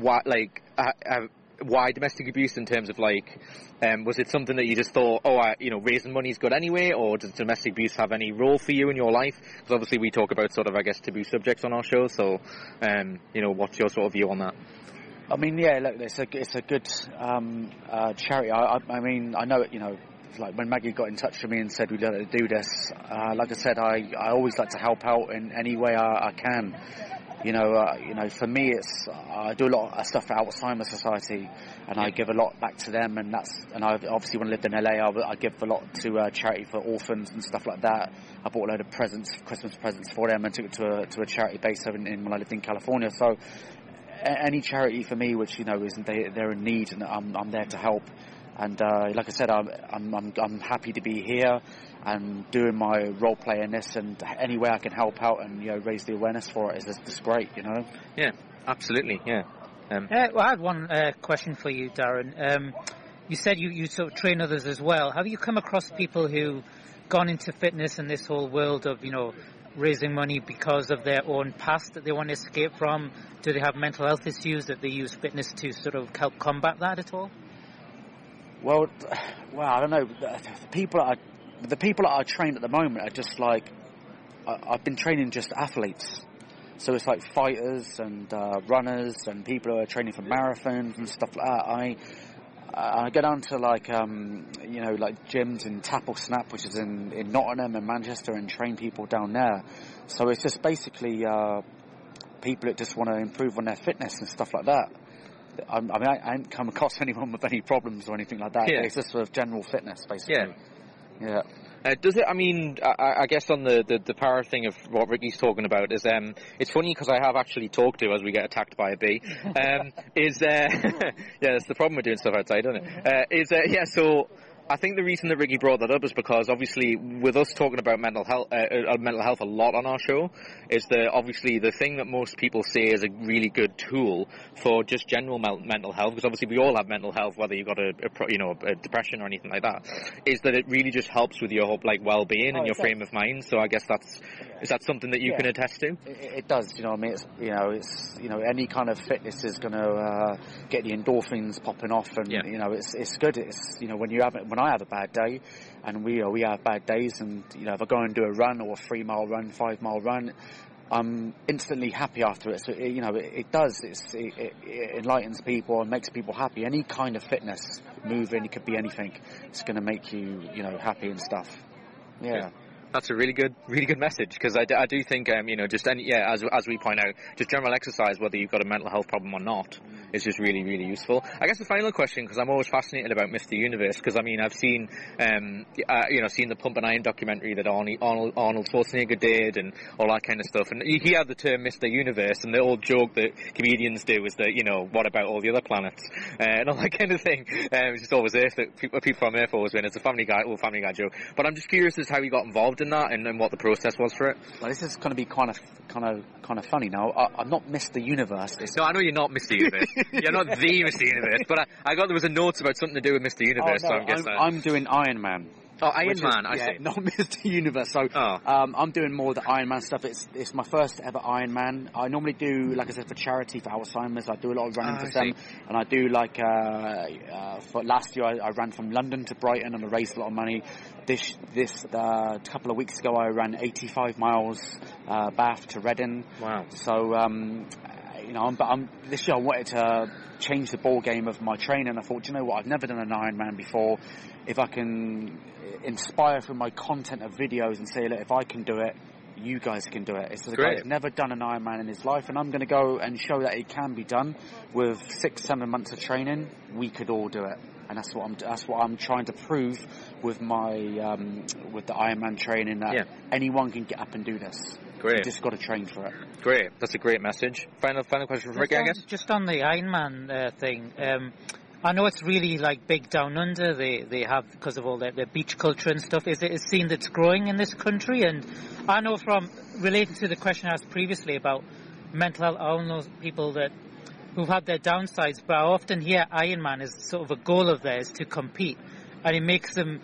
S1: what like. Uh, uh, why domestic abuse in terms of like, um, was it something that you just thought, oh, I, you know, raising money is good anyway, or does domestic abuse have any role for you in your life? Because obviously we talk about sort of, I guess, taboo subjects on our show. So, um, you know, what's your sort of view on that?
S9: I mean, yeah, look, it's a it's a good um, uh, charity. I, I, I mean, I know it. You know, like when Maggie got in touch with me and said we'd like to do this. Uh, like I said, I, I always like to help out in any way I, I can. You know, uh, you know, for me, it's I do a lot of stuff for Alzheimer's Society, and I give a lot back to them, and that's and I obviously when I lived in LA, I, I give a lot to uh, charity for orphans and stuff like that. I bought a load of presents, Christmas presents for them, and took it to a to a charity base in, in when I lived in California. So a- any charity for me, which you know is they they're in need, and I'm I'm there to help. And uh, like I said, I'm, I'm I'm I'm happy to be here and doing my role play in this, and any way I can help out and you know raise the awareness for it is just, just great, you know.
S1: Yeah, absolutely. Yeah. Um,
S2: Uh, well, I had one uh, question for you, Darren. Um, you said you, you sort of train others as well. Have you come across people who gone into fitness and this whole world of, you know, raising money because of their own past that they want to escape from? Do they have mental health issues that they use fitness to sort of help combat that at all?
S9: Well, well, I don't know. The, the people that I, the people that I train at the moment are just like I, I've been training just athletes. So it's like fighters and uh, runners and people who are training for marathons and stuff like that. I I go down to like um, you know like gyms in Tapple Snap, which is in, in Nottingham and Manchester, and train people down there. So it's just basically uh, people that just want to improve on their fitness and stuff like that. I, I mean, I, I haven't come across anyone with any problems or anything like that.
S1: Yeah.
S9: It's just sort of general fitness, basically. Yeah.
S1: Uh, does it? I mean, I, I guess on the, the, the power thing of what Ricky's talking about is um, it's funny because I have actually talked to as we get attacked by a bee. Um, is uh, yeah, that's the problem with doing stuff outside, isn't it? Uh, is uh, yeah, so. I think the reason that Ricky brought that up is because obviously with us talking about mental health, uh, uh, mental health a lot on our show, is that obviously the thing that most people say is a really good tool for just general mental health, because obviously we all have mental health, whether you've got a, a you know a depression or anything like that, is that it really just helps with your like well-being
S9: Oh,
S1: and your
S9: does.
S1: frame of mind. So I guess that's is that something that you
S9: Yeah.
S1: can attest to?
S9: It, it does, you know. what I mean, it's you know, it's you know, any kind of fitness is going to uh, get the endorphins popping off, and
S1: Yeah.
S9: you know, it's it's good. It's you know, when you have when I have a bad day, and we uh, we have bad days, and you know, if I go and do a run or a three mile run, five mile run. I'm instantly happy after it. So it, you know, it, it does. It's, it, it, it enlightens people and makes people happy. Any kind of fitness, moving, it could be anything. It's going to make you, you know, happy and stuff. Yeah.
S1: That's a really good, really good message because I, d- I do think, um, you know, just any, yeah, as as we point out, just general exercise, whether you've got a mental health problem or not, is just really, really useful. I guess the final question, because I'm always fascinated about Mr. Universe, because I mean, I've seen, um, uh, you know, seen the Pumping Iron documentary that Arnie, Arnold, Arnold Schwarzenegger did, and all that kind of stuff, and he he had the term Mr. Universe, and the old joke that comedians do is that, you know, what about all the other planets, uh, and all that kind of thing. Um, it's just always Earth that people, people from Earth always win. It's a Family Guy, old Family Guy joke. But I'm just curious as how you got involved in that and, and what the process was for it.
S9: Well, this is going to be kind of, kind of, kind of funny now. I, I'm not Mr. Universe. It's,
S1: No, I know you're not Mr. Universe. you're not the Mr. Universe, but I, I got there was a note about something to do with Mr. Universe,
S9: Oh,
S1: so I'm guessing.
S9: I'm, I'm doing Iron Man.
S1: Oh, Iron
S9: which is-
S1: Man, I
S9: yeah,
S1: see.
S9: not Mr. Universe. So
S1: Oh.
S9: um, I'm doing more of the Iron Man stuff. It's it's my first ever Iron Man. I normally do, like I said, for charity for Alzheimer's. I do a lot of running
S1: Ah,
S9: for them, and I do like uh, uh, for last year I, I ran from London to Brighton and I raised a lot of money. This this uh, couple of weeks ago I ran 85 miles uh, Bath to Reading.
S1: Wow.
S9: So, um, you know, I'm, but I'm, this year I wanted to change the ball game of my training. I thought, you know what, I've never done an Ironman before. If I can inspire through my content of videos and say, look, if I can do it, you guys can do it. It's a
S1: Great.
S9: guy's never done an Ironman in his life, and I'm going to go and show that it can be done with six, seven months of training. We could all do it, and that's what I'm. That's what I'm trying to prove with my um, with the Ironman training that
S1: Yeah.
S9: anyone can get up and do this.
S1: Great.
S9: You just got to train for it.
S1: Great. That's a great message. Final final question for Ricky, I guess.
S2: just on the Iron Man uh, thing, um, I know it's really like big down under. They they have because of all their, their beach culture and stuff. Is it a scene that's growing in this country? And I know from relating to the question asked previously about mental health, I know people that who've had their downsides, but I often hear Iron Man is sort of a goal of theirs to compete, and it makes them.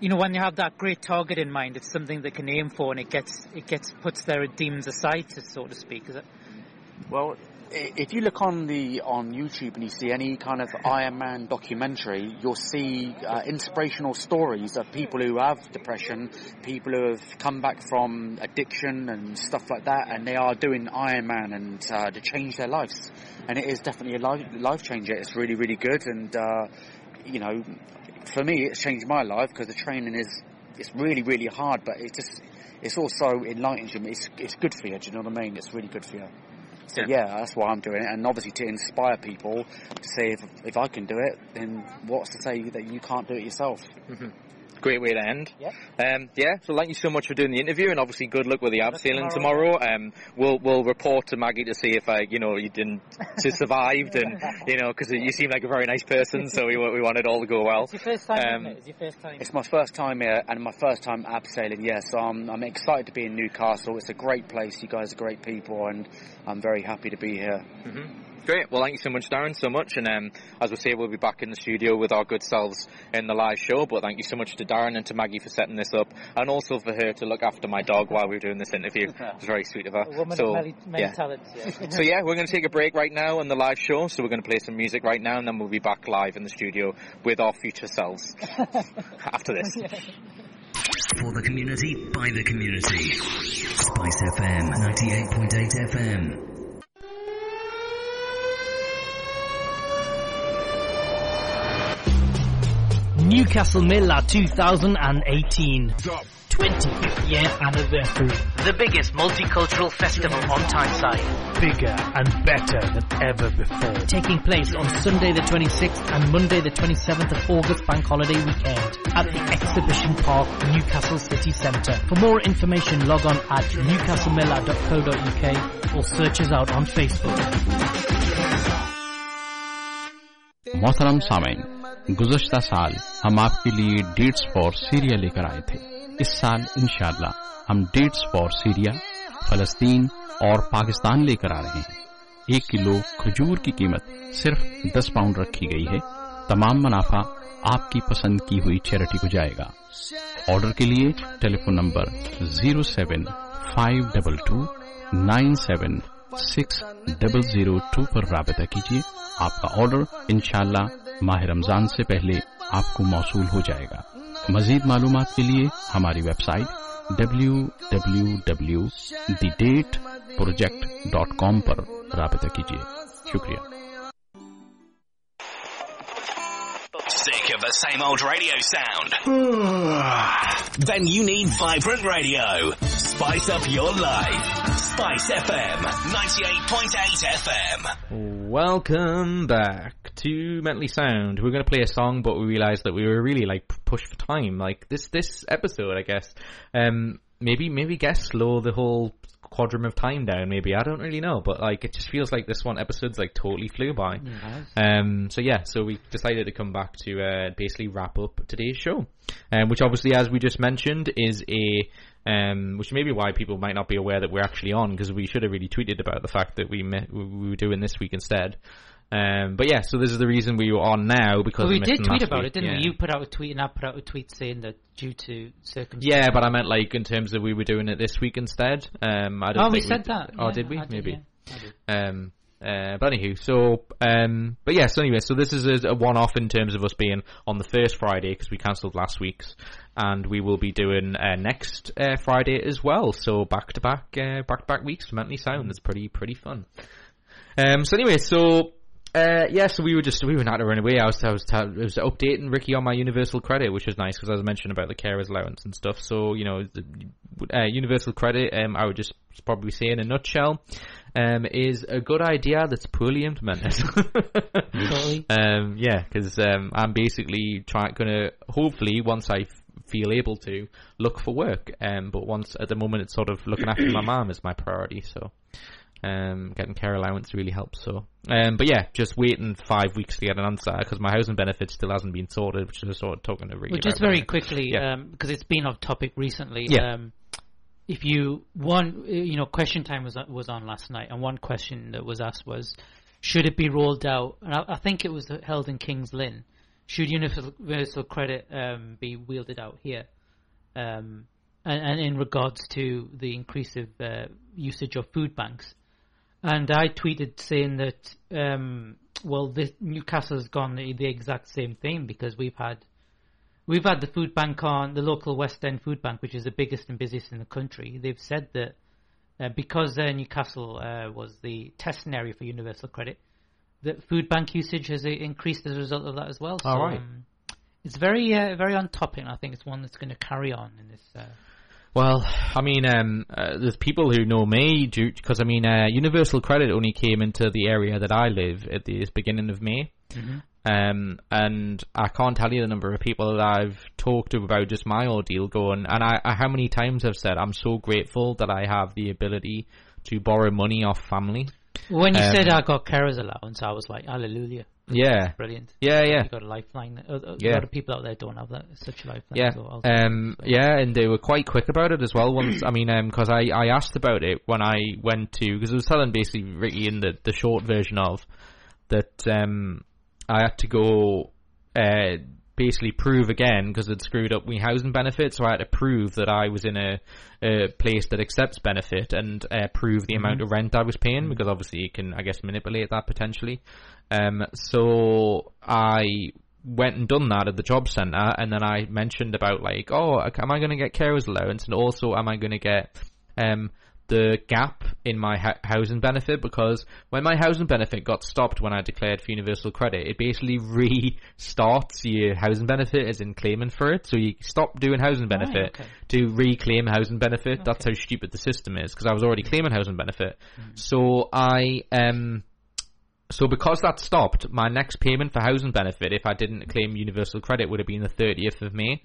S2: You know, when you have that great target in mind, it's something they can aim for, and it gets it gets puts their demons aside, so to speak.
S9: Well, if you look on the on YouTube and you see any kind of Iron Man documentary, you'll see uh, inspirational stories of people who have depression, people who have come back from addiction and stuff like that, and they are doing Iron Man and uh, to change their lives. And it is definitely a life, life changer. It's really, really good, and uh, you know, for me, it's changed my life because the training is it's really, really hard, but it just it's also enlightens you. It's it's good for you. Do you know what I mean? It's really good for you. So yeah. that's why I'm doing it, and obviously to inspire people to say if if I can do it, then what's to say that you can't do it yourself? Mm-hmm.
S8: Great way to end.
S9: Yep.
S8: Um, yeah, so thank you so much for doing the interview, and obviously good luck with the abseiling
S9: tomorrow.
S8: tomorrow. Um, we'll we'll report to Maggie to see if I, you know, you didn't to survived, and you know, because you seem like a very nice person, so we we want it all to go well.
S2: It's your first time,
S8: Um,
S2: isn't it? It's your first time.
S9: It's my first time here and my first time abseiling, yeah, so I'm, I'm excited to be in Newcastle. It's a great place, you guys are great people, and I'm very happy to be here.
S8: Great. Well, thank you so much, Darren, so much. And um, as we say, we'll be back in the studio with our good selves in the live show. But thank you so much to Darren and to Maggie for setting this up, and also for her to look after my dog while we were doing this interview. It was very sweet of her.
S2: A woman
S8: so,
S2: of many, many
S8: yeah.
S2: talents. Yeah.
S8: So yeah, we're going to take a break right now on the live show. So we're going to play some music right now, and then we'll be back live in the studio with our future selves after this.
S4: For the community, by the community. Spice FM 98.8 FM.
S10: Newcastle Mela 2018. 25th year anniversary. The biggest multicultural festival on Tyneside. Bigger and better than ever before. Taking place on Sunday the 26th and Monday the 27th of August bank holiday weekend at the Exhibition Park, Newcastle City Centre. For more information log on at newcastlemela.co.uk or search us out on Facebook.
S11: گزشتہ سال ہم آپ کے لیے dates for Syria لے کر آئے تھے۔ اس سال انشاءاللہ ہم ڈیٹس فار سیریا، فلسطین اور پاکستان لے کر آ رہے ہیں۔ ایک کلو کھجور کی قیمت صرف دس پاؤنڈ رکھی گئی ہے۔ تمام منافع آپ کی پسند کی ہوئی چیریٹی کو جائے گا۔ آرڈر کے لیے telephone number zero seven five double two nine seven six double zero two پر رابطہ کیجیے۔ آپ کا آرڈر انشاءاللہ ماہ رمضان سے پہلے آپ کو موصول ہو جائے گا۔ مزید معلومات کے لیے ہماری website W W W
S4: the date project dot com پر رابطہ کیجیے۔ شکریہ۔ Of the same old radio sound? then you need vibrant radio. Spice up your life. Spice FM 98.8 FM.
S1: Welcome back to Mentally Sound. We're going to play a song, but we realised that we were really like pushed for time. Like this, this episode, I guess. Um, maybe, maybe guess slow the whole quadrum of time down. Maybe I don't really know, but like it just feels like this one episode's like totally flew by. Um, so yeah, so we decided to come back to uh, basically wrap up today's show, um, which obviously, as we just mentioned, is a um, which may be why people might not be aware that we're actually on because we should have really tweeted about the fact that we met, we were doing this week instead. Um, but yeah, so this is the reason we were on now because
S2: Well, we did tweet about
S1: week,
S2: it, didn't
S1: yeah.
S2: we? You put out a tweet and I put out a tweet saying that due to circumstances.
S1: Yeah, but I meant like in terms of we were doing it this week instead. Um, I don't
S2: Oh, we said
S1: did-
S2: that.
S1: Oh,
S2: Yeah,
S1: did we?
S2: Did,
S1: Maybe.
S2: yeah.
S1: Um, uh, but anywho, so um, but yeah. So anyway, so this is a, a one-off in terms of us being on the first Friday because we cancelled last week's, and we will be doing uh, next uh, Friday as well. So back to back, back to back weeks for mentally sound. It's pretty pretty fun. Um, so anyway, so uh, yeah, so we were just we were not to run away. I was I was, I was updating Ricky on my universal credit, which was nice because I was mentioning about the carers allowance and stuff. So you know, the, uh, universal credit. Um, I would just probably say in a nutshell, um, is a good idea that's poorly implemented.
S2: Totally.
S1: um, yeah, because um, I'm basically trying gonna hopefully once I f- feel able to look for work. Um, but once at the moment it's sort of looking after my mum is my priority. So. Um, getting care allowance really helps. So, um, but yeah, just waiting five weeks to get an answer because my housing benefit still hasn't been sorted, which is sort of talking to Ricky.
S2: Well, just very
S1: now.
S2: quickly,
S1: Yeah.
S2: um, because it's been off topic recently.
S1: Yeah.
S2: Um, if you one, you know, question time was was on last night, and one question that was asked was, should it be rolled out? And I, I think it was held in Kings Lynn. Should universal, universal credit um, be wielded out here? Um, and, and in regards to the increasive uh, usage of food banks. And I tweeted saying that, um, well, this, Newcastle's gone the, the exact same thing because we've had we've had the food bank on the local West End food bank, which is the biggest and busiest in the country. They've said that uh, because uh, Newcastle uh, was the testing area for universal credit, that food bank usage has uh, increased as a result of that as well. So,
S1: right.
S2: um, it's very uh, very on topic. and I think it's one that's going to carry on in this.
S1: Well, I mean, um, uh, there's people who know me because I mean, uh, Universal Credit only came into the area that I live at the beginning of May.
S2: Mhm.
S1: Um, and I can't tell you the number of people that I've talked to about just my ordeal going, and I, I how many times I've said I'm so grateful that I have the ability to borrow money off family.
S2: When you
S1: Um,
S2: said I got carer's allowance, I was like, hallelujah.
S1: Yeah.
S2: Brilliant.
S1: Yeah, yeah.
S2: You got a lifeline. A, a
S1: Yeah.
S2: lot of people out there don't have that such a lifeline.
S1: Yeah,
S2: so
S1: um, yeah, and they were quite quick about it as well. Once, I mean, because I, I asked about it when I went to because I was telling basically Ricky in the, the short version of that um, I had to go uh, basically prove again because it screwed up my housing benefit, so I had to prove that I was in a, a place that accepts benefit and uh, prove the amount
S2: Mhm.
S1: of rent I was paying because obviously you can I guess manipulate that potentially. Um, so I went and done that at the job centre, and then I mentioned about like, oh, am I going to get carers allowance, and also am I going to get um the gap in my ha- housing benefit because when my housing benefit got stopped when I declared for universal credit, it basically restarts your housing benefit as in claiming for it. So you stop doing housing benefit
S2: okay.
S1: to reclaim housing benefit. That's how stupid the system is because I was already claiming housing benefit. So I um so because that stopped, my next payment for housing benefit, if I didn't claim universal credit, would have been the 30th of May.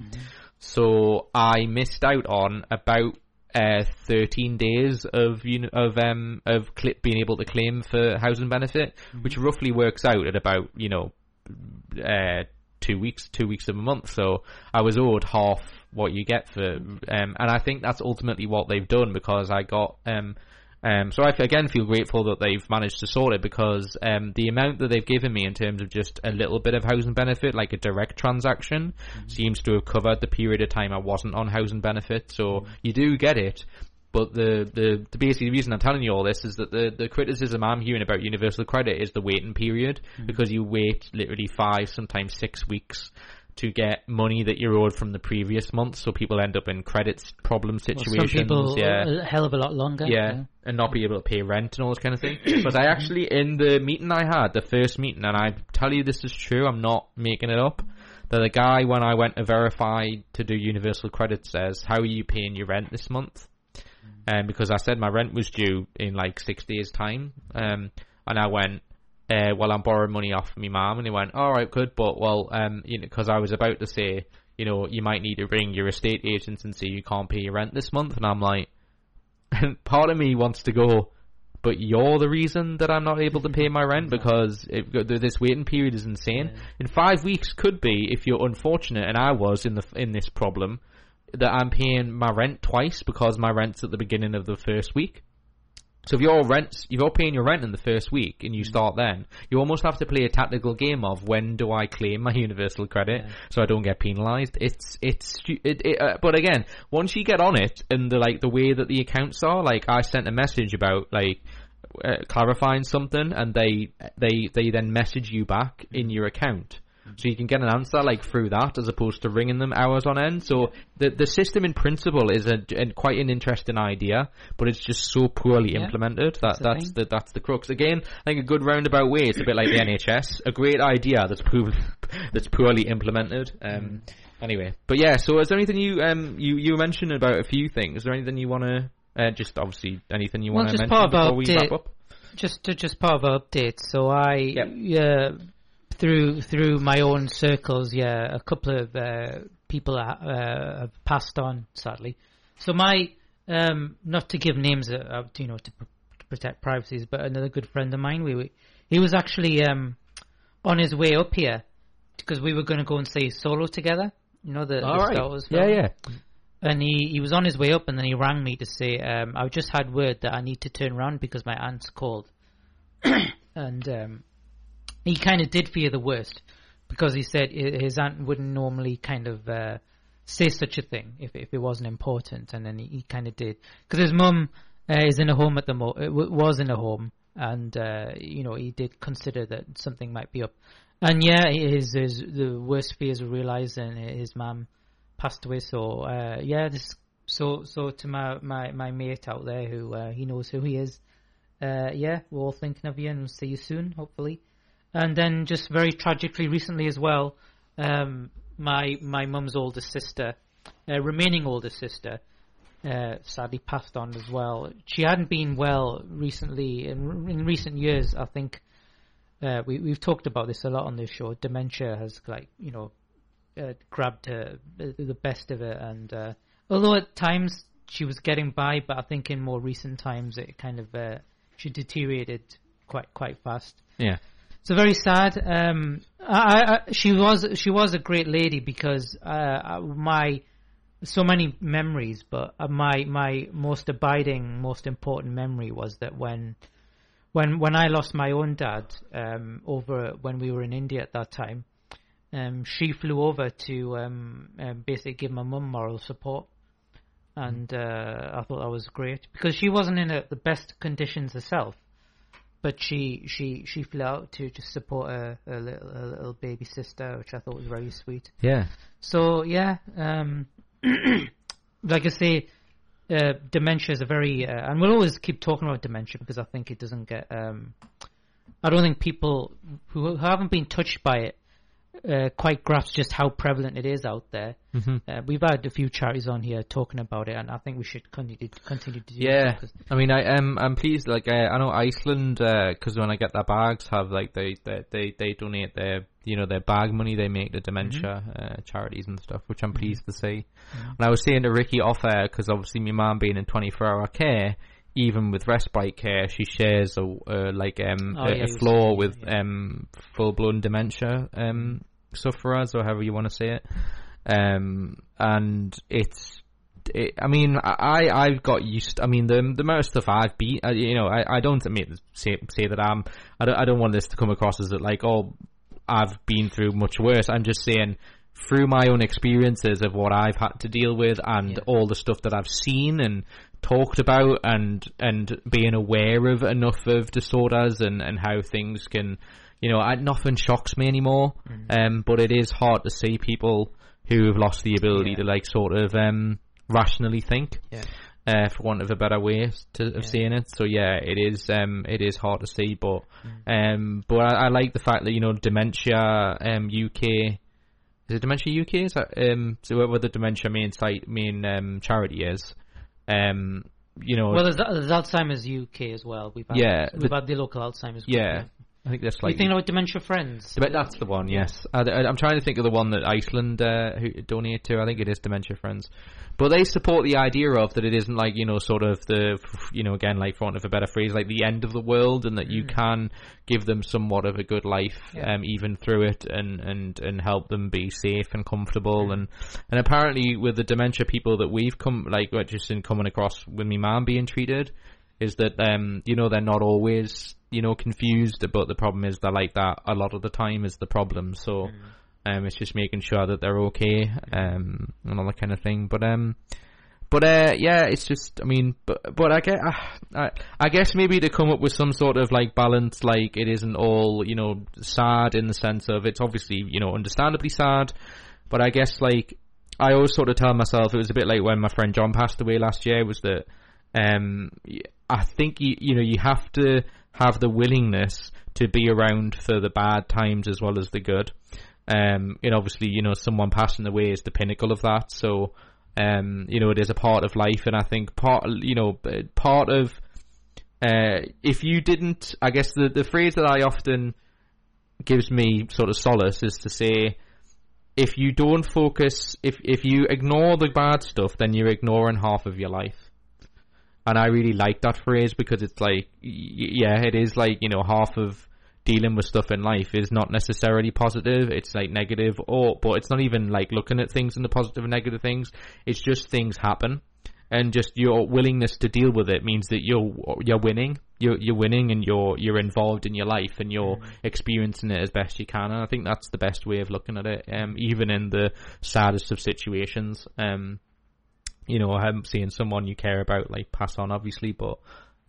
S1: So I missed out on about uh, 13 days of uni- of um of cl- being able to claim for housing benefit, which roughly works out at about you know uh, two weeks, two weeks of a month. So I was owed half what you get for, um, and I think that's ultimately what they've done because I got um. Um, so I again feel grateful that they've managed to sort it because um, the amount that they've given me in terms of just a little bit of housing benefit, like a direct transaction, seems to have covered the period of time I wasn't on housing benefit. So you do get it, but the, the, the basically reason I'm telling you all this is that the, the criticism I'm hearing about universal credit is the waiting period because you wait literally five, sometimes six weeks to get money that you're owed from the previous month. So people end up in credit s- problem
S2: Well,
S1: situations.
S2: people
S1: yeah.
S2: a hell of a lot longer.
S1: Yeah, and not be able to pay rent and all this kind of thing. but I actually, in the meeting I had, the first meeting, and I tell you this is true, I'm not making it up, that the guy, when I went to verify to do universal credit, says, How are you paying your rent this month? Um, because I said my rent was due in like six days' time. Um, and I went, uh, well, I'm borrowing money off my mum, and he went, all right, good, but well, um, you know, because I was about to say, you know, you might need to ring your estate agents and say you can't pay your rent this month, and I'm like, and part of me wants to go, but you're the reason that I'm not able to pay my rent because it, this waiting period is insane. In five weeks could be if you're unfortunate, and I was in the in this problem that I'm paying my rent twice because my rent's at the beginning of the first week. So if you're rent, if you're paying your rent in the first week and you start then, you almost have to play a tactical game of when do I claim my universal credit so I don't get penalised. It's it's it, it, uh, but again, once you get on it and the like the way that the accounts are, like I sent a message about like uh, clarifying something and they they they then message you back in your account. So you can get an answer like through that as opposed to ringing them hours on end. So the the system in principle is a, a quite an interesting idea, but it's just so poorly
S2: Yeah.
S1: implemented that
S2: That's the
S1: that's the that's the crux. Again, I think a good roundabout way. It's a bit like the NHS, a great idea that's proven that's poorly implemented. Um, anyway, but yeah. So is there anything you um you you mentioned about a few things? Is there anything you want to uh, just obviously anything you
S2: Well,
S1: want to
S2: just
S1: mention
S2: part of our
S1: before we wrap up?
S2: Just to, just part of our update. So I uh, through through my own circles, yeah, a couple of uh, people uh, have passed on sadly. So my um, not to give names, uh, uh, you know, to, pr- to protect privacies, but another good friend of mine, we, we he was actually um, on his way up here because we were going to go and see Solo together. You know the, the
S1: All right.
S2: Star Wars
S1: Yeah, yeah.
S2: And he, he was on his way up, and then he rang me to say, um, "I've just had word that I need to turn around because my aunt's called." and um, he kind of did fear the worst because he said his aunt wouldn't normally kind of uh, say such a thing if if it wasn't important, and then he, he kind of did because his mum uh, is in a home at the mo uh, was in a home, and uh, you know he did consider that something might be up, and yeah, his his the worst fears were realised, and his mum passed away. So uh, yeah, this so so to my my my mate out there who uh, he knows who he is. Yeah, we're all thinking of you and we'll see you soon, hopefully. And then just very tragically recently as well, um, my my mum's older sister, uh, remaining older sister, uh, sadly passed on as well. She hadn't been well recently. In, in recent years, I think uh, we we've talked about this a lot on this show. Dementia has like you know uh, grabbed her the the best of it, and uh, although at times she was getting by, but I think in more recent times it kind of uh, she deteriorated quite quite fast.
S1: Yeah.
S2: So very sad. Um, I, I, she was she was a great lady because uh, my so many memories, but uh, my my most abiding, most important memory was that when when when I lost my own dad um, over when we were in India at that time, um, she flew over to um, um, basically give my mum moral support, and uh, I thought that was great because she wasn't in a, the best conditions herself, but she she she flew out to just support her, her little, her little baby sister, which I thought was very sweet.
S1: Yeah.
S2: So yeah, um, like I say, uh, dementia is a very, uh, and we'll always keep talking about dementia because I think it doesn't get. Um, I don't think people who haven't been touched by it uh, quite grasp just how prevalent it is out there.
S1: Mhm.
S2: Uh, we've had a few charities on here talking about it, and I think we should continue to continue to do
S1: Yeah, I mean, I am I'm pleased. Like, uh, I know Iceland because when I get their bags, have like they, they they they donate their you know their bag money they make to dementia uh, charities and stuff, which I'm pleased to see. And I was saying to Ricky off air because obviously my mum being in 24 hour care, even with respite care, she shares a uh, like um
S2: Oh,
S1: a,
S2: yeah,
S1: a floor with um full blown dementia um sufferers or however you want to say it. Um, and it's it, I mean, I I've got used. I mean, the the amount of stuff I've beat. Uh, you know, I, I don't admit say say that I'm. I don't I don't want this to come across as that like oh I've been through much worse. I'm just saying through my own experiences of what I've had to deal with and all the stuff that I've seen and talked about and and being aware of enough of disorders and and how things can you know I, nothing shocks me anymore. Um but it is hard to see people who have lost the ability to like sort of um rationally think
S2: Yeah.
S1: uh, for want of a better way to, of saying it. So yeah, it is um, it is hard to see, but um, but I, I like the fact that you know dementia um, UK is it dementia UK is that um so whatever the dementia main site main um charity is um you know
S2: Well, there's, there's Alzheimer's UK as well. We've had,
S1: Yeah,
S2: we've
S1: the-
S2: had the local Alzheimer's. group
S1: yeah. I think that's like
S2: you
S1: like
S2: thinking about Dementia Friends?
S1: But that's the one, yes. I, I'm trying to think of the one that Iceland uh, who donate to. I think it is Dementia Friends. But they support the idea of that it isn't like, you know, sort of the, you know, again, like for want of a better phrase, like the end of the world and that you can give them somewhat of a good life,
S2: Yeah.
S1: um, even through it and, and, and help them be safe and comfortable. And, and apparently with the dementia people that we've come, like, just in coming across with me mum being treated, is that um you know they're not always you know confused but the problem is they're like that a lot of the time is the problem. So um it's just making sure that they're okay um and all that kind of thing. But um but uh yeah it's just i mean but but i get I, I guess maybe to come up with some sort of like balance like it isn't all you know sad in the sense of it's obviously you know understandably sad. But i guess like i always sort of tell myself it was a bit like when my friend john passed away last year was that um, I think you you know you have to have the willingness to be around for the bad times as well as the good. Um, and obviously, you know, someone passing away is the pinnacle of that. So, um, you know, it is a part of life, and I think part, you know, part of, uh, if you didn't, I guess the the phrase that I often gives me sort of solace is to say, if you don't focus, if if you ignore the bad stuff, then you're ignoring half of your life and I really like that phrase because it's like, yeah, it is like you know half of dealing with stuff in life is not necessarily positive. It's like negative, or but it's not even like looking at things in the positive and negative things. It's just things happen, and just your willingness to deal with it means that you're you're winning. You're you're winning, and you're you're involved in your life, and you're experiencing it as best you can. And I think that's the best way of looking at it, um, even in the saddest of situations. Um, you know, I'm seeing someone you care about like pass on, obviously, but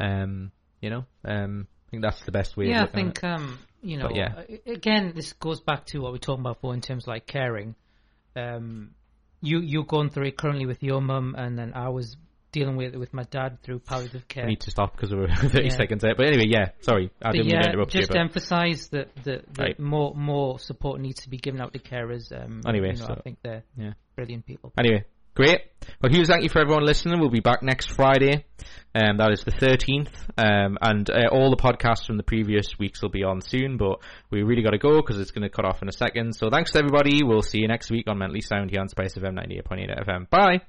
S1: um, you know, um, I think that's the best way.
S2: yeah, I think um, you know.
S1: But yeah.
S2: Again, this goes back to what we are talking about before in terms of like caring. Um, you you're going through it currently with your mum, and then I was dealing with with my dad through palliative care.
S1: I need to stop because we're 30
S2: Yeah.
S1: seconds out. But anyway, yeah, sorry, I
S2: But
S1: didn't mean to interrupt
S2: just
S1: you. But
S2: emphasise that, that, that
S1: Right.
S2: more more support needs to be given out to carers. Um,
S1: Anyway,
S2: you know,
S1: so-
S2: I think they're
S1: yeah.
S2: brilliant people.
S1: Anyway, Great. Well, Hughes, thank you for everyone listening. We'll be back next Friday. Um, that is the 13th. Um, and uh, all the podcasts from the previous weeks will be on soon, but we really got to go because it's going to cut off in a second. So thanks to everybody. We'll see you next week on Mentally Sound here on Spice FM 98.8 FM. Bye.